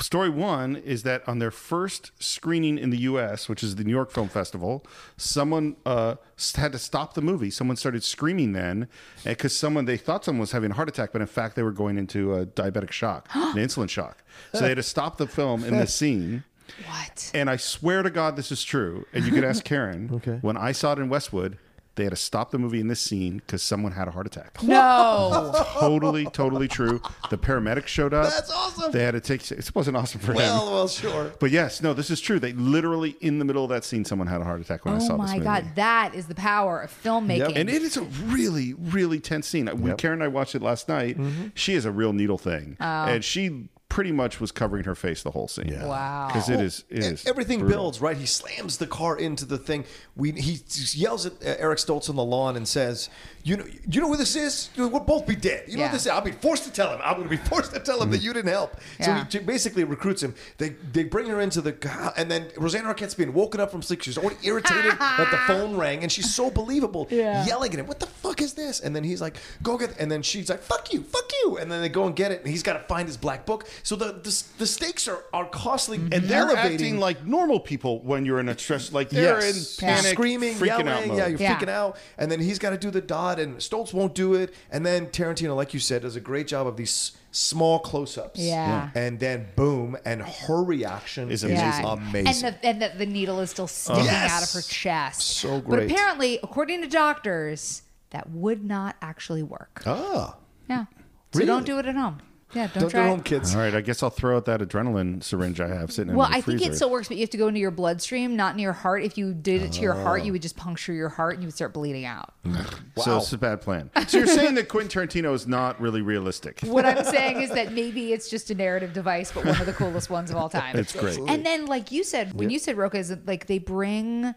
Speaker 1: Story one is that on their first screening in the U.S., which is the New York Film Festival, someone uh, had to stop the movie. Someone started screaming then because someone they thought someone was having a heart attack, but in fact they were going into a diabetic shock, an insulin shock. So they had to stop the film in this scene.
Speaker 5: What?
Speaker 1: And I swear to God, this is true. And you can ask Karen. okay. When I saw it in Westwood, they had to stop the movie in this scene because someone had a heart attack.
Speaker 5: No.
Speaker 1: totally, totally true. The paramedics showed up.
Speaker 2: That's awesome.
Speaker 1: They had to take. It wasn't awesome for
Speaker 2: Well,
Speaker 1: him.
Speaker 2: well, well, sure.
Speaker 1: But yes, no, this is true. They literally in the middle of that scene, someone had a heart attack when I
Speaker 5: Oh
Speaker 1: saw this
Speaker 5: my
Speaker 1: movie.
Speaker 5: god, that is the power of filmmaking.
Speaker 1: And it is a really, really tense scene. When Karen and I watched it last night, mm-hmm. she is a real needle thing,
Speaker 5: Oh.
Speaker 1: and she pretty much was covering her face the whole scene. Yeah.
Speaker 5: Wow.
Speaker 1: because it is, it is
Speaker 2: everything
Speaker 1: brutal.
Speaker 2: builds right. He slams the car into the thing. We he yells at uh, Eric Stoltz on the lawn and says, "You know, you know who this is? We'll both be dead. You know
Speaker 5: Yeah.
Speaker 2: what this is? I'll be forced to tell him. I'm going to be forced to tell him that mm. you didn't help."
Speaker 5: Yeah.
Speaker 2: So he basically recruits him. They they bring her into the and then Rosanna Arquette's being woken up from sleep. She's already irritated that the phone rang, and she's so believable,
Speaker 5: Yeah.
Speaker 2: yelling at him, "What the fuck is this?" And then he's like, "Go get," and then she's like, "Fuck you, fuck you," and then they go and get it, and he's got to find his black book. So the the, the stakes are are costly mm-hmm.
Speaker 1: And they're
Speaker 2: elevating.
Speaker 1: acting like normal people when you're in a stress. Like they're
Speaker 2: Yes.
Speaker 1: in panic,
Speaker 2: screaming,
Speaker 1: freaking
Speaker 2: yelling.
Speaker 1: out mode.
Speaker 2: Yeah, you're
Speaker 5: Yeah.
Speaker 2: freaking out. And then he's got to do the dot, and Stoltz won't do it. And then Tarantino, like you said, does a great job of these small close-ups.
Speaker 5: Yeah.
Speaker 2: And then boom, and her reaction is,
Speaker 5: Yeah.
Speaker 2: amazing.
Speaker 5: And the and the, the needle is still sticking
Speaker 2: Yes.
Speaker 5: out of her chest.
Speaker 2: So great.
Speaker 5: But apparently, according to doctors, that would not actually work.
Speaker 2: ah.
Speaker 5: Yeah. So don't do it at home. Yeah, don't,
Speaker 2: Don't
Speaker 5: try.
Speaker 2: it
Speaker 5: it.
Speaker 2: home, kids.
Speaker 1: All right, I guess I'll throw out that adrenaline syringe I have sitting in
Speaker 5: Well,
Speaker 1: the
Speaker 5: I think it still works, but you have to go into your bloodstream, not in your heart. If you did it to your heart,
Speaker 1: Oh.
Speaker 5: you would just puncture your heart and you would start bleeding out. wow.
Speaker 1: So it's a bad plan. So you're saying that Quentin Tarantino is not really realistic?
Speaker 5: What I'm saying is that maybe it's just a narrative device, but one of the coolest ones of all time.
Speaker 1: It's great.
Speaker 5: And then, like you said, when
Speaker 1: Yeah.
Speaker 5: you said Rocha, is like they bring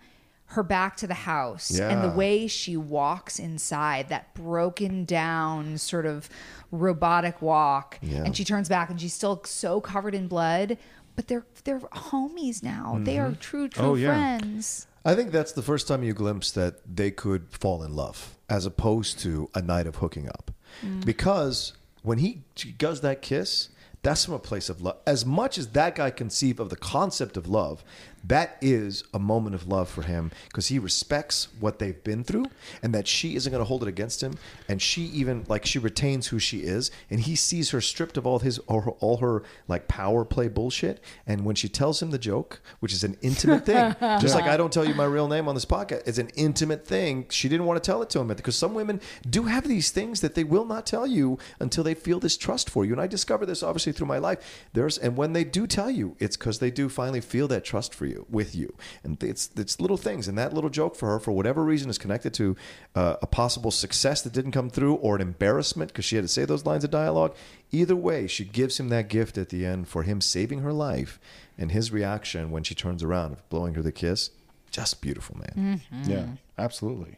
Speaker 5: her back to the house, and the way she walks inside, that broken down sort of robotic walk,
Speaker 2: Yeah.
Speaker 5: and she turns back, and she's still so covered in blood. But they're they're homies now. They are true true
Speaker 2: Oh, yeah.
Speaker 5: friends.
Speaker 2: I think that's the first time you glimpse that they could fall in love as opposed to a night of hooking up.
Speaker 5: Mm.
Speaker 2: Because when he does that kiss, that's from a place of love. As much as that guy conceived of the concept of love, that is a moment of love for him because he respects what they've been through and that she isn't going to hold it against him. And she even, like, she retains who she is and he sees her stripped of all his, all her, all her like, power play bullshit. And when she tells him the joke, which is an intimate thing, just like I don't tell you my real name on this podcast, it's an intimate thing. She didn't want to tell it to him because some women do have these things that they will not tell you until they feel this trust for you. And I discovered this obviously through my life. There's and when they do tell you, it's because they do finally feel that trust for you with you. And it's it's little things. And that little joke for her, for whatever reason, is connected to uh, a possible success that didn't come through or an embarrassment because she had to say those lines of dialogue. Either way, she gives him that gift at the end for him saving her life. And his reaction when she turns around, of blowing her the kiss, just beautiful, man.
Speaker 5: Mhm.
Speaker 1: Yeah, absolutely.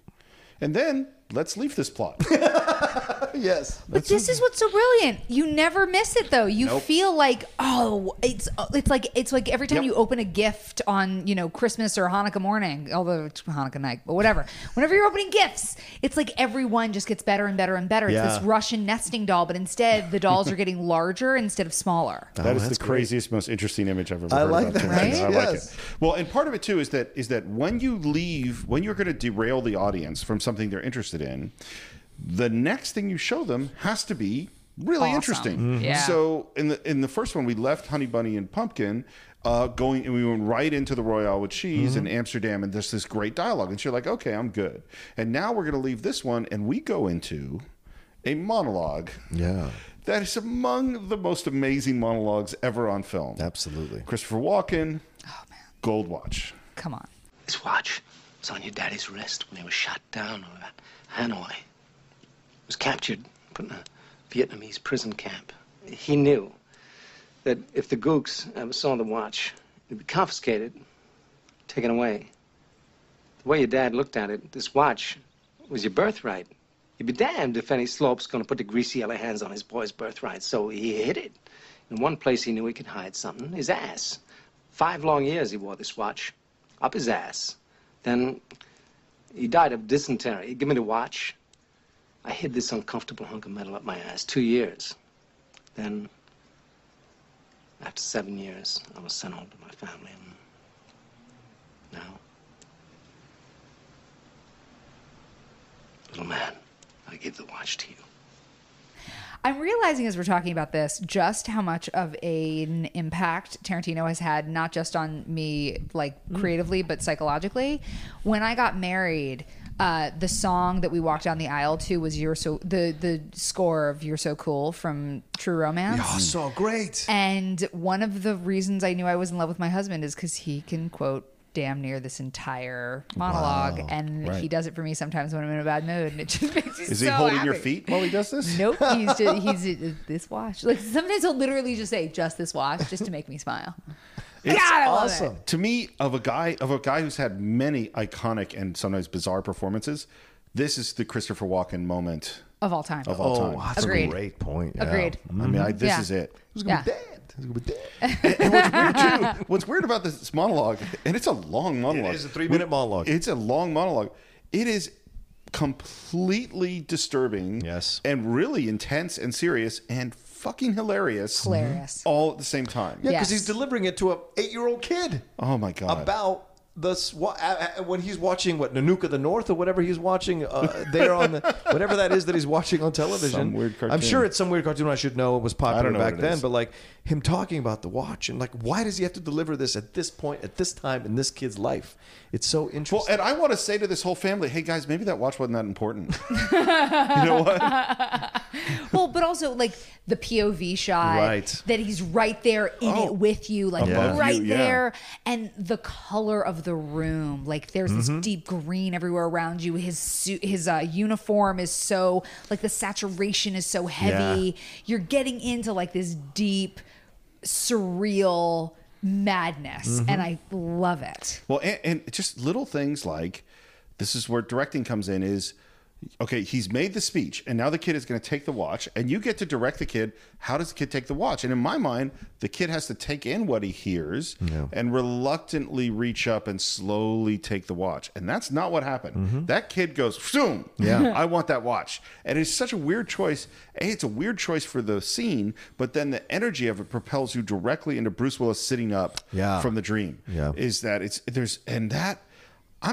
Speaker 1: And then let's leave this plot.
Speaker 2: yes.
Speaker 5: But this is what's so brilliant. You never miss it though. You
Speaker 1: Nope.
Speaker 5: feel like, oh, it's uh, it's like it's like every time
Speaker 1: Yep.
Speaker 5: you open a gift on, you know, Christmas or Hanukkah morning, although it's Hanukkah night, but whatever. Whenever you're opening gifts, it's like everyone just gets better and better and better. It's
Speaker 1: Yeah.
Speaker 5: this Russian nesting doll, but instead the dolls are getting larger instead of smaller.
Speaker 1: Oh, that is
Speaker 2: that's
Speaker 1: the
Speaker 2: great.
Speaker 1: craziest, most interesting image I've ever
Speaker 2: I
Speaker 1: heard
Speaker 2: like
Speaker 1: about
Speaker 2: that.
Speaker 1: Tarantino.
Speaker 5: Right?
Speaker 1: I like
Speaker 2: Yes.
Speaker 1: it. Well, and part of it too is that is that when you leave, when you're going to derail the audience from something they're interested in, the next thing you show them has to be really
Speaker 5: Awesome.
Speaker 1: interesting.
Speaker 5: Mhm. Yeah.
Speaker 1: So in the in the first one, we left Honey Bunny and Pumpkin. Uh, going and we went right into the Royale with cheese in Amsterdam, and there's this great dialogue, and you're like, okay, I'm good. And now we're going to leave this one, and we go into a monologue
Speaker 2: Yeah.
Speaker 1: that is among the most amazing monologues ever on film.
Speaker 2: Absolutely.
Speaker 1: Christopher Walken, Oh man, Gold Watch.
Speaker 5: Come on.
Speaker 7: This watch was on your daddy's wrist when he was shot down over Hanoi. Was captured, put in a Vietnamese prison camp. He knew that if the gooks ever saw the watch, it'd be confiscated, taken away. The way your dad looked at it, this watch was your birthright. You'd be damned if any slope's gonna put the greasy yellow hands on his boy's birthright, so he hid it. In one place he knew he could hide something, his ass. Five long years he wore this watch, up his ass. Then he died of dysentery. He gave me the watch. I hid this uncomfortable hunk of metal up my ass two years. Then, after seven years, I was sent home to my family. And now, little man, I give the watch to you.
Speaker 5: I'm realizing as we're talking about this just how much of an impact Tarantino has had, not just on me, like creatively, but psychologically. When I got married, uh, the song that we walked down the aisle to was "You're So" the the score of "You're So Cool" from True Romance.
Speaker 2: Oh, so great.
Speaker 5: And one of the reasons I knew I was in love with my husband is because he can quote damn near this entire monologue,
Speaker 1: Wow.
Speaker 5: and
Speaker 1: Right.
Speaker 5: he does it for me sometimes when I'm in a bad mood, and it just makes me
Speaker 1: Is
Speaker 5: so
Speaker 1: he holding your feet while he does this?
Speaker 5: Nope, he's just, he's this watch. Like sometimes he'll literally just say just this watch just to make me smile.
Speaker 1: It's
Speaker 5: God, I love it.
Speaker 1: To me, of a guy of a guy who's had many iconic and sometimes bizarre performances, this is the Christopher Walken moment
Speaker 5: Of all time.
Speaker 1: of all
Speaker 2: Oh,
Speaker 1: time.
Speaker 2: that's
Speaker 5: Agreed.
Speaker 2: a great point. yeah.
Speaker 5: Agreed.
Speaker 1: I mean, I, mm-hmm. this
Speaker 5: Yeah.
Speaker 1: is it.
Speaker 5: Yeah.
Speaker 1: And, and what's weird too, what's weird about this monologue, and it's a long monologue.
Speaker 2: It is a three-minute monologue.
Speaker 1: It's a long monologue. It is completely disturbing.
Speaker 2: Yes.
Speaker 1: And really intense and serious and fucking hilarious.
Speaker 5: Hilarious.
Speaker 1: All at the same time.
Speaker 2: Yeah, because
Speaker 5: Yes.
Speaker 2: he's delivering it to a eight-year-old kid
Speaker 1: Oh my god.
Speaker 2: about the swa- when he's watching what Nanook of the North or whatever he's watching uh, there on the whatever that is that he's watching on television.
Speaker 1: Some weird
Speaker 2: I'm sure it's some weird cartoon. I should know it was popular
Speaker 1: know
Speaker 2: back then,
Speaker 1: is.
Speaker 2: but like him talking about the watch and like why does he have to deliver this at this point at this time in this kid's life? It's so interesting.
Speaker 1: Well, and I want to say to this whole family, hey guys, maybe that watch wasn't that important. you know what?
Speaker 5: Well, but also like the POV shot
Speaker 2: Right.
Speaker 5: that he's right there in
Speaker 1: Oh.
Speaker 5: it with you, like
Speaker 1: Above
Speaker 5: right
Speaker 1: you, yeah.
Speaker 5: there, and the color of the room, like there's
Speaker 1: Mm-hmm.
Speaker 5: this deep green everywhere around you. His suit, his uh, uniform is so like the saturation is so heavy. You're getting into like this deep, surreal madness,
Speaker 1: Mm-hmm.
Speaker 5: and I love it.
Speaker 1: Well, and, and just little things like this is where directing comes in is okay, he's made the speech and now the kid is going to take the watch and you get to direct the kid. How does the kid take the watch? And in my mind, the kid has to take in what he hears and reluctantly reach up and slowly take the watch. And that's not what happened. Mm-hmm. That kid goes, Zoom.
Speaker 2: Yeah.
Speaker 1: I want that watch. And it's such a weird choice. A, it's a weird choice for the scene, but then the energy of it propels you directly into Bruce Willis sitting up
Speaker 2: Yeah.
Speaker 1: from the dream.
Speaker 2: Yeah.
Speaker 1: Is that it's there's and that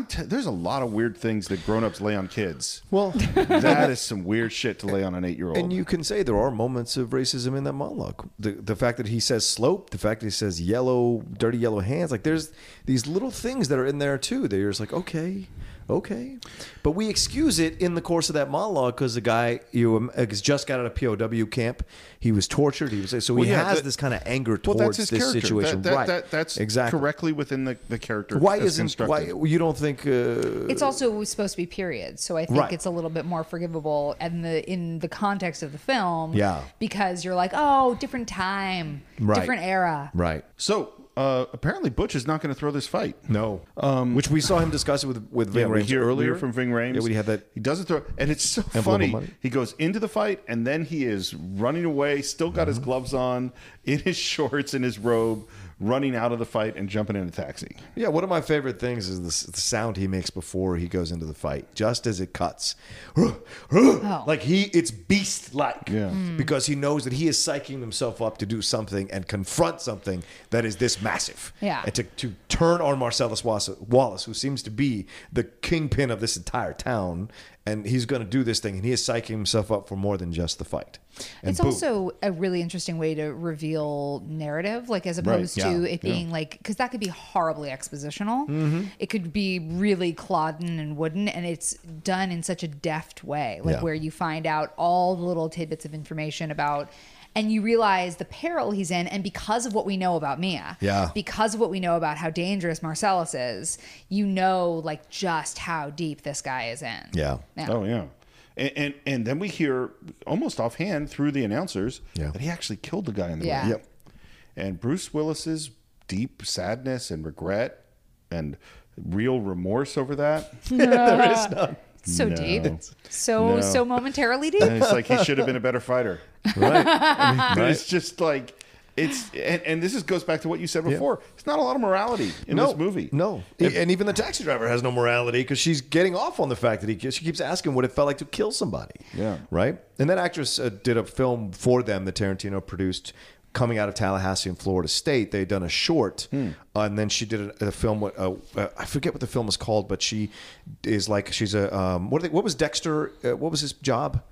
Speaker 1: t- there's a lot of weird things that grown-ups lay on kids.
Speaker 2: well,
Speaker 1: That is some weird shit to lay on an 8-year-old.
Speaker 2: And you can say there are moments of racism in that monologue. The the fact that he says slope, the fact that he says yellow, dirty yellow hands, like there's these little things that are in there too. That you're just like, okay, okay, but we excuse it in the course of that monologue because the guy you has just got out of POW camp. He was tortured. He was so he
Speaker 1: yeah,
Speaker 2: has
Speaker 1: that-
Speaker 2: this kind of anger
Speaker 1: well,
Speaker 2: towards
Speaker 1: that's his
Speaker 2: this
Speaker 1: character.
Speaker 2: situation.
Speaker 1: That, that,
Speaker 2: right?
Speaker 1: that- that's
Speaker 2: exactly
Speaker 1: correctly within the, the character.
Speaker 2: Why
Speaker 1: that's
Speaker 2: isn't why you don't think? Uh,
Speaker 5: It's also supposed to be period, so I think
Speaker 2: Right.
Speaker 5: it's a little bit more forgivable and the in the context of the film.
Speaker 2: Yeah.
Speaker 5: because you're like, oh, different time,
Speaker 2: Right.
Speaker 5: different era.
Speaker 2: right?
Speaker 1: So uh, apparently Butch is not going to throw this fight.
Speaker 2: No, um, which we saw him discuss it with with Ving
Speaker 1: Yeah,
Speaker 2: Rhames
Speaker 1: hear,
Speaker 2: earlier
Speaker 1: from Ving Rhames.
Speaker 2: Yeah, we had that.
Speaker 1: He doesn't throw, and it's so funny. He goes into the fight, and then he is running away. Still got his
Speaker 2: Mm-hmm.
Speaker 1: gloves on, in his shorts, in his robe, running out of the fight and jumping in a taxi.
Speaker 2: Yeah, one of my favorite things is the, the sound he makes before he goes into the fight, just as it cuts. Oh. Like he, it's beast like.
Speaker 1: Yeah. Hmm.
Speaker 2: Because he knows that he is psyching himself up to do something and confront something that is this massive.
Speaker 5: Yeah.
Speaker 2: And to, to turn on Marcellus Wallace, Wallace, who seems to be the kingpin of this entire town, and he's going to do this thing, and he is psyching himself up for more than just the fight. And
Speaker 5: it's
Speaker 2: boom.
Speaker 5: also a really interesting way to reveal narrative, like as opposed
Speaker 2: yeah,
Speaker 5: to
Speaker 2: yeah.
Speaker 5: it being like because that could be horribly expositional.
Speaker 2: Mm-hmm.
Speaker 5: It could be really clodden and wooden, and it's done in such a deft way, like
Speaker 2: Yeah.
Speaker 5: where you find out all the little tidbits of information about. And you realize the peril he's in, and because of what we know about Mia,
Speaker 2: Yeah.
Speaker 5: because of what we know about how dangerous Marcellus is, you know, like just how deep this guy is in.
Speaker 2: Yeah.
Speaker 1: Oh yeah. And, and and then we hear almost offhand through the announcers
Speaker 2: Yeah.
Speaker 1: that he actually killed the guy in the
Speaker 5: Yeah.
Speaker 1: ring.
Speaker 2: Yep.
Speaker 1: And Bruce Willis's deep sadness and regret and real remorse over that.
Speaker 2: there is none.
Speaker 5: So
Speaker 1: No.
Speaker 5: deep, so
Speaker 1: No.
Speaker 5: so momentarily deep.
Speaker 1: And it's like he should have been a better fighter.
Speaker 2: Right.
Speaker 1: But It's just like it's and, and this is goes back to what you said before. It's not a lot of morality in
Speaker 2: no,
Speaker 1: this movie.
Speaker 2: No, and even the taxi driver has no morality because she's getting off on the fact that he she keeps asking what it felt like to kill somebody.
Speaker 1: Yeah.
Speaker 2: right. And that actress uh, did a film for them that Tarantino produced. Coming out of Tallahassee and Florida State, they had done a short,
Speaker 1: Hmm.
Speaker 2: uh, and then she did a, a film. with, Uh, uh, I forget what the film is called, but she is like she's a um, what? Are they, what was Dexter? Uh, what was his job?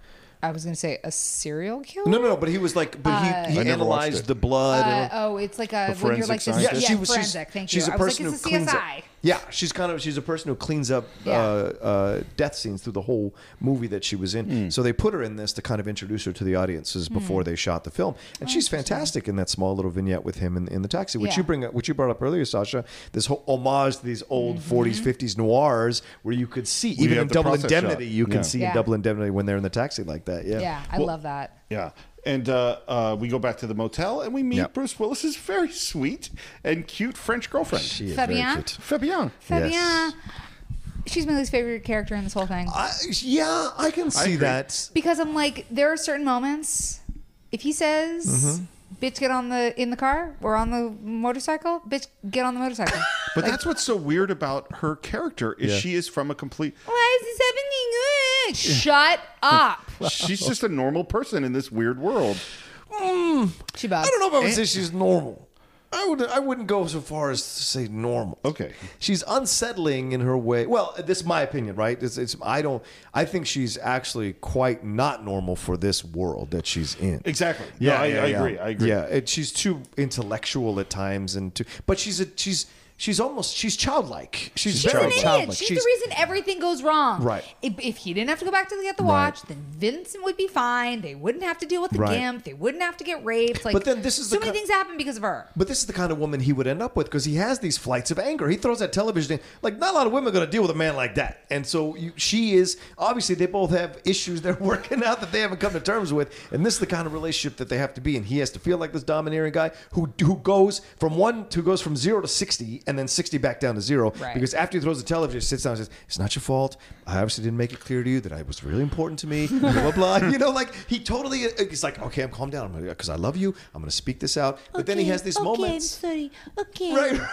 Speaker 5: I was going to say a serial killer.
Speaker 2: No, no, no. But he was like, but
Speaker 5: Uh,
Speaker 2: he,
Speaker 5: I
Speaker 2: he analyzed the blood.
Speaker 5: Uh,
Speaker 2: and-
Speaker 5: oh, it's like a,
Speaker 1: A
Speaker 5: when you're like
Speaker 1: forensic
Speaker 5: this.
Speaker 1: scientist?
Speaker 5: Yeah,
Speaker 2: she was.
Speaker 5: forensic.
Speaker 2: she's,
Speaker 5: thank
Speaker 2: she's
Speaker 5: you.
Speaker 2: a
Speaker 5: I was
Speaker 2: person
Speaker 5: like,
Speaker 2: who
Speaker 5: it's a
Speaker 2: cleans up.
Speaker 5: CSI.
Speaker 2: Yeah, she's kind of she's a person who cleans up
Speaker 5: Yeah.
Speaker 2: uh, uh, death scenes through the whole movie that she was in.
Speaker 1: Hmm.
Speaker 2: So they put her in this to kind of introduce her to the audiences before they shot the film, and she's fantastic in that small little vignette with him in, in the taxi, which
Speaker 5: Yeah.
Speaker 2: you bring up, which you brought up earlier, Sasha. This whole homage to these old
Speaker 5: Mm-hmm.
Speaker 2: 40s, 50s noirs, where you could see
Speaker 1: you
Speaker 2: even in Double Indemnity,
Speaker 1: shot.
Speaker 2: you can
Speaker 1: Yeah.
Speaker 2: see
Speaker 5: Yeah.
Speaker 2: in Double Indemnity when they're in the taxi like that. Yeah,
Speaker 5: Yeah, I
Speaker 1: Well-
Speaker 5: love that.
Speaker 1: Yeah. And uh, uh, we go back to the motel and we meet
Speaker 2: Yep.
Speaker 1: Bruce Willis's very sweet and cute French girlfriend.
Speaker 2: She is very
Speaker 5: Fabienne?
Speaker 2: cute.
Speaker 1: Fabienne.
Speaker 5: Fabienne.
Speaker 2: Yes.
Speaker 5: She's my least favorite character in this whole thing.
Speaker 2: I, yeah, I can see
Speaker 1: agree.
Speaker 2: that.
Speaker 5: because I'm like, there are certain moments. If he says,
Speaker 2: Mm-hmm.
Speaker 5: "Bitch, get on the in the car or on the motorcycle," bitch, get on the motorcycle.
Speaker 1: But that's what's so weird about her character is
Speaker 2: Yeah.
Speaker 1: she is from a complete
Speaker 5: Why is this happening? Shut up.
Speaker 1: she's just a normal person in this weird world. Mm.
Speaker 5: She bugs.
Speaker 2: I don't know if I would eh. say she's normal. I would I wouldn't go so far as to say normal.
Speaker 1: Okay.
Speaker 2: She's unsettling in her way. Well, this is my opinion, right? It's, it's I don't I think she's actually quite not normal for this world that she's in.
Speaker 1: Exactly. No, I- I agree. I agree.
Speaker 2: Yeah, it, she's too intellectual at times, and too, but she's a she's she's almost she's childlike. She's,
Speaker 5: She's
Speaker 2: very
Speaker 5: an idiot.
Speaker 2: childlike.
Speaker 5: She's, the reason everything goes wrong.
Speaker 2: Right.
Speaker 5: If, if he didn't have to go back to get the
Speaker 2: Right.
Speaker 5: watch, then Vincent would be fine. They wouldn't have to deal with the
Speaker 2: Right.
Speaker 5: gimp. They wouldn't have to get raped. Like,
Speaker 2: But then this is
Speaker 5: so
Speaker 2: the
Speaker 5: many
Speaker 2: ki-
Speaker 5: things happen because of her.
Speaker 2: But this is the kind of woman he would end up with because he has these flights of anger. He throws that television in. Like, not a lot of women are going to deal with a man like that. And so you, she is, obviously, they both have issues they're working out that they haven't come to terms with. And this is the kind of relationship that they have to be in. He has to feel like this domineering guy who who goes from one, who goes from zero to 60 and then 60 back down to zero.
Speaker 5: Right.
Speaker 2: Because after he throws the television, he sits down and says, It's not your fault. I obviously didn't make it clear to you that I was really important to me. Blah, blah, blah. You know, like, he totally, uh, he's like, Okay, I'm calm down. Because I love you. I'm going to speak this out. But then he has these moments.
Speaker 5: sorry. Okay.
Speaker 2: Right.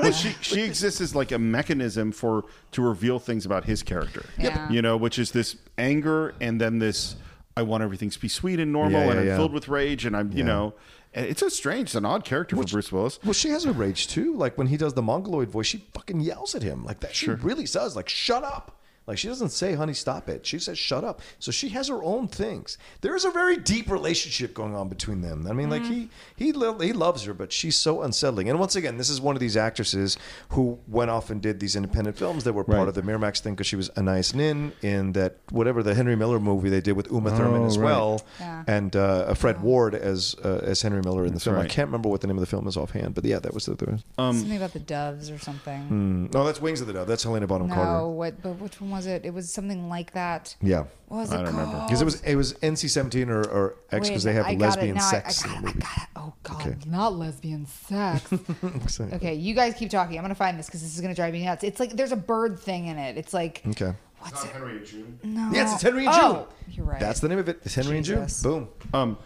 Speaker 1: Well, she she exists as like a mechanism for to reveal things about his character.
Speaker 5: Yeah.
Speaker 1: You know, which is this anger and then this I want everything to be sweet and normal
Speaker 2: Yeah,
Speaker 1: and I'm
Speaker 2: yeah.
Speaker 1: filled with rage and I'm you
Speaker 2: Yeah.
Speaker 1: know and it's a strange, it's an odd character for Bruce Willis.
Speaker 2: Well, she has a rage too. Like when he does the mongoloid voice, she fucking yells at him like that. She really says, like, "Shut up." Like she doesn't say, "Honey, stop it." She says, "Shut up." So she has her own things. There is a very deep relationship going on between them. I mean, like he he lo- he loves her, but she's so unsettling. And once again, this is one of these actresses who went off and did these independent films that were part
Speaker 1: Right.
Speaker 2: of the Miramax thing because she was Anaïs Nin in that whatever the Henry Miller movie they did with Uma Thurman
Speaker 1: Oh,
Speaker 2: as
Speaker 1: right.
Speaker 2: well,
Speaker 5: Yeah.
Speaker 2: and uh, Fred Ward as uh, as Henry Miller in the film. I can't remember what the name of the film is offhand, but yeah, that was the. the
Speaker 5: Something about the doves or something.
Speaker 2: no, that's Wings of the Dove. That's Helena Bonham
Speaker 5: No,
Speaker 2: Carter.
Speaker 5: what? But which one was it? It was something like that.
Speaker 2: Yeah.
Speaker 5: What was
Speaker 1: I
Speaker 5: it
Speaker 1: don't
Speaker 5: called?
Speaker 1: remember.
Speaker 2: Because it was it was NC seventeen or, or X because
Speaker 5: Wait,
Speaker 2: they have
Speaker 5: I got it.
Speaker 2: lesbian
Speaker 5: Now I-
Speaker 2: sex.
Speaker 5: I,
Speaker 2: in
Speaker 5: got
Speaker 2: the
Speaker 5: it. I got it. Oh God,
Speaker 2: Okay.
Speaker 5: not lesbian sex.
Speaker 2: Exactly.
Speaker 5: okay, you guys keep talking. I'm gonna find this because this is gonna drive me nuts. It's like there's a bird thing in it. It's like
Speaker 2: Okay.
Speaker 5: what's it?
Speaker 1: Henry and June.
Speaker 5: No.
Speaker 2: Yes, it's Henry and
Speaker 5: oh,
Speaker 2: June.
Speaker 5: You're right.
Speaker 2: That's the name of it. It's Henry
Speaker 5: Jesus.
Speaker 2: and June. Boom.
Speaker 1: Um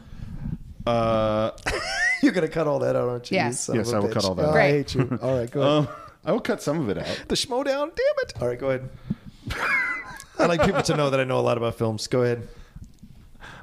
Speaker 1: uh
Speaker 2: You're gonna cut all that out, aren't you? you
Speaker 5: Yes.
Speaker 2: son of
Speaker 1: Yes,
Speaker 2: a
Speaker 1: I will
Speaker 2: bitch?
Speaker 1: cut all that
Speaker 2: Oh,
Speaker 1: out.
Speaker 2: I
Speaker 5: Great.
Speaker 2: hate you. All right, go ahead.
Speaker 1: um I will cut some of it out.
Speaker 2: the Schmoedown. Damn it. All right, go ahead. I like people to know that I know a lot about films. Go ahead.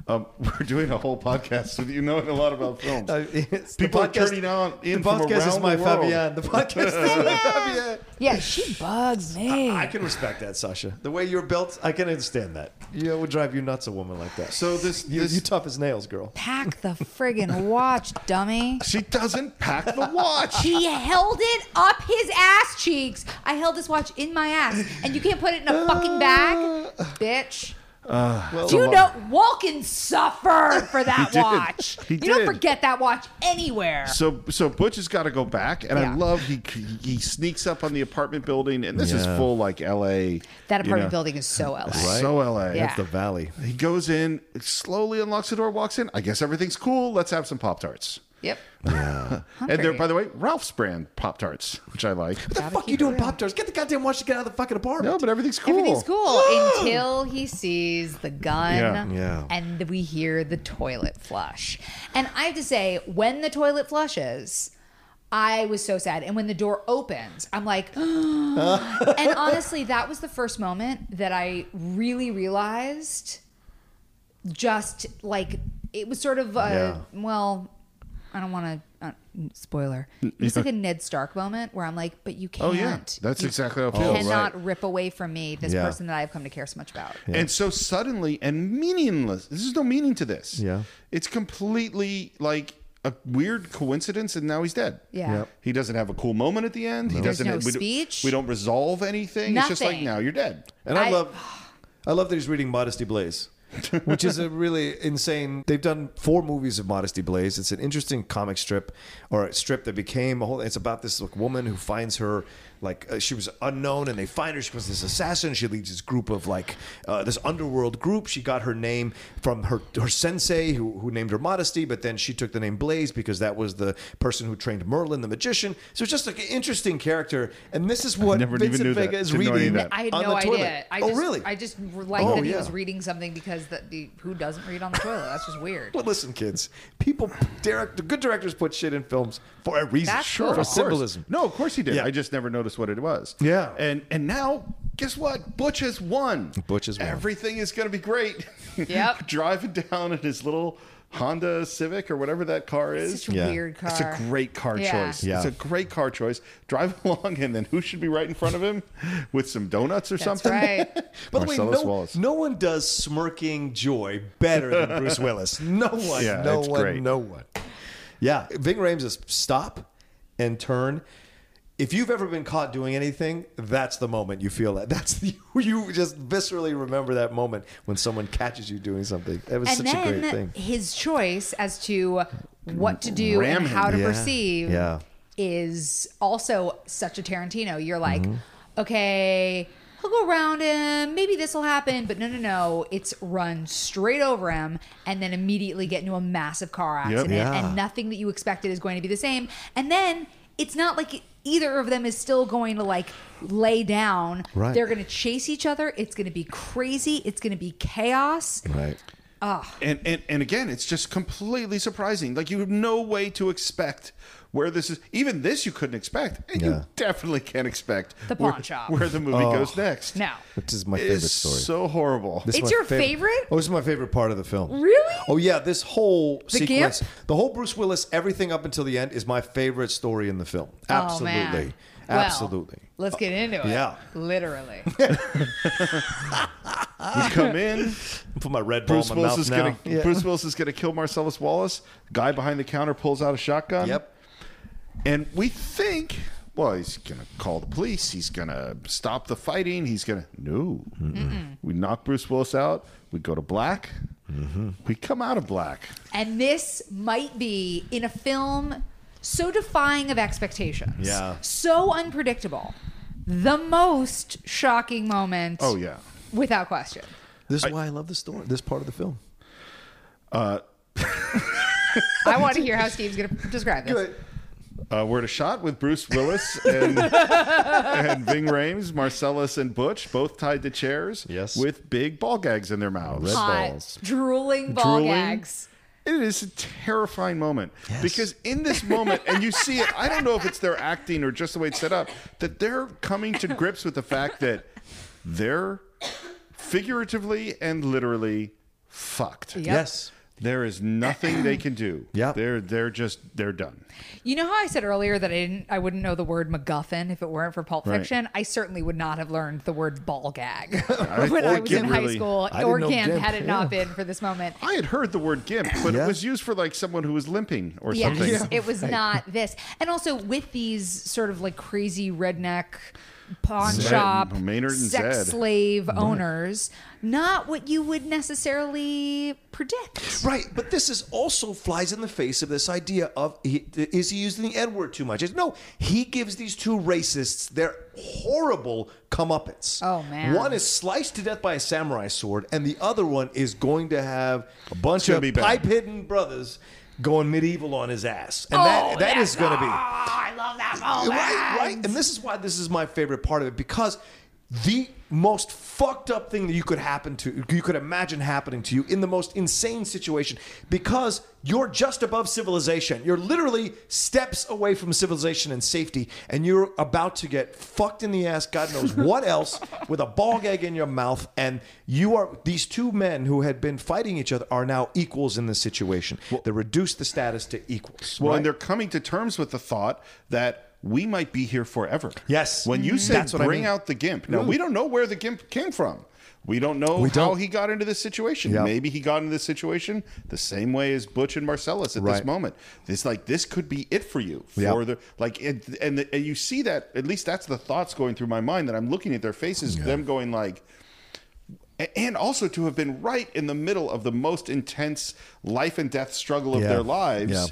Speaker 1: Um, we're doing a whole podcast with you knowing a lot about films.
Speaker 2: Uh, it's
Speaker 1: People
Speaker 2: the
Speaker 1: are turning on in
Speaker 2: the
Speaker 1: from
Speaker 2: podcast is my
Speaker 1: the world.
Speaker 2: Fabienne. The podcast is my Fabienne.
Speaker 5: Yeah, she bugs me.
Speaker 2: I can respect that, Sasha. The way you're built, I can understand that. Yeah, it would drive you nuts, a woman like that.
Speaker 1: So this
Speaker 2: You,
Speaker 1: this
Speaker 2: you tough as nails, girl.
Speaker 5: Pack the friggin' watch, dummy.
Speaker 1: she doesn't pack the watch.
Speaker 5: He held it up his ass cheeks. I held this watch in my ass, and you can't put it in a fucking bag, bitch.
Speaker 2: Well,
Speaker 5: Do you know Walken suffered for that
Speaker 1: did.
Speaker 5: watch?
Speaker 1: He
Speaker 5: you don't forget that watch anywhere.
Speaker 1: So so Butch has got to go back, and I love he he sneaks up on the apartment building, and this is full like L.A.
Speaker 5: that
Speaker 1: you
Speaker 5: apartment
Speaker 1: know.
Speaker 5: building is so LA.
Speaker 1: So L.A.
Speaker 5: Yeah.
Speaker 2: It's the valley.
Speaker 1: He goes in, slowly unlocks the door, walks in. I guess everything's cool. Let's have some Pop Tarts.
Speaker 5: Yep.
Speaker 2: Yeah.
Speaker 1: And they're, by the way, Ralph's brand Pop Tarts, which I like.
Speaker 2: What the fuck are you doing, Pop Tarts? Get the goddamn watch to get out of the fucking apartment.
Speaker 1: No, but everything's cool.
Speaker 5: Everything's cool until he sees the gun
Speaker 1: Yeah.
Speaker 2: Yeah.
Speaker 5: and we hear the toilet flush. And I have to say, when the toilet flushes, I was so sad. And when the door opens, I'm like, and honestly, that was the first moment that I really realized just like it was sort of, uh,
Speaker 2: Yeah.
Speaker 5: well, I don't want to Uh, spoiler. It's like a Ned Stark moment where I'm like, but you can't.
Speaker 1: Oh, yeah. That's
Speaker 5: you
Speaker 1: exactly how it feels.
Speaker 5: Cannot rip away from me this
Speaker 2: Yeah.
Speaker 5: person that I've come to care so much about.
Speaker 1: And so suddenly and meaningless. There's no meaning to this.
Speaker 2: Yeah.
Speaker 1: It's completely like a weird coincidence, and now he's dead.
Speaker 5: Yeah. Yep.
Speaker 1: He doesn't have a cool moment at the end. He doesn't.
Speaker 5: no
Speaker 1: we don't-
Speaker 5: speech.
Speaker 1: we don't resolve anything. Nothing. It's just like now you're dead.
Speaker 2: And I,
Speaker 5: I-
Speaker 2: love, I love that he's reading Modesty Blaise, which is a really insane. They've done four movies of Modesty Blaise. It's an interesting comic strip or a strip that became a whole. It's about this like, woman who finds her like uh, she was unknown, and they find her. She was this assassin. She leads this group of like uh, this underworld group. She got her name from her her sensei who who named her Modesty, but then she took the name Blaise because that was the person who trained Merlin the magician. So it's just like an interesting character. And this is what
Speaker 1: never
Speaker 2: Vincent
Speaker 1: knew.
Speaker 2: Vega is
Speaker 1: Didn't
Speaker 2: reading.
Speaker 5: I had
Speaker 2: on
Speaker 5: no
Speaker 2: the
Speaker 5: idea.
Speaker 2: toilet.
Speaker 5: I
Speaker 2: oh,
Speaker 5: just,
Speaker 2: really?
Speaker 5: I just like
Speaker 2: Oh,
Speaker 5: that he
Speaker 2: yeah.
Speaker 5: was reading something because the, the who doesn't read on the toilet. That's just weird.
Speaker 2: Well, listen, kids. People, direct, the good directors put shit in films for a reason.
Speaker 5: That's
Speaker 2: sure,
Speaker 5: cool.
Speaker 2: for
Speaker 5: Of
Speaker 2: symbolism.
Speaker 1: No, of course he did.
Speaker 2: Yeah.
Speaker 1: I just never noticed what it was.
Speaker 2: Yeah.
Speaker 1: And and now, guess what? Butch has won.
Speaker 2: Butch has won.
Speaker 1: Everything is going to be great.
Speaker 5: Yep.
Speaker 1: Driving down in his little Honda Civic or whatever that car is.
Speaker 5: Such a
Speaker 2: Yeah.
Speaker 5: weird car.
Speaker 1: It's a great car
Speaker 5: Yeah.
Speaker 1: choice.
Speaker 2: Yeah.
Speaker 1: It's a great car choice. Drive along, and then who should be right in front of him with some donuts or
Speaker 5: That's
Speaker 1: something?
Speaker 5: right.
Speaker 2: By the way, no,
Speaker 1: Wallace.
Speaker 2: no one does smirking joy better than Bruce Willis. No one.
Speaker 1: Yeah,
Speaker 2: no
Speaker 1: it's
Speaker 2: one.
Speaker 1: great.
Speaker 2: No one. Yeah. Ving Rhames is stop and turn. If you've ever been caught doing anything, that's the moment you feel that. That's the you just viscerally remember that moment when someone catches you doing something. That was
Speaker 5: and
Speaker 2: such a great
Speaker 5: then
Speaker 2: thing.
Speaker 5: his choice as to what to do
Speaker 1: Ram
Speaker 5: and
Speaker 1: him.
Speaker 5: how to
Speaker 2: Yeah.
Speaker 5: perceive
Speaker 2: Yeah.
Speaker 5: is also such a Tarantino. You're like,
Speaker 2: Mm-hmm.
Speaker 5: okay, he'll go around him. Maybe this will happen, but no, no, no. It's run straight over him and then immediately get into a massive car accident,
Speaker 2: Yeah.
Speaker 5: and nothing that you expected is going to be the same. And then it's not like either of them is still going to like lay down.
Speaker 2: Right.
Speaker 5: They're going to chase each other. It's going to be crazy. It's going to be chaos.
Speaker 2: Right. Ah.
Speaker 1: and, and and again, it's just completely surprising. Like you have no way to expect where this is. Even this you couldn't expect, and
Speaker 2: Yeah.
Speaker 1: you definitely can't expect
Speaker 5: The
Speaker 1: where,
Speaker 5: pawn shop.
Speaker 1: where the movie
Speaker 2: Oh.
Speaker 1: goes next.
Speaker 5: No.
Speaker 2: Which is my favorite story.
Speaker 1: so horrible.
Speaker 2: This
Speaker 5: It's
Speaker 2: my
Speaker 5: your favorite?
Speaker 2: Oh, this is my favorite part of the film.
Speaker 5: Really?
Speaker 2: Oh yeah, this whole
Speaker 5: The
Speaker 2: sequence,
Speaker 5: Gimp?
Speaker 2: the whole Bruce Willis, everything up until the end is my favorite story in the film. Oh, Absolutely,
Speaker 5: Oh, man. Well,
Speaker 2: absolutely.
Speaker 5: let's get into it.
Speaker 2: Yeah.
Speaker 5: Literally.
Speaker 1: we come in.
Speaker 2: Put my red ball
Speaker 1: Bruce
Speaker 2: in my
Speaker 1: Willis
Speaker 2: mouth
Speaker 1: is
Speaker 2: now.
Speaker 1: gonna
Speaker 2: Yeah.
Speaker 1: Bruce Willis is gonna kill Marcellus Wallace. Guy behind the counter pulls out a shotgun.
Speaker 2: Yep.
Speaker 1: And we think, well, he's gonna call the police. He's gonna stop the fighting. He's gonna no. We knock Bruce Willis out. We go to black.
Speaker 2: Mm-hmm.
Speaker 1: We come out of black.
Speaker 5: and this might be in a film so defying of expectations.
Speaker 2: Yeah.
Speaker 5: So unpredictable. The most shocking moment.
Speaker 1: Oh yeah.
Speaker 5: Without question.
Speaker 2: This is why I love the story. This part of the film.
Speaker 1: Uh,
Speaker 5: I want to hear how Steve's going to describe this.
Speaker 1: Uh, we're at a shot with Bruce Willis and, and Ving Rhames, Marcellus and Butch, both tied to chairs.
Speaker 2: Yes.
Speaker 1: With big ball gags in their mouths.
Speaker 5: Hot, drooling ball
Speaker 1: Drooling.
Speaker 5: gags.
Speaker 1: It is a terrifying moment because in this moment, and you see it, I don't know if it's their acting or just the way it's set up, that they're coming to grips with the fact that they're figuratively and literally fucked.
Speaker 5: Yep.
Speaker 2: Yes.
Speaker 1: There is nothing they can do.
Speaker 2: Yeah.
Speaker 1: They're they're just they're done.
Speaker 5: You know how I said earlier that I didn't I wouldn't know the word MacGuffin if it weren't for Pulp
Speaker 1: Right.
Speaker 5: Fiction? I certainly would not have learned the word ball gag
Speaker 1: I-
Speaker 5: when I
Speaker 1: or
Speaker 5: was in
Speaker 1: Gimp,
Speaker 5: high school
Speaker 2: I
Speaker 5: or
Speaker 2: know Gimp,
Speaker 5: had it not been for this moment.
Speaker 1: I had heard the word gimp, but
Speaker 2: Yeah.
Speaker 1: it was used for like someone who was limping or
Speaker 5: Yes,
Speaker 1: something.
Speaker 5: it was not this. And also with these sort of like crazy redneck pawn
Speaker 1: Zed,
Speaker 5: shop
Speaker 1: Maynard and
Speaker 5: sex
Speaker 1: Zed.
Speaker 5: slave owners, not what you would necessarily predict.
Speaker 2: Right, but this is also flies in the face of this idea of he, is he using the N word too much? It's, no, he gives these two racists their horrible comeuppance.
Speaker 5: Oh, man.
Speaker 2: One is sliced to death by a samurai sword, and the other one is going to have a bunch of pipe hidden brothers going medieval on his ass, and
Speaker 5: Oh,
Speaker 2: that that is going to be Oh,
Speaker 5: I love that moment.
Speaker 2: right, right. And this is why this is my favorite part of it because the most fucked up thing that you could happen to you could imagine happening to you in the most insane situation because you're just above civilization. You're literally steps away from civilization and safety, and you're about to get fucked in the ass, God knows what else, with a ball gag in your mouth. And you are these two men who had been fighting each other are now equals in this situation. they reduced the status to equals.
Speaker 1: Well,
Speaker 2: right?
Speaker 1: and they're coming to terms with the thought that we might be here forever.
Speaker 2: Yes.
Speaker 1: When you say
Speaker 2: That's what I
Speaker 1: bring
Speaker 2: mean.
Speaker 1: out the gimp, now
Speaker 2: Mm.
Speaker 1: we don't know where the gimp came from. We don't know
Speaker 2: We
Speaker 1: how
Speaker 2: don't.
Speaker 1: he got into this situation.
Speaker 2: Yep.
Speaker 1: Maybe he got into this situation the same way as Butch and Marcellus at this moment. It's like this could be it for you for
Speaker 2: Yep.
Speaker 1: the like, it, and the, and you see that at least that's the thoughts going through my mind that I'm looking at their faces, them going like, and also to have been right in the middle of the most intense life and death struggle of
Speaker 2: Yeah.
Speaker 1: their lives.
Speaker 2: Yeah.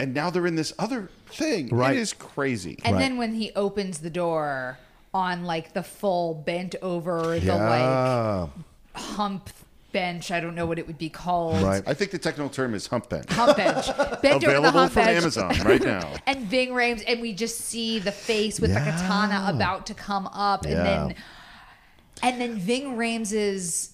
Speaker 1: And now they're in this other thing.
Speaker 2: Right.
Speaker 1: It is crazy.
Speaker 5: And then when he opens the door on like the full bent over the
Speaker 2: yeah.
Speaker 5: like hump bench, I don't know what it would be called.
Speaker 2: Right.
Speaker 1: I think the technical term is hump bench.
Speaker 5: Hump bench. Bent over the
Speaker 1: Available
Speaker 5: hump
Speaker 1: from
Speaker 5: bench.
Speaker 1: Amazon right now.
Speaker 5: and Ving Rhames, and we just see the face with the katana about to come up, and then and then Ving Rhames's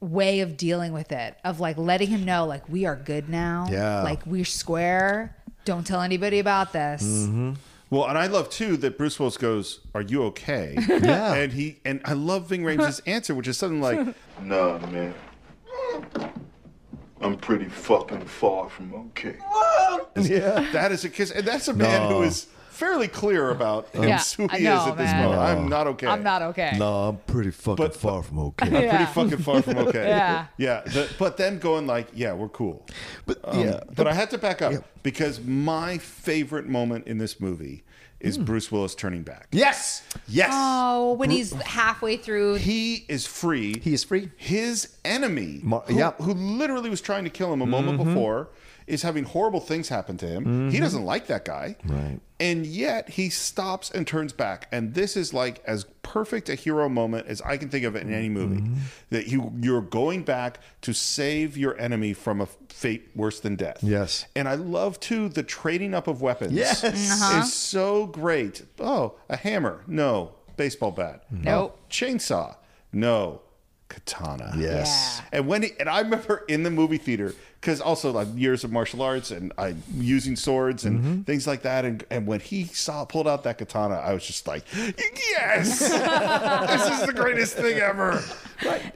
Speaker 5: way of dealing with it, of like letting him know, like we are good now,
Speaker 2: Yeah.
Speaker 5: like we're square. Don't tell anybody about this.
Speaker 2: Mm-hmm.
Speaker 1: Well, and I love too that Bruce Willis goes, "Are you okay?"
Speaker 2: Yeah.
Speaker 1: and he and I love Ving Rhames' answer, which is something like,
Speaker 19: Nah, man. I'm pretty fucking far from okay.
Speaker 2: Yeah.
Speaker 1: "That is a kiss," and that's a man
Speaker 2: No.
Speaker 1: who is fairly clear about him,
Speaker 5: Yeah,
Speaker 1: who
Speaker 5: I
Speaker 1: he
Speaker 5: know,
Speaker 1: is at this
Speaker 5: man.
Speaker 1: moment. I'm not okay.
Speaker 5: I'm not okay.
Speaker 2: No, I'm pretty fucking
Speaker 1: But-
Speaker 2: far from okay.
Speaker 1: I'm pretty fucking far from okay.
Speaker 5: Yeah.
Speaker 1: yeah. the- but then going like, yeah, we're cool.
Speaker 2: But
Speaker 1: Um,
Speaker 2: yeah,
Speaker 1: but I had to back up because my favorite moment in this movie is
Speaker 2: Hmm.
Speaker 1: Bruce Willis turning back.
Speaker 2: yes, yes.
Speaker 5: Oh, when he's halfway through.
Speaker 1: He is free.
Speaker 2: He is free.
Speaker 1: His enemy,
Speaker 2: Mar-
Speaker 1: who,
Speaker 2: yeah. Mm-hmm.
Speaker 1: who literally was trying to kill him a moment before, is having horrible things happen to him. He doesn't like that guy.
Speaker 2: Right.
Speaker 1: And yet he stops and turns back. And this is like as perfect a hero moment as I can think of in any movie.
Speaker 2: Mm-hmm.
Speaker 1: That you you're going back to save your enemy from a fate worse than death.
Speaker 2: Yes.
Speaker 1: And I love too the trading up of weapons.
Speaker 2: Yes.
Speaker 5: Uh-huh.
Speaker 1: Is so great. Oh, a hammer. No. Baseball bat.
Speaker 5: Nope.
Speaker 1: Oh, chainsaw. No. Katana.
Speaker 2: Yes.
Speaker 1: And when he, and I remember in the movie theater because also like years of martial arts and I using swords and
Speaker 2: Mm-hmm.
Speaker 1: things like that and and when he saw pulled out that katana I was just like yes this is the greatest thing ever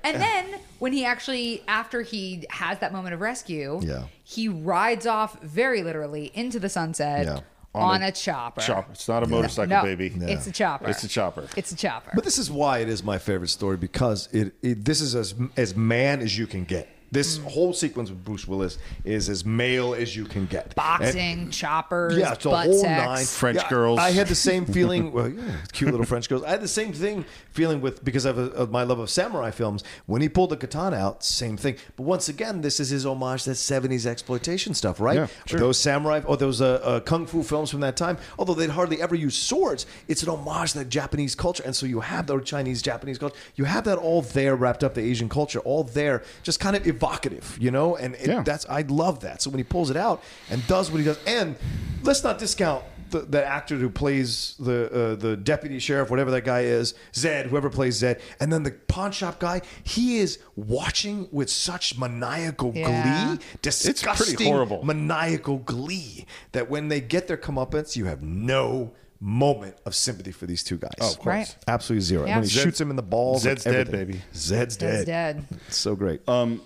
Speaker 5: And then when he actually, after he has that moment of rescue,
Speaker 2: Yeah.
Speaker 5: he rides off very literally into the sunset
Speaker 2: Yeah.
Speaker 5: On,
Speaker 1: On
Speaker 5: a,
Speaker 1: a
Speaker 5: chopper.
Speaker 1: chopper it's not a motorcycle
Speaker 5: No,
Speaker 1: baby
Speaker 5: it's a chopper.
Speaker 1: it's a chopper
Speaker 5: It's a chopper.
Speaker 2: But this is why it is my favorite story because it, it this is as as man as you can get. This whole sequence with Bruce Willis is as male as you can get.
Speaker 5: Boxing, choppers,
Speaker 2: Yeah, it's a
Speaker 5: butt
Speaker 2: whole
Speaker 5: sex.
Speaker 2: nine.
Speaker 1: French
Speaker 2: Yeah,
Speaker 1: girls.
Speaker 2: I had the same feeling. Well, yeah, cute little French girls. I had the same thing feeling with because of, of my love of samurai films. When he pulled the katana out, same thing. But once again, this is his homage to that '70s exploitation stuff, right?
Speaker 1: Yeah, sure.
Speaker 2: Those samurai or those uh, uh, kung fu films from that time. Although they'd hardly ever use swords, it's an homage to that Japanese culture. And so you have the Chinese, Japanese culture. You have that all there wrapped up. The Asian culture all there, just kind of evocative, you know. And it,
Speaker 1: Yeah.
Speaker 2: that's I love that. So when he pulls it out and does what he does, and let's not discount the, the actor who plays the uh, the deputy sheriff, whatever that guy is, Zed, whoever plays Zed, and then the pawn shop guy. He is watching with such maniacal
Speaker 5: Yeah.
Speaker 2: glee, disgusting,
Speaker 1: horrible.
Speaker 2: maniacal glee that when they get their comeuppance, you have no moment of sympathy for these two guys.
Speaker 1: Oh, of course.
Speaker 5: Right.
Speaker 2: Absolutely zero.
Speaker 5: Yeah.
Speaker 2: When he
Speaker 1: Zed-
Speaker 2: shoots him in the balls,
Speaker 1: Zed's
Speaker 2: like
Speaker 1: dead, baby.
Speaker 2: Zed's dead.
Speaker 5: Zed's dead.
Speaker 2: It's so great.
Speaker 1: um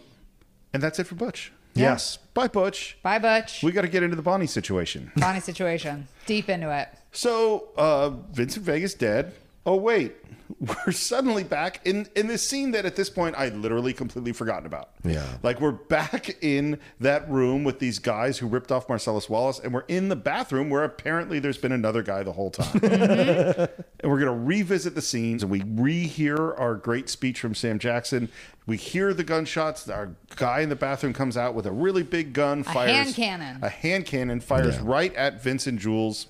Speaker 1: and that's it for Butch
Speaker 2: yes.
Speaker 1: bye Butch
Speaker 5: Bye, Butch.
Speaker 1: we got to get into the Bonnie situation
Speaker 5: Bonnie situation. Deep into it.
Speaker 1: So uh, Vincent Vega's dead. Oh wait, we're suddenly back in in this scene that at this point I literally completely forgotten about.
Speaker 2: Yeah.
Speaker 1: like we're back in that room with these guys who ripped off Marcellus Wallace, and we're in the bathroom where apparently there's been another guy the whole time. Mm-hmm. and we're gonna revisit the scenes, and we rehear our great speech from Sam Jackson. We hear the gunshots. Our guy in the bathroom comes out with a really big gun, fires a
Speaker 5: hand cannon.
Speaker 1: A hand cannon fires
Speaker 2: Yeah.
Speaker 1: right at Vincent Jules.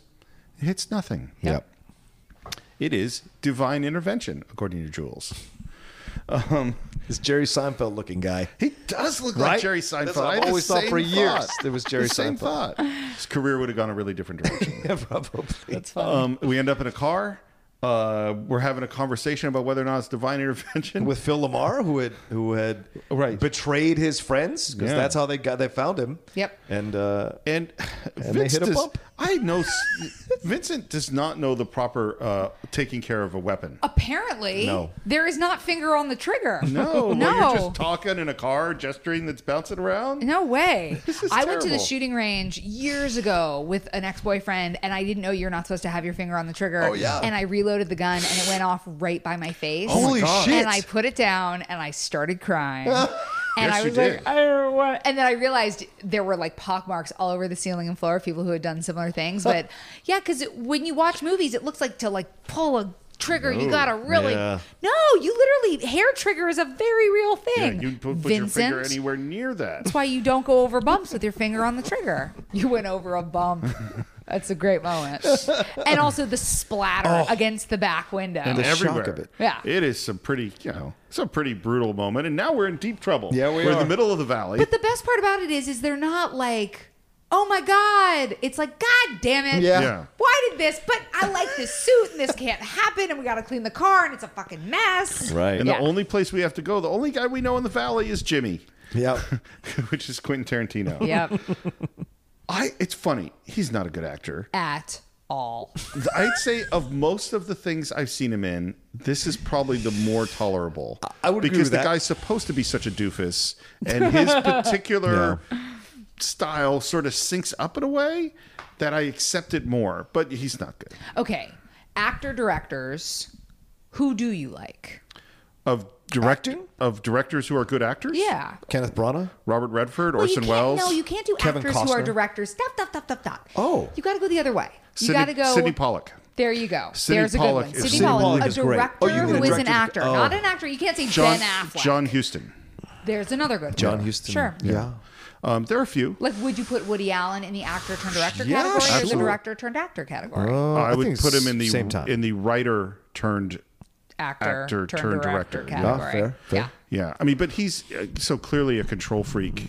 Speaker 1: It hits nothing.
Speaker 2: Yep.
Speaker 1: It is divine intervention, according to Jules. Um,
Speaker 2: This Jerry Seinfeld looking guy.
Speaker 1: he does look
Speaker 2: Right?
Speaker 1: like Jerry Seinfeld.
Speaker 2: That's what
Speaker 1: I
Speaker 2: I've always thought for years.
Speaker 1: thought.
Speaker 2: It was Jerry
Speaker 1: The same
Speaker 2: Seinfeld.
Speaker 1: thought. His career would have gone a really different direction.
Speaker 2: Yeah, probably.
Speaker 5: That's funny.
Speaker 1: um, we end up in a car, Uh, we're having a conversation about whether or not it's divine intervention
Speaker 2: with Phil LaMarr, who had who had
Speaker 1: right.
Speaker 2: betrayed his friends because
Speaker 1: Yeah.
Speaker 2: that's how they got they found him.
Speaker 5: Yep.
Speaker 2: And uh,
Speaker 1: and,
Speaker 2: and they hit a
Speaker 1: does-
Speaker 2: bump.
Speaker 1: I know Vincent does not know the proper uh, taking care of a weapon.
Speaker 5: Apparently,
Speaker 1: No.
Speaker 5: there is not finger on the trigger.
Speaker 1: No,
Speaker 5: no.
Speaker 1: well, you're just talking in a car, gesturing that's bouncing around.
Speaker 5: No way.
Speaker 1: This is
Speaker 5: I went to the shooting range years ago with an ex boyfriend, and I didn't know you're not supposed to have your finger on the trigger.
Speaker 2: Oh, yeah.
Speaker 5: And I reloaded the gun, and it went off right by my face.
Speaker 2: Oh, Holy God. shit.
Speaker 5: And I put it down, and I started crying. And
Speaker 1: Yes,
Speaker 5: I
Speaker 1: you
Speaker 5: was
Speaker 1: did.
Speaker 5: like, I don't want. And then I realized there were like pock marks all over the ceiling and floor of people who had done similar things. But yeah, because when you watch movies, it looks like to like pull a trigger, you gotta really.
Speaker 1: Yeah.
Speaker 5: No, you literally hair trigger is a very real
Speaker 1: Yeah,
Speaker 5: thing.
Speaker 1: you put, put your finger anywhere near that.
Speaker 5: That's why you don't go over bumps with your finger on the trigger. You went over a bump. That's a great moment. And also the splatter
Speaker 1: Oh.
Speaker 5: against the back window.
Speaker 1: and everywhere. of it.
Speaker 5: Yeah.
Speaker 1: it is some pretty, you know, it's a pretty brutal moment. And now we're in deep trouble.
Speaker 2: Yeah, we
Speaker 1: are in
Speaker 2: are.
Speaker 1: the middle of the valley.
Speaker 5: But the best part about it is, is they're not like, oh my God. It's like, God damn it.
Speaker 2: Yeah.
Speaker 1: Yeah.
Speaker 5: Why did this? But I like this suit and this can't happen and we got to clean the car and it's a fucking mess.
Speaker 2: Right.
Speaker 1: and
Speaker 5: Yeah.
Speaker 1: the only place we have to go, the only guy we know in the valley is Jimmy,
Speaker 2: Yeah.
Speaker 1: which is Quentin Tarantino.
Speaker 5: Yep.
Speaker 1: I. It's funny. He's not a good actor.
Speaker 5: At all.
Speaker 1: I'd say of most of the things I've seen him in, this is probably the more tolerable.
Speaker 2: I would agree
Speaker 1: because
Speaker 2: with
Speaker 1: the
Speaker 2: that.
Speaker 1: guy's supposed to be such a doofus, and his particular style sort of syncs up in a way that I accept it more. But he's not good.
Speaker 5: Okay. Actor directors, who do you like?
Speaker 1: Of directing of directors who are good actors.
Speaker 5: Yeah.
Speaker 2: Kenneth Branagh.
Speaker 1: Robert Redford,
Speaker 5: Well,
Speaker 1: Orson
Speaker 5: can't,
Speaker 1: Welles.
Speaker 5: No, you can't do
Speaker 2: Kevin
Speaker 5: actors who are directors. Stop, stop, stop, stop, stop.
Speaker 2: Oh.
Speaker 5: You got to go the other way. You got to go.
Speaker 1: Sydney Pollack.
Speaker 5: There you go.
Speaker 1: Sydney
Speaker 5: There's a good
Speaker 1: Pollack
Speaker 5: one.
Speaker 1: is-
Speaker 5: Sydney
Speaker 1: Sydney
Speaker 5: Pollack,
Speaker 2: Pollack
Speaker 5: a
Speaker 2: is great.
Speaker 5: director
Speaker 2: Oh, you mean a
Speaker 5: who is an
Speaker 2: director-
Speaker 5: actor,
Speaker 2: oh.
Speaker 5: not an actor. You can't say
Speaker 1: John
Speaker 5: Ben Affleck.
Speaker 1: John Huston.
Speaker 5: There's another good one.
Speaker 2: John Huston.
Speaker 5: Sure.
Speaker 2: Yeah.
Speaker 1: Um, there are a few.
Speaker 5: Like, would you put Woody Allen in the actor turned director
Speaker 2: Yeah,
Speaker 5: category or the
Speaker 2: absolutely.
Speaker 5: director turned actor category?
Speaker 2: Uh,
Speaker 1: I, would
Speaker 2: think
Speaker 1: put
Speaker 2: it's
Speaker 1: him in the
Speaker 2: same time.
Speaker 1: in the writer turned
Speaker 5: actor,
Speaker 1: actor
Speaker 5: turned,
Speaker 1: turned
Speaker 5: director,
Speaker 1: director.
Speaker 5: category.
Speaker 2: Yeah, fair, fair.
Speaker 5: Yeah.
Speaker 1: Yeah, I mean, but he's uh, so clearly a control freak,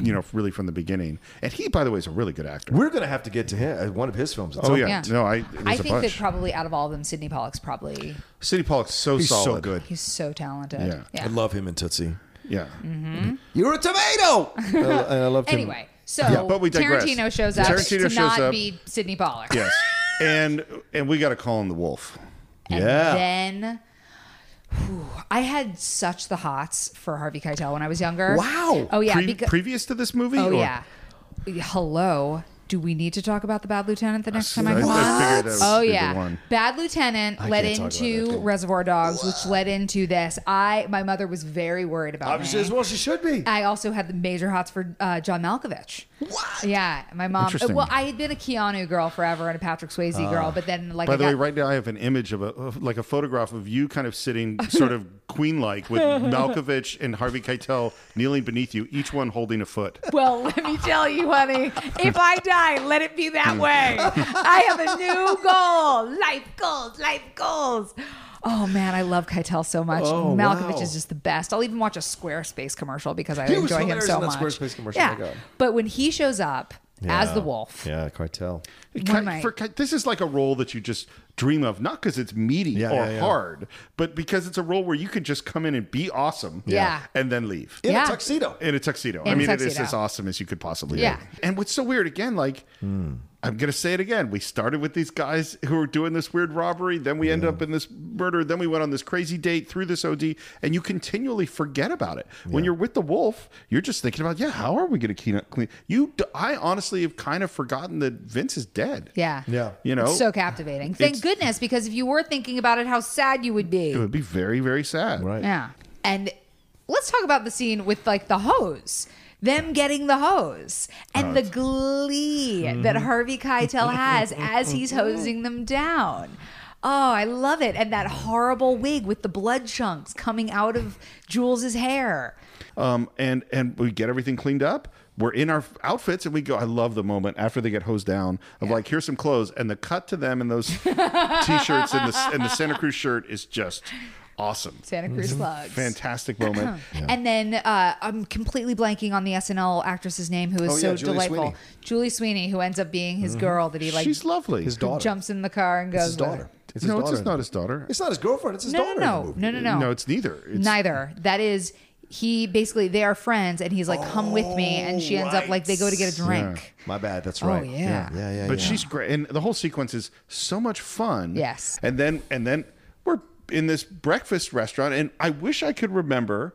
Speaker 1: you know, really from the beginning. And he, by the way, is a really good actor.
Speaker 2: We're gonna have to get to him. uh, One of his films.
Speaker 1: Oh
Speaker 2: some
Speaker 1: yeah. no, I. There's
Speaker 5: I
Speaker 1: a
Speaker 5: think that probably out of all of them, Sydney Pollack's probably
Speaker 1: Sydney Pollack's so
Speaker 2: He's so
Speaker 1: solid.
Speaker 2: good.
Speaker 5: he's so talented.
Speaker 1: Yeah.
Speaker 5: Yeah.
Speaker 2: I love him in Tootsie.
Speaker 1: Yeah,
Speaker 2: You're a tomato. and I loved him.
Speaker 5: Anyway, so
Speaker 1: Yeah, but we digress.
Speaker 5: Tarantino shows up
Speaker 1: Tarantino
Speaker 5: to
Speaker 1: shows
Speaker 5: not
Speaker 1: up.
Speaker 5: be Sydney Pollack.
Speaker 1: yes, and and we got to call him the Wolf.
Speaker 5: And
Speaker 2: Yeah.
Speaker 5: then whew, I had such the hots for Harvey Keitel when I was younger.
Speaker 2: Wow.
Speaker 5: Oh yeah.
Speaker 1: Pre-
Speaker 5: because,
Speaker 1: previous to this movie.
Speaker 5: oh
Speaker 1: or-
Speaker 5: yeah. Hello. Do we need to talk about the Bad Lieutenant the next time I
Speaker 1: I-
Speaker 5: come
Speaker 1: I
Speaker 5: on?
Speaker 1: figured
Speaker 5: Oh yeah. Bad Lieutenant led
Speaker 2: about that
Speaker 5: into. Reservoir Dogs, which led into this. I my mother was very worried about
Speaker 2: Obviously,
Speaker 5: me.
Speaker 2: as well she should be.
Speaker 5: I also had the major hots for uh, John Malkovich. What? Yeah, my mom. Well, I had been a Keanu girl forever and a Patrick Swayze girl, but then like
Speaker 1: By
Speaker 5: I
Speaker 1: the way, right now I have an image of a of like a photograph of you kind of sitting sort of queen like with Malkovich and Harvey Keitel kneeling beneath you, each one holding a foot.
Speaker 5: Well, let me tell you, honey, if I die, let it be
Speaker 1: Hmm.
Speaker 5: that way. I have a new goal. Life goals, life goals. Oh man, I love Keitel so much.
Speaker 2: Oh,
Speaker 5: Malkovich
Speaker 2: wow.
Speaker 5: is just the best. I'll even watch a Squarespace commercial because I
Speaker 2: He was
Speaker 5: enjoy him
Speaker 2: hilarious
Speaker 5: so
Speaker 2: in that
Speaker 5: much.
Speaker 2: Squarespace commercial.
Speaker 5: Yeah, but when he shows up as the wolf,
Speaker 2: Yeah, Keitel.
Speaker 5: One of my-
Speaker 1: for, this is like a role that you just dream of, not because it's meaty
Speaker 2: Yeah,
Speaker 1: or
Speaker 2: yeah, yeah.
Speaker 1: hard, but because it's a role where you can just come in and be awesome,
Speaker 5: Yeah.
Speaker 1: and then leave
Speaker 2: In
Speaker 5: Yeah.
Speaker 2: a tuxedo.
Speaker 1: in a tuxedo.
Speaker 5: In
Speaker 1: I
Speaker 5: a
Speaker 1: mean, it is as awesome as you could possibly
Speaker 5: Yeah.
Speaker 1: be. And what's so weird, again, like hmm. I'm gonna say it again. We started with these guys who were doing this weird robbery, then we end up in this murder, then we went on this crazy date through this OD, and you continually forget about it. When you're with the wolf, you're just thinking about, yeah, how are we gonna clean up? Clean? You, I honestly have kind of forgotten that Vince is dead.
Speaker 5: yeah,
Speaker 2: Yeah.
Speaker 1: You know,
Speaker 5: so captivating. Thank goodness, because if you were thinking about it, how sad you would be.
Speaker 1: it would be very, very sad.
Speaker 2: Right.
Speaker 5: Yeah. And let's talk about the scene with like the hose. Them getting the hose and the glee
Speaker 1: Mm-hmm.
Speaker 5: that Harvey Keitel has as he's hosing them down. Oh, I love it. And that horrible wig with the blood chunks coming out of Jules's hair.
Speaker 1: um, and and we get everything cleaned up. We're in our outfits and we go. I love the moment after they get hosed down of like, here's some clothes, and the cut to them in those t-shirts and the and the Santa Cruz shirt is just awesome.
Speaker 5: Santa Cruz slugs.
Speaker 1: Fantastic moment.
Speaker 5: And then uh, I'm completely blanking on the SNL actress's name who is
Speaker 2: Oh, yeah,
Speaker 5: so
Speaker 2: Julie
Speaker 5: delightful.
Speaker 2: Sweeney.
Speaker 5: Julie Sweeney, who ends up being his girl that he like
Speaker 1: She's lovely.
Speaker 2: His daughter.
Speaker 5: jumps in the car and goes
Speaker 2: his
Speaker 5: with.
Speaker 2: daughter.
Speaker 6: It's his
Speaker 1: no, it's
Speaker 6: daughter
Speaker 1: just not his daughter.
Speaker 6: It's not his girlfriend. It's his
Speaker 5: No,
Speaker 6: daughter.
Speaker 5: no,
Speaker 6: in the
Speaker 5: no,
Speaker 6: movie.
Speaker 5: no, no,
Speaker 1: No, it's neither. It's,
Speaker 5: Neither. That is he basically they are friends and he's like come with me and she ends up like they go to get a drink.
Speaker 6: My bad. That's right.
Speaker 5: Oh,
Speaker 6: right.
Speaker 5: yeah.
Speaker 6: yeah, yeah.
Speaker 1: but
Speaker 6: yeah.
Speaker 1: she's great, and the whole sequence is so much fun.
Speaker 5: Yes.
Speaker 1: and then and then we're in this breakfast restaurant, and I wish I could remember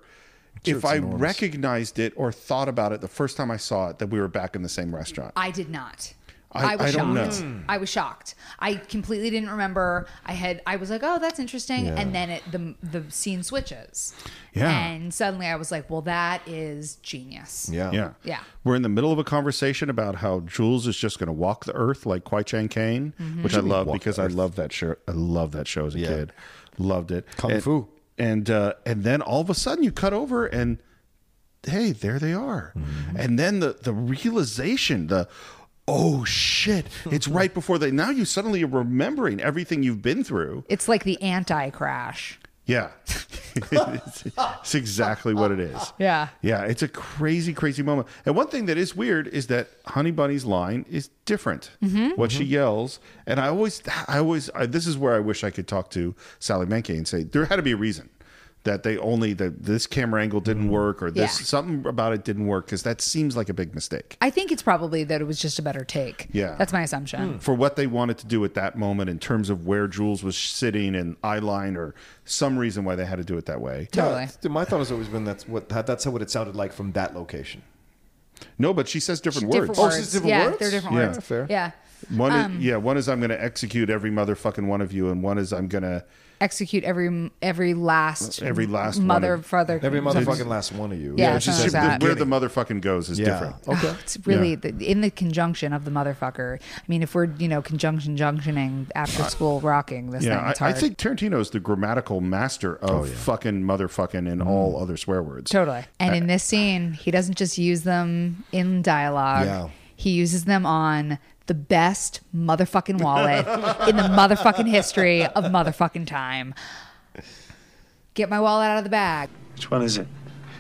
Speaker 6: Sure,
Speaker 1: if I
Speaker 6: enormous.
Speaker 1: recognized it or thought about it the first time I saw it that we were back in the same restaurant.
Speaker 5: I did not.
Speaker 1: I-
Speaker 5: was
Speaker 1: I don't know.
Speaker 5: shocked. I was shocked. I completely didn't remember. I had. I was like, "Oh, that's interesting,"
Speaker 1: Yeah.
Speaker 5: and then it, the the scene switches.
Speaker 1: Yeah.
Speaker 5: And suddenly, I was like, "Well, that is genius."
Speaker 1: Yeah.
Speaker 5: Yeah. Yeah.
Speaker 1: We're in the middle of a conversation about how Jules is just going to walk the earth like Kwai Chang Caine,
Speaker 5: Mhm.
Speaker 1: which I
Speaker 6: do you mean
Speaker 1: love because I love that show. I love that show as a
Speaker 6: Yeah.
Speaker 1: kid. Loved it.
Speaker 6: Kung
Speaker 1: and,
Speaker 6: Fu.
Speaker 1: And uh, and then all of a sudden you cut over and hey, there they are.
Speaker 6: Mm-hmm.
Speaker 1: And then the the realization, the oh shit, it's right before they now you suddenly are remembering everything you've been through.
Speaker 5: It's like the anti-crash.
Speaker 1: Yeah. it's, it's exactly what it is.
Speaker 5: Yeah.
Speaker 1: Yeah, it's a crazy, crazy moment. And one thing that is weird is that Honey Bunny's line is different.
Speaker 5: Mhm.
Speaker 1: What she yells, and I always, I always, I, this is where I wish I could talk to Sally Menke and say there had to be a reason that they only that this camera angle didn't work or this
Speaker 5: Yeah.
Speaker 1: something about it didn't work because that seems like a big mistake.
Speaker 5: I think it's probably that it was just a better take.
Speaker 1: Yeah.
Speaker 5: That's my assumption.
Speaker 6: Hmm.
Speaker 1: For what they wanted to do at that moment in terms of where Jules was sitting and eye line or some reason why they had to do it that way.
Speaker 5: Totally.
Speaker 6: Yeah, my thought has always been that's what that's what it sounded like from that location.
Speaker 1: No, but she says different
Speaker 5: Different
Speaker 1: words.
Speaker 5: words.
Speaker 6: Oh, it's different
Speaker 5: yeah,
Speaker 6: words?
Speaker 5: they're different
Speaker 1: Yeah.
Speaker 5: words.
Speaker 6: Fair.
Speaker 5: Yeah.
Speaker 1: One
Speaker 5: Um,
Speaker 1: is yeah, one is I'm going to execute every motherfucking one of you, and one is I'm going to
Speaker 5: Execute every every last
Speaker 1: Every last one
Speaker 5: mother
Speaker 1: of-
Speaker 5: father
Speaker 6: Every motherfucking last one of you.
Speaker 5: Yeah,
Speaker 1: it's just
Speaker 5: something like that.
Speaker 1: where the motherfucking goes is
Speaker 6: Yeah.
Speaker 1: different.
Speaker 6: Oh, okay.
Speaker 5: It's really the, in the conjunction of the motherfucker. I mean, if we're you know conjunction junctioning after school rocking this
Speaker 1: Yeah,
Speaker 5: thing, it's
Speaker 1: I, I
Speaker 5: hard.
Speaker 1: think Tarantino's the grammatical master of oh, fucking motherfucking and all mm. other swear words.
Speaker 5: Totally. And in this scene, he doesn't just use them in dialogue.
Speaker 1: Yeah.
Speaker 5: He uses them on the best motherfucking wallet in the motherfucking history of motherfucking time. Get my wallet out of the bag.
Speaker 13: Which one is it?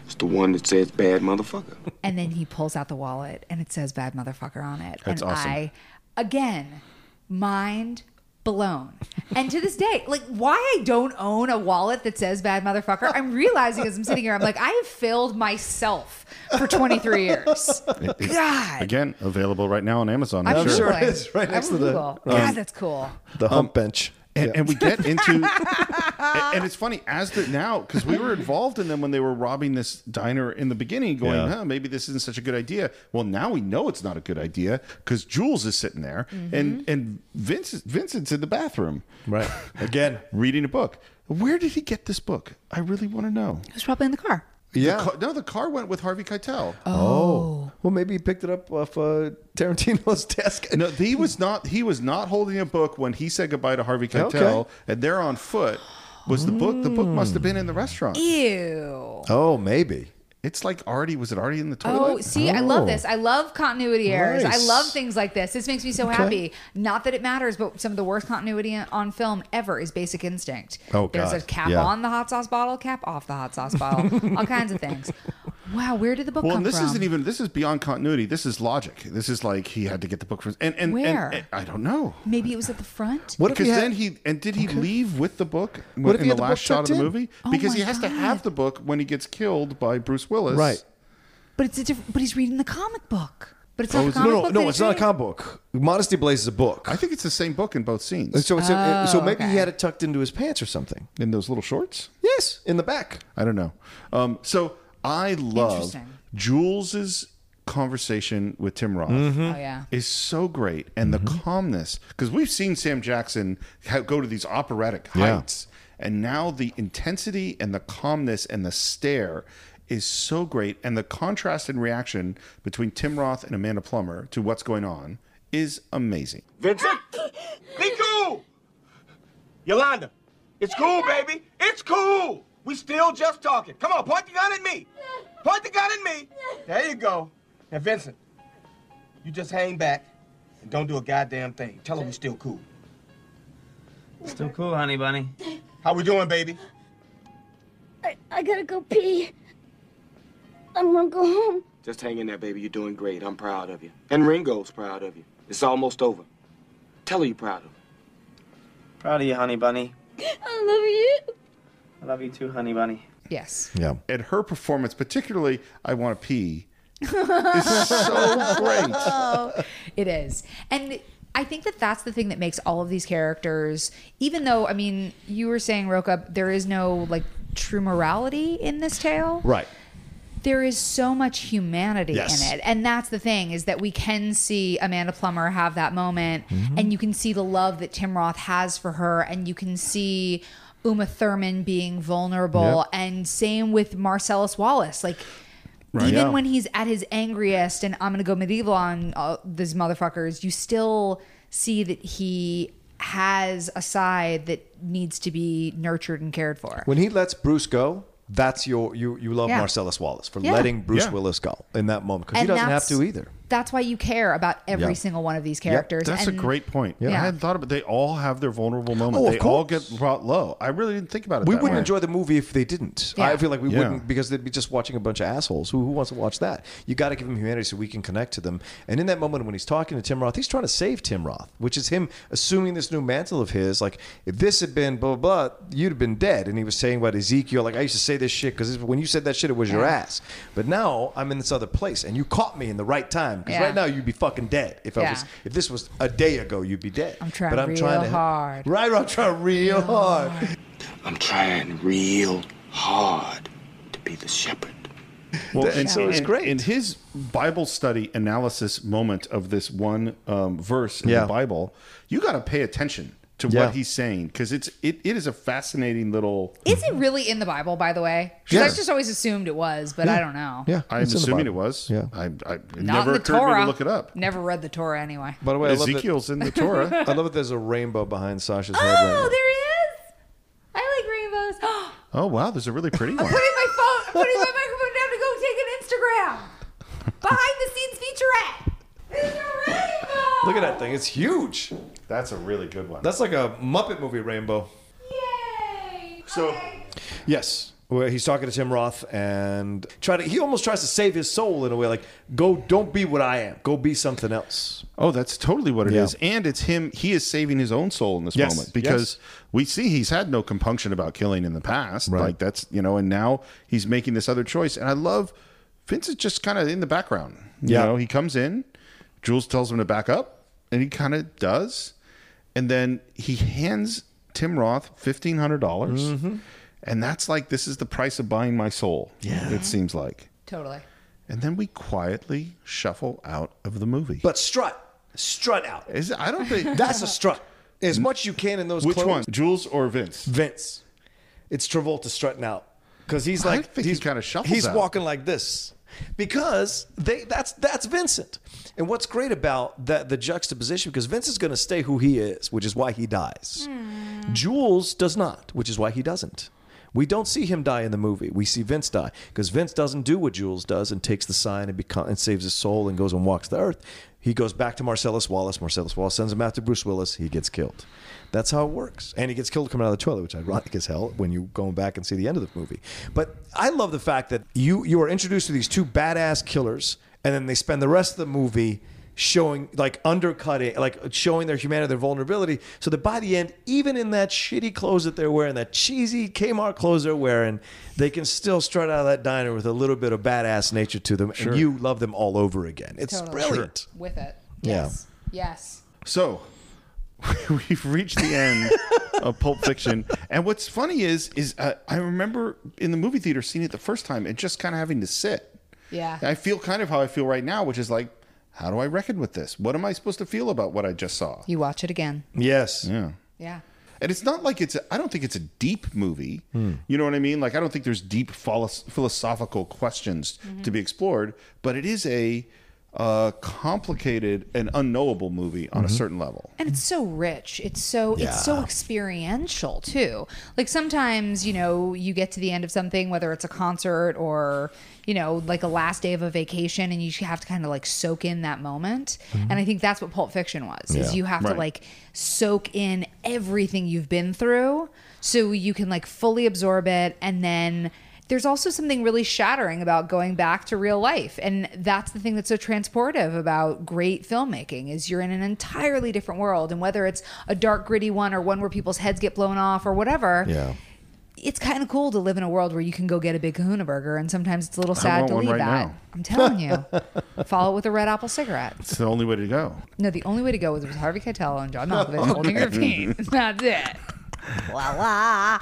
Speaker 13: It's the one that says bad motherfucker.
Speaker 5: And then he pulls out the wallet and it says bad motherfucker on it.
Speaker 13: That's
Speaker 5: and
Speaker 13: awesome.
Speaker 5: I, again, mind blown. And to this day, like why I don't own a wallet that says bad motherfucker, I'm realizing as I'm sitting here, I'm like, I have failed myself for 23 years.
Speaker 1: It- it-
Speaker 5: God.
Speaker 1: Again, available right now on Amazon.
Speaker 5: I'm
Speaker 1: I'm sure.
Speaker 5: Googling.
Speaker 6: it is, right
Speaker 5: I
Speaker 6: next
Speaker 5: will
Speaker 6: to the-
Speaker 5: Google.
Speaker 1: um,
Speaker 5: God, that's cool.
Speaker 6: The hump bench.
Speaker 1: And,
Speaker 6: Yeah.
Speaker 1: and we get into, and, and it's funny as the now because we were involved in them when they were robbing this diner in the beginning, going,
Speaker 6: Yeah.
Speaker 1: huh, maybe this isn't such a good idea. Well, now we know it's not a good idea because Jules is sitting there mm-hmm. and and Vince Vincent's in the bathroom,
Speaker 6: right? Again,
Speaker 1: reading a book. Where did he get this book? I really want to know.
Speaker 5: It was probably in the car.
Speaker 6: Yeah.
Speaker 1: The car, no, the car went with Harvey Keitel.
Speaker 6: Oh. Well, maybe he picked it up off uh, Tarantino's desk.
Speaker 1: No, he was not. He was not holding a book when he said goodbye to Harvey Keitel,
Speaker 6: Okay.
Speaker 1: and they're on foot. Was the book? The book must have been in the restaurant.
Speaker 5: Ew.
Speaker 6: Oh, maybe.
Speaker 1: It's like already. Was it already in the toilet?
Speaker 5: Oh, see, I love
Speaker 6: Oh.
Speaker 5: this. I oh. love continuity errors. I love things like this. This makes me so
Speaker 1: Okay.
Speaker 5: happy. Not that it matters, but some of the worst continuity on film ever is Basic Instinct.
Speaker 1: Oh,
Speaker 5: There's a cap
Speaker 1: Yeah.
Speaker 5: on the hot sauce bottle, cap off the hot sauce bottle, all kinds of things. Wow, where did the book
Speaker 1: Well,
Speaker 5: come
Speaker 1: and this
Speaker 5: from?
Speaker 1: isn't even. This is beyond continuity. This is logic. This is like he had to get the book from. And and, and-
Speaker 5: Where?
Speaker 1: and I don't know.
Speaker 5: Maybe it was at the front.
Speaker 6: What if
Speaker 1: because
Speaker 6: he had-
Speaker 1: then he and did he leave with the book
Speaker 6: What if
Speaker 1: in
Speaker 6: he
Speaker 1: the
Speaker 6: had the
Speaker 1: last shot of
Speaker 6: tucked
Speaker 1: the
Speaker 6: in?
Speaker 1: movie?
Speaker 5: Oh
Speaker 1: because
Speaker 5: my
Speaker 1: he has to have the book when he gets killed by Bruce Willis.
Speaker 6: Right.
Speaker 5: But it's a different. But he's reading the comic book. But it's not
Speaker 6: Oh,
Speaker 5: the
Speaker 6: it's-
Speaker 5: comic
Speaker 6: no, no,
Speaker 5: book.
Speaker 6: no, it's
Speaker 5: he
Speaker 6: not a
Speaker 5: read?
Speaker 6: comic book. Modesty Blaise is a book.
Speaker 1: I think it's the same book in both scenes.
Speaker 6: So it's a, so
Speaker 5: Oh,
Speaker 6: maybe he had it tucked into his pants or something.
Speaker 1: in those little shorts.
Speaker 6: Yes, in the back.
Speaker 1: I don't know. Um, so I love
Speaker 5: Interesting.
Speaker 1: Jules's conversation with Tim Roth.
Speaker 6: Mm-hmm.
Speaker 5: Oh yeah.
Speaker 1: Is so great, and the calmness because we've seen Sam Jackson go to these operatic
Speaker 6: Yeah.
Speaker 1: heights, and now the intensity and the calmness and the stare is so great, and the contrast and reaction between Tim Roth and Amanda Plummer to what's going on is amazing.
Speaker 3: Vincent, be cool. Yolanda, it's cool, baby. It's cool. We still just talking. Come on, point the gun at me. Point the gun at me. There you go. Now, Vincent, you just hang back and don't do a goddamn thing. Tell her we're still cool.
Speaker 10: Still cool, honey bunny.
Speaker 3: How we doing, baby?
Speaker 8: I, I gotta go pee. I'm gonna go home.
Speaker 13: Just hang in there, baby. You're doing great. I'm proud of you. And Ringo's proud of you. It's almost over. Tell her you're proud of her.
Speaker 10: Proud of you, honey bunny.
Speaker 8: I love you.
Speaker 10: I love you too, honey bunny.
Speaker 5: Yes.
Speaker 6: Yeah.
Speaker 1: And her performance, particularly I Want to Pee, is so great.
Speaker 5: It is. And I think that that's the thing that makes all of these characters, even though, I mean, you were saying, Rocha, there is no like true morality in this tale.
Speaker 2: Right.
Speaker 5: There is so much humanity
Speaker 2: Yes.
Speaker 5: in it. And that's the thing is that we can see Amanda Plummer have that moment
Speaker 2: Mm-hmm.
Speaker 5: and you can see the love that Tim Roth has for her and you can see Uma Thurman being vulnerable
Speaker 2: Yep.
Speaker 5: and same with Marcellus Wallace. Like
Speaker 1: Right.
Speaker 5: even
Speaker 1: Yeah.
Speaker 5: when he's at his angriest and I'm gonna go medieval on uh, these motherfuckers, you still see that he has a side that needs to be nurtured and cared for.
Speaker 2: When he lets Bruce go, that's your you you love
Speaker 5: Yeah.
Speaker 2: Marcellus Wallace for
Speaker 5: Yeah.
Speaker 2: letting Bruce
Speaker 1: Yeah.
Speaker 2: Willis go in that moment because he doesn't have to either.
Speaker 5: That's why you care about every
Speaker 2: Yeah.
Speaker 5: single one of these characters.
Speaker 1: That's
Speaker 5: and
Speaker 1: a great point.
Speaker 5: Yeah.
Speaker 1: I hadn't thought about. They all have their vulnerable moment.
Speaker 2: Oh, of
Speaker 1: they all get brought low. I really didn't think about it.
Speaker 2: We
Speaker 1: that
Speaker 2: wouldn't
Speaker 1: way.
Speaker 2: enjoy the movie if they didn't.
Speaker 5: Yeah.
Speaker 2: I feel like we
Speaker 1: Yeah.
Speaker 2: wouldn't because they'd be just watching a bunch of assholes. Who, who wants to watch that? You got to give them humanity so we can connect to them. And in that moment when he's talking to Tim Roth, he's trying to save Tim Roth, which is him assuming this new mantle of his. Like if this had been blah blah blah, you'd have been dead. And he was saying about Ezekiel, like I used to say this shit because when you said that shit, it was your ass. But now I'm in this other place, and you caught me in the right time because
Speaker 5: Yeah.
Speaker 2: right now you'd be fucking dead. If I was, if this was a day ago, you'd be dead.
Speaker 5: I'm trying
Speaker 2: but I'm
Speaker 5: real
Speaker 2: trying to
Speaker 5: hard.
Speaker 2: Right, I'm trying real hard.
Speaker 13: I'm trying real hard to be the shepherd.
Speaker 1: Well,
Speaker 2: And so it's great.
Speaker 1: In his Bible study analysis moment of this one um, verse in
Speaker 2: Yeah.
Speaker 1: the Bible, you got to pay attention to
Speaker 2: Yeah.
Speaker 1: what he's saying because it's it, it is a fascinating little.
Speaker 5: Is it really in the Bible, by the way? 'Cause
Speaker 1: Yeah.
Speaker 5: I just always assumed it was, but I don't know.
Speaker 2: Yeah,
Speaker 1: I'm
Speaker 2: it's in the
Speaker 1: assuming it was.
Speaker 2: Yeah.
Speaker 1: I, I
Speaker 5: Not
Speaker 1: never
Speaker 5: in the
Speaker 1: occurred to me
Speaker 5: Torah.
Speaker 1: to look it up.
Speaker 5: Never read the Torah anyway.
Speaker 2: By the way, I love that-
Speaker 1: Ezekiel's in the Torah.
Speaker 2: I love that there's a rainbow behind Sasha's head.
Speaker 5: Oh,
Speaker 2: right
Speaker 5: there he is. I like rainbows.
Speaker 1: Oh wow, there's a really pretty
Speaker 5: I'm
Speaker 1: one.
Speaker 5: putting my phone, I'm putting my microphone down to go take an Instagram. Behind the scenes featurette. It's a rainbow.
Speaker 2: Look at that thing. It's huge.
Speaker 1: That's a really good one.
Speaker 2: That's like a Muppet movie rainbow.
Speaker 5: Yay.
Speaker 1: So-
Speaker 2: Yes. Where he's talking to Tim Roth and try to he almost tries to save his soul in a way like go don't be what I am. Go be something else.
Speaker 1: Oh, that's totally what it is,
Speaker 2: Yeah.
Speaker 1: And it's him. He is saving his own soul in this
Speaker 2: Yes,
Speaker 1: moment because
Speaker 2: yes.
Speaker 1: we see he's had no compunction about killing in the past.
Speaker 2: Right.
Speaker 1: Like that's you know, and now he's making this other choice. And I love Vince is just kind of in the background. You
Speaker 2: Yeah.
Speaker 1: know, he comes in, Jules tells him to back up, and he kind of does, and then he hands Tim Roth fifteen hundred dollars,
Speaker 2: Mm-hmm.
Speaker 1: and that's like this is the price of buying my soul. Yeah, it seems like.
Speaker 5: Totally.
Speaker 1: And then we quietly shuffle out of the movie.
Speaker 2: But strut. Strut out.
Speaker 1: Is I don't think
Speaker 2: That's a strut. As much you can in those
Speaker 1: Which
Speaker 2: clothes.
Speaker 1: one, Jules or Vince?
Speaker 2: Vince. It's Travolta strutting out because he's
Speaker 1: I
Speaker 2: like
Speaker 1: think he
Speaker 2: he's
Speaker 1: kinda shuffles
Speaker 2: He's
Speaker 1: out.
Speaker 2: walking like this because they that's that's Vincent. And what's great about that the juxtaposition because Vince is going to stay who he is, which is why he dies. Hmm. Jules does not, which is why he doesn't. We don't see him die in the movie. We see Vince die because Vince doesn't do what Jules does and takes the sign and, become, and saves his soul and goes and walks the earth. He goes back to Marcellus Wallace. Marcellus Wallace sends him after Bruce Willis. He gets killed. That's how it works. And he gets killed coming out of the toilet, which is ironic as hell when you go back and see the end of the movie. But I love the fact that you you are introduced to these two badass killers, and then they spend the rest of the movie showing like undercutting like showing their humanity their vulnerability so that by the end even in that shitty clothes that they're wearing that cheesy kmart clothes they're wearing they can still strut out of that diner with a little bit of badass nature to them
Speaker 1: Sure.
Speaker 2: and you love them all over again it's
Speaker 5: Totally.
Speaker 2: brilliant
Speaker 5: With it.
Speaker 2: Yeah.
Speaker 5: Yes. Yes.
Speaker 1: So we've reached the end of Pulp Fiction, and what's funny is is uh, I remember in the movie theater seeing it the first time and just kind of having to sit.
Speaker 5: Yeah.
Speaker 1: I feel kind of how I feel right now, which is like, how do I reckon with this? What am I supposed to feel about what I just saw?
Speaker 5: You watch it again.
Speaker 2: yes
Speaker 1: Yeah.
Speaker 5: Yeah.
Speaker 1: And it's not like it's, a, I don't think it's a deep movie. You know what I mean? Like, I don't think there's deep philosophical questions to be explored, but it is a uh, complicated and unknowable movie on a certain level.
Speaker 5: And it's so rich. It's so it's so experiential too. Like sometimes, you know, you get to the end of something, whether it's a concert or, you know, like a last day of a vacation and you have to kind of like soak in that moment. And I think that's what Pulp Fiction was. Is you have to like soak in everything you've been through so you can like fully absorb it and then there's also something really shattering about going back to real life. And that's the thing that's so transportive about great filmmaking is you're in an entirely different world. And whether it's a dark gritty one or one where people's heads get blown off or whatever
Speaker 6: Yeah.
Speaker 5: it's kind of cool to live in a world where you can go get a big kahuna burger and sometimes it's a little sad to leave
Speaker 1: right
Speaker 5: that.
Speaker 1: now.
Speaker 5: i'm telling you. Follow it with a red apple cigarette.
Speaker 1: It's the only way to go.
Speaker 5: no the only way to go was with harvey keitel and john malkovich holding your feet. That's it. Voila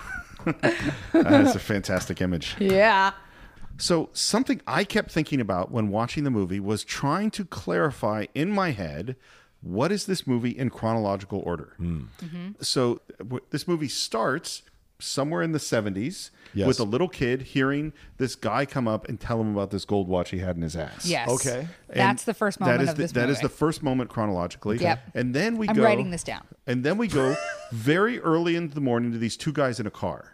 Speaker 1: That's a fantastic image.
Speaker 5: yeah
Speaker 1: So, something I kept thinking about when watching the movie was trying to clarify in my head what is this movie in chronological order.
Speaker 6: Mm-hmm.
Speaker 1: So, w- this movie starts somewhere in the 70s
Speaker 6: Yes.
Speaker 1: with a little kid hearing this guy come up and tell him about this gold watch he had in his ass.
Speaker 5: Yes.
Speaker 6: Okay.
Speaker 5: That's the first moment
Speaker 1: is
Speaker 5: of
Speaker 1: the,
Speaker 5: this
Speaker 1: That is
Speaker 5: movie.
Speaker 1: the first moment chronologically.
Speaker 5: Yep.
Speaker 1: And then we go I'm
Speaker 5: writing this down.
Speaker 1: And then we go very early in the morning to these two guys in a car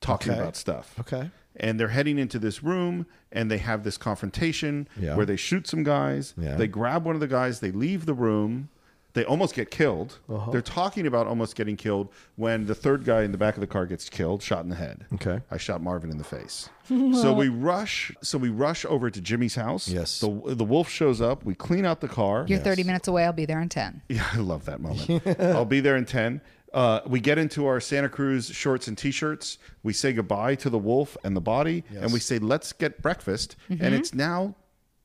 Speaker 1: talking
Speaker 6: Okay.
Speaker 1: about stuff.
Speaker 6: Okay.
Speaker 1: And they're heading into this room and they have this confrontation
Speaker 6: Yeah.
Speaker 1: where they shoot some guys.
Speaker 6: Yeah.
Speaker 1: They grab one of the guys, they leave the room. They almost get killed.
Speaker 6: Uh-huh.
Speaker 1: They're talking about almost getting killed when the third guy in the back of the car gets killed, shot in the head.
Speaker 6: Okay.
Speaker 1: I shot Marvin in the face. so we rush. So we rush over to Jimmy's house.
Speaker 6: Yes.
Speaker 1: The the wolf shows up. We clean out the car.
Speaker 5: you're 30 minutes away i'll be there in 10
Speaker 1: Yeah, I love that moment. I'll be there in 10. Uh, we get into our Santa Cruz shorts and t-shirts. We say goodbye to the wolf and the body, and we say, "Let's get breakfast." And it's now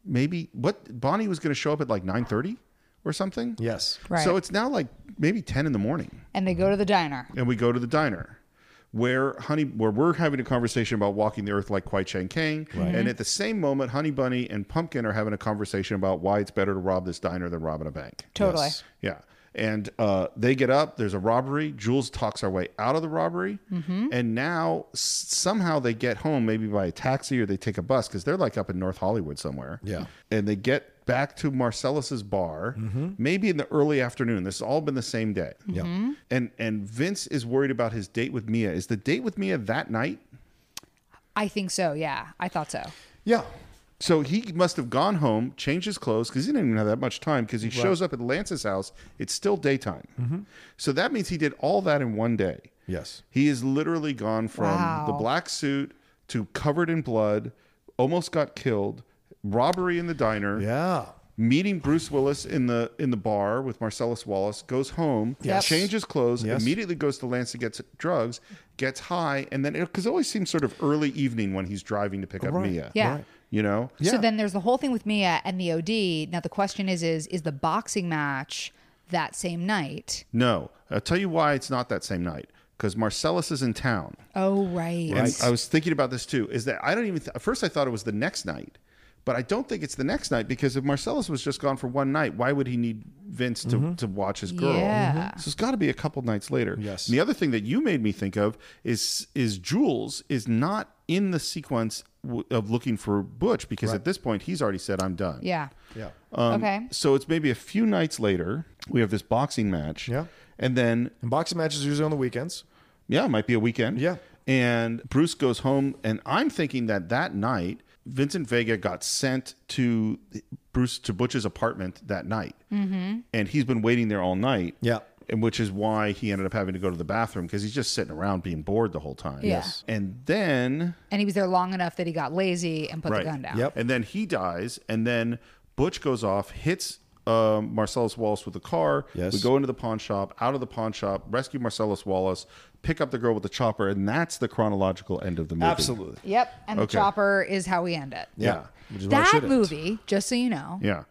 Speaker 1: maybe what Bonnie was going to show up at like nine thirty or something.
Speaker 6: Yes.
Speaker 5: Right.
Speaker 1: So it's now like maybe ten in the morning,
Speaker 5: and they go to the diner
Speaker 1: and we go to the diner. Where honey, where we're having a conversation about walking the earth like Kwai Chang Caine, and at the same moment, Honey Bunny and Pumpkin are having a conversation about why it's better to rob this diner than robbing a bank.
Speaker 5: totally
Speaker 6: Yes.
Speaker 1: Yeah. And uh, they get up. There's a robbery. Jules talks our way out of the robbery.
Speaker 5: Mm-hmm.
Speaker 1: And now s- somehow they get home, maybe by a taxi or they take a bus because they're like up in North Hollywood somewhere.
Speaker 6: Yeah.
Speaker 1: And they get back to Marcellus's bar, maybe in the early afternoon. This has all been the same day.
Speaker 6: Yeah.
Speaker 5: Mm-hmm.
Speaker 1: And and Vince is worried about his date with Mia. Is the date with Mia that night?
Speaker 5: i think so yeah i thought so
Speaker 6: Yeah.
Speaker 1: So he must have gone home, changed his clothes because he didn't even have that much time. Because he shows up at Lance's house, it's still daytime. So that means he did all that in one day.
Speaker 6: Yes.
Speaker 1: He is literally gone from the black suit to covered in blood, almost got killed, robbery in the diner,
Speaker 6: Yeah.
Speaker 1: meeting Bruce Willis in the in the bar with Marcellus Wallace, goes home,
Speaker 5: Yep.
Speaker 1: changes clothes,
Speaker 6: Yes.
Speaker 1: immediately goes to Lance to get drugs, gets high, and then because it always seems sort of early evening when he's driving to pick up
Speaker 6: Right.
Speaker 1: Mia.
Speaker 5: Yeah. Right.
Speaker 1: You know? yeah.
Speaker 5: So then there's the whole thing with Mia and the OD. Now the question is is is the boxing match that same night?
Speaker 1: No. I'll tell you why it's not that same night. Because Marcellus is in town.
Speaker 5: Oh right.
Speaker 1: And I was thinking about this too. Is that I don't even, th- at first I thought it was the next night, but I don't think it's the next night because if Marcellus was just gone for one night, why would he need Vince to, to watch his girl?
Speaker 5: Yeah.
Speaker 1: So it's got to be a couple nights later.
Speaker 6: Yes.
Speaker 1: And the other thing that you made me think of is is Jules is not in the sequence w- of looking for Butch because at this point he's already said I'm done.
Speaker 5: yeah.
Speaker 6: Yeah.
Speaker 1: Um,
Speaker 5: okay.
Speaker 1: So it's maybe a few nights later. We have this boxing match.
Speaker 6: Yeah.
Speaker 1: And then
Speaker 6: And boxing matches are usually on the weekends.
Speaker 1: yeah, it might be a weekend.
Speaker 6: Yeah.
Speaker 1: And Bruce goes home, and I'm thinking that that night, Vincent Vega got sent to Bruce to Butch's apartment that night, mm-hmm. and he's been waiting there all night.
Speaker 6: Yeah.
Speaker 1: And which is why he ended up having to go to the bathroom because he's just sitting around being bored the whole time.
Speaker 5: Yeah. Yes.
Speaker 1: And then
Speaker 5: And he was there long enough that he got lazy and put the gun down.
Speaker 6: Yep.
Speaker 1: and then he dies, and then Butch goes off, hits um, Marcellus Wallace with the car.
Speaker 6: Yes.
Speaker 1: We go into the pawn shop, out of the pawn shop, rescue Marcellus Wallace, pick up the girl with the chopper, and that's the chronological end of the movie.
Speaker 6: Absolutely.
Speaker 5: Yep. And
Speaker 1: Okay.
Speaker 5: the chopper is how we end it.
Speaker 1: Yeah.
Speaker 6: Which is why it
Speaker 5: That
Speaker 6: should end.
Speaker 5: movie, just so you know,
Speaker 1: Yeah.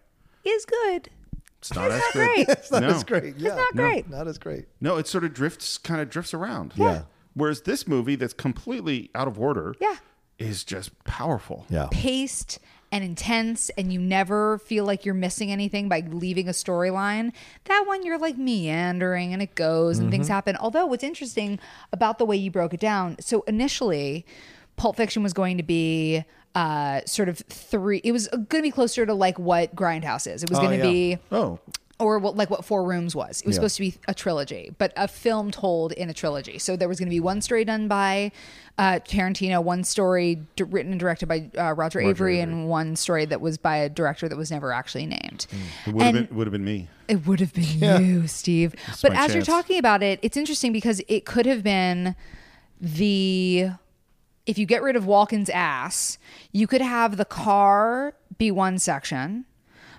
Speaker 5: is good.
Speaker 1: It's not as
Speaker 5: not
Speaker 1: good.
Speaker 5: great.
Speaker 6: It's not
Speaker 1: no.
Speaker 6: as great. Yeah.
Speaker 5: not great.
Speaker 6: Not as great.
Speaker 1: No, it sort of drifts, kind of drifts around.
Speaker 6: Yeah.
Speaker 1: Whereas this movie, that's completely out of order,
Speaker 5: Yeah.
Speaker 1: is just powerful.
Speaker 6: Yeah.
Speaker 5: Paced and intense, and you never feel like you're missing anything by leaving a storyline. That one, you're like meandering and it goes and
Speaker 6: Mm-hmm.
Speaker 5: things happen. Although, what's interesting about the way you broke it down, so initially, Pulp Fiction was going to be uh, sort of three, it was going to be closer to like what Grindhouse is. It was
Speaker 6: Oh,
Speaker 5: going to
Speaker 6: yeah.
Speaker 5: be
Speaker 1: Oh,
Speaker 5: or what, like what Four Rooms was. It was
Speaker 6: Yeah.
Speaker 5: supposed to be a trilogy, but a film told in a trilogy. So there was going to be one story done by uh, Tarantino, one story d- written and directed by uh, Roger, Avary, and one story that was by a director that was never actually named.
Speaker 1: it would have been, would have been me.
Speaker 5: It would have been you, Steve. but as you're talking about it, it's interesting because it could have been the if you get rid of Walken's ass, you could have the car be one section,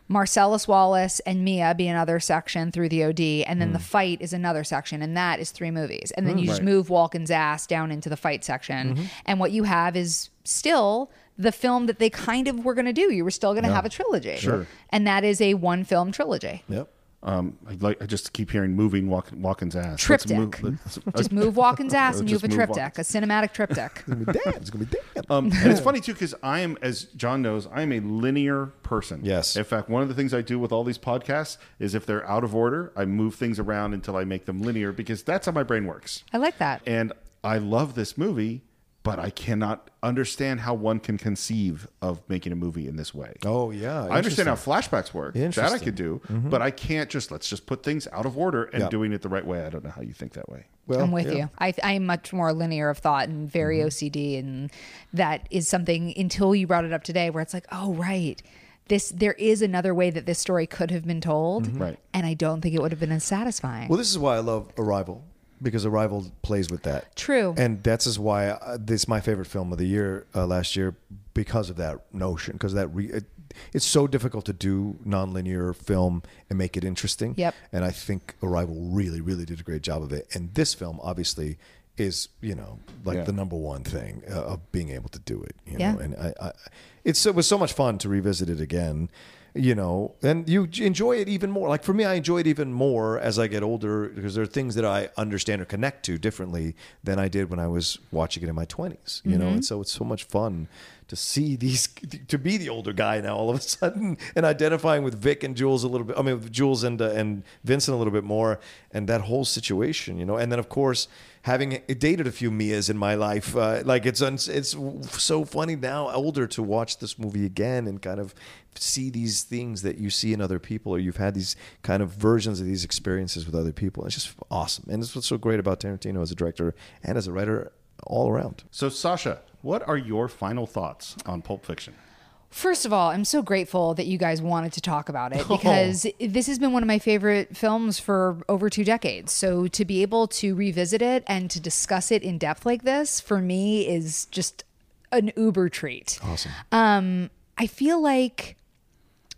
Speaker 5: Marcellus Wallace and Mia be another section through the OD, and then the fight is another section, and that is three movies. And then
Speaker 20: Mm.
Speaker 5: you just move Walken's ass down into the fight section,
Speaker 20: Mhm.
Speaker 5: and what you have is still the film that they kind of were going to do. You were still going to
Speaker 1: Yeah.
Speaker 5: have a trilogy,
Speaker 1: Sure.
Speaker 5: and that is a one film trilogy.
Speaker 2: Yep.
Speaker 1: Um, I like. I just keep hearing moving Walk, Walken's ass. Let's
Speaker 5: Triptych.
Speaker 1: move-
Speaker 5: Just move Walken's ass, and you have a
Speaker 1: move
Speaker 5: triptych, a cinematic triptych.
Speaker 2: It's gonna be damn.
Speaker 1: Um, and it's funny too because I am, as John knows, I am a linear person.
Speaker 2: Yes.
Speaker 1: In fact, one of the things I do with all these podcasts is if they're out of order, I move things around until I make them linear because that's how my brain works.
Speaker 5: I like that.
Speaker 1: And I love this movie, but I cannot understand how one can conceive of making a movie in this way.
Speaker 2: Oh yeah,
Speaker 1: I understand how flashbacks work. That I could do,
Speaker 2: Mhm.
Speaker 1: but I can't just let's just put things out of order and
Speaker 2: Yeah.
Speaker 1: doing it the right way. I don't know how you think that way.
Speaker 5: Well, I'm with you. I, I'm much more linear of thought and very
Speaker 1: Mm-hmm.
Speaker 5: OCD, and that is something until you brought it up today, where it's like, oh right, this there is another way that this story could have been told,
Speaker 2: Mhm. Right.
Speaker 5: And I don't think it would have been as satisfying.
Speaker 2: Well, this is why I love Arrival because Arrival plays with that.
Speaker 5: True.
Speaker 2: And that's is why uh, this is my favorite film of the year uh, last year because of that notion. Because that re- it, it's so difficult to do nonlinear film and make it interesting.
Speaker 5: Yep.
Speaker 2: And I think Arrival really, really did a great job of it. And this film, obviously, is you know like
Speaker 1: Yeah.
Speaker 2: the number one thing uh, of being able to do it. You
Speaker 5: Yeah.
Speaker 2: know, and I, I it's it was so much fun to revisit it again. You know, and you enjoy it even more. Like for me, I enjoy it even more as I get older because there are things that I understand or connect to differently than I did when I was watching it in my twenties. You know,
Speaker 5: Mhm.
Speaker 2: and so it's so much fun to see these to be the older guy now all of a sudden and identifying with Vic and Jules a little bit. I mean, with Jules and uh, and Vincent a little bit more, and that whole situation. You know, and then of course having dated a few Mias in my life, uh, like it's it's so funny now, older, to watch this movie again and kind of see these things that you see in other people, or you've had these kind of versions of these experiences with other people. It's just awesome, and it's what's so great about Tarantino as a director and as a writer all around.
Speaker 1: So, Sasha, what are your final thoughts on Pulp Fiction?
Speaker 5: First of all, I'm so grateful that you guys wanted to talk about it
Speaker 1: Oh.
Speaker 5: because this has been one of my favorite films for over two decades. So to be able to revisit it and to discuss it in depth like this for me is just an uber treat.
Speaker 2: Awesome.
Speaker 5: Um, I feel like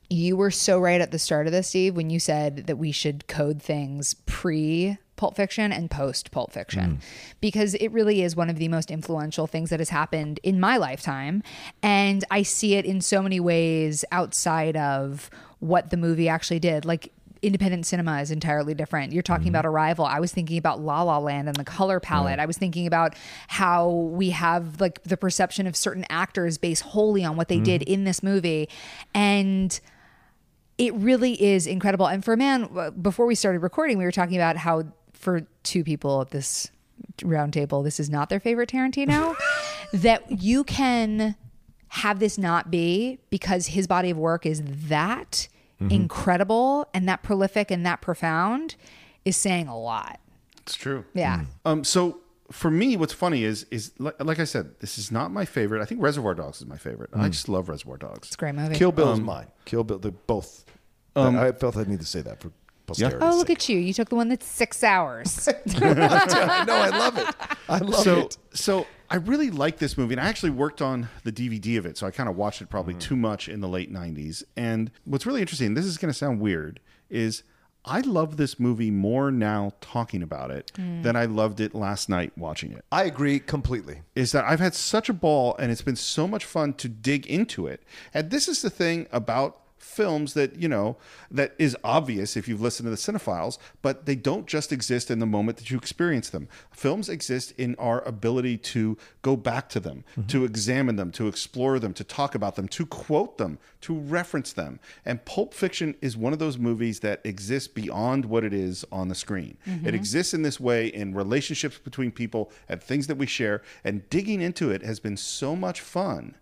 Speaker 5: you were so right at the start of this, Steve, when you said that we should code things pre Pulp Fiction and post Pulp Fiction, because it really is one of the most influential things that has happened in my lifetime. And I see it in so many ways outside of what the movie actually did. Like, independent cinema is entirely different. You're talking about Arrival. I was thinking about La La Land and the color palette. I was thinking about how we have like the perception of certain actors based wholly on what they
Speaker 20: Mhm.
Speaker 5: did in this movie. And it really is incredible. And for a man, before we started recording, we were talking about how for two people at this round table, this is not their favorite Tarantino. that you can have this not be because his body of work is that
Speaker 1: Mhm.
Speaker 5: incredible and that prolific and that profound is saying a lot.
Speaker 1: It's true.
Speaker 5: Yeah.
Speaker 1: Um. So for me, what's funny is is like, like I said, this is not my favorite. I think Reservoir Dogs is my favorite. I
Speaker 2: Mm.
Speaker 1: just love Reservoir Dogs. It's
Speaker 5: a great movie.
Speaker 2: Kill Bill is
Speaker 1: Um,
Speaker 2: mine. Kill Bill, the both.
Speaker 1: Um,
Speaker 2: I felt I need to say that for posterity.
Speaker 5: Oh, look at you. You took the one that's six hours.
Speaker 2: no. I love it. I love
Speaker 1: so,
Speaker 2: it.
Speaker 1: So I really like this movie, and I actually worked on the DVD of it, so I kind of watched it probably too much in the late '90s. And what's really interesting, this is going to sound weird, is I love this movie more now talking about it
Speaker 2: Mm.
Speaker 1: than I loved it last night watching it.
Speaker 2: I agree completely.
Speaker 1: Is that I've had such a ball, and it's been so much fun to dig into it. And this is the thing about films that you know that is obvious if you've listened to the Cine-Files but they don't just exist in the moment that you experience them. Films exist in our ability to go back to them to examine them to explore them to talk about them to quote them to reference them. And pulp fiction is one of those movies that exists beyond what it is on the screen.
Speaker 20: Mhm.
Speaker 1: it exists in this way in relationships between people and things that we share and digging into it has been so much fun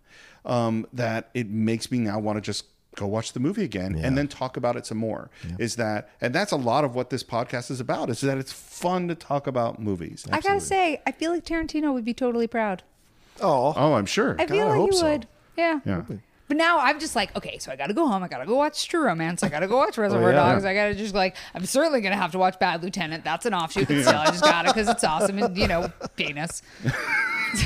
Speaker 1: um, that it makes me now want to just go watch the movie again and then talk about it some more. Is that and that's a lot of what this podcast is about is that it's fun to talk about movies.
Speaker 5: I gotta say, I feel like Tarantino would be totally proud.
Speaker 2: Oh,
Speaker 1: oh i'm sure.
Speaker 5: I feel like he would. Yeah.
Speaker 1: yeah
Speaker 5: But now I'm just like, okay, so I gotta go home. I gotta go watch True Romance. I gotta go watch Reservoir
Speaker 1: Oh, yeah.
Speaker 5: Dogs. I gotta just like, I'm certainly gonna have to watch Bad Lieutenant. That's an offshoot, but still, I just gotta because it's awesome and you know, penis.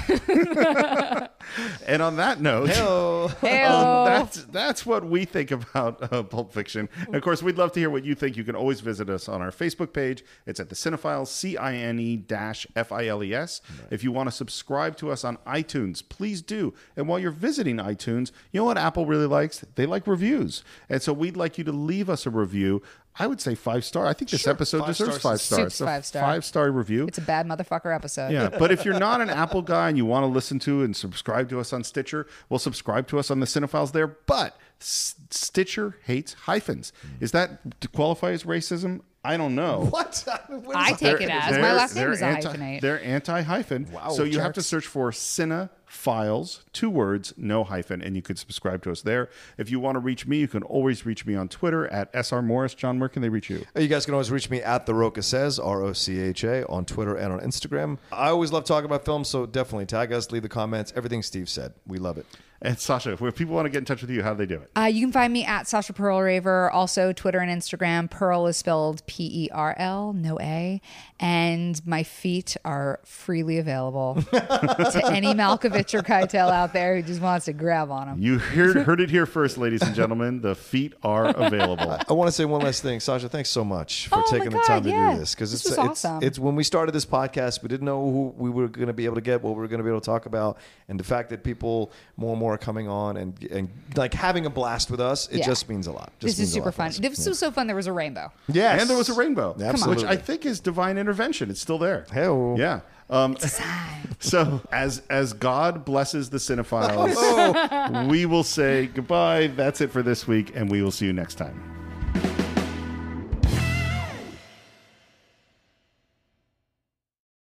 Speaker 1: and on that note,
Speaker 2: Heyo.
Speaker 1: um, that's that's what we think about uh, Pulp Fiction. And of course, we'd love to hear what you think. You can always visit us on our Facebook page. It's at the Cine-Files, C I N E dash F I L E S. If you want to subscribe to us on iTunes, please do. And while you're visiting iTunes, you know what Apple really likes? They like reviews. And so we'd like you to leave us a review. I would say five star. I think this episode
Speaker 2: Five
Speaker 1: deserves
Speaker 2: stars.
Speaker 1: five stars.
Speaker 5: Super five star.
Speaker 1: Five star review.
Speaker 5: It's a bad motherfucker episode.
Speaker 1: Yeah, but if you're not an Apple guy and you want to listen to and subscribe to us on Stitcher, well, subscribe to us on the Cine-Files there. But S- Stitcher hates hyphens. Mm. Is that to qualify as racism? I don't know.
Speaker 2: What? What
Speaker 5: I
Speaker 2: is
Speaker 5: take
Speaker 1: They're-
Speaker 5: it as my last name is
Speaker 1: anti-
Speaker 5: hyphenate.
Speaker 1: They're anti hyphen.
Speaker 2: Wow,
Speaker 1: so you have to search for Cinephiles, two words, no hyphen, and you could subscribe to us there. If you want to reach me, you can always reach me on Twitter at SR Morris. John, where can they reach you?
Speaker 2: Uh, you guys can always reach me at the Rocha Says R O C H A on Twitter and on Instagram. I always love talking about films, so definitely tag us, leave the comments. Everything Steve said, we love it.
Speaker 1: And Sasha, if people want to get in touch with you, how do they do it?
Speaker 5: Uh, you can find me at Sasha Perl Raver, also Twitter and Instagram. Perl is spelled P E R L, no A. And my feet are freely available to any Malkovich or Keitel out there who just wants to grab on them.
Speaker 1: You heard, heard it here first, ladies and gentlemen. The feet are available.
Speaker 2: I want to say one last thing, Sasha. Thanks so much for
Speaker 5: Oh my
Speaker 2: taking the
Speaker 5: God,
Speaker 2: time to do this because
Speaker 5: This
Speaker 2: it's
Speaker 5: was
Speaker 2: it's, it's when we started this podcast, we didn't know who we were going to be able to get, what we were going to be able to talk about, and the fact that people more and more are coming on and and like having a blast with us, it
Speaker 5: Yeah.
Speaker 2: just means a lot. Just
Speaker 5: This is
Speaker 2: means a
Speaker 5: super
Speaker 2: lot for
Speaker 5: fun.
Speaker 2: us.
Speaker 5: This was so fun. There was a rainbow.
Speaker 2: Yes.
Speaker 1: And there was a rainbow,
Speaker 2: Absolutely.
Speaker 1: which I think is divine intervention. It's still there.
Speaker 2: Hell.
Speaker 1: Yeah. Um, so as as God blesses the Cine-Files,
Speaker 2: Oh.
Speaker 1: we will say goodbye. That's it for this week, and we will see you next time.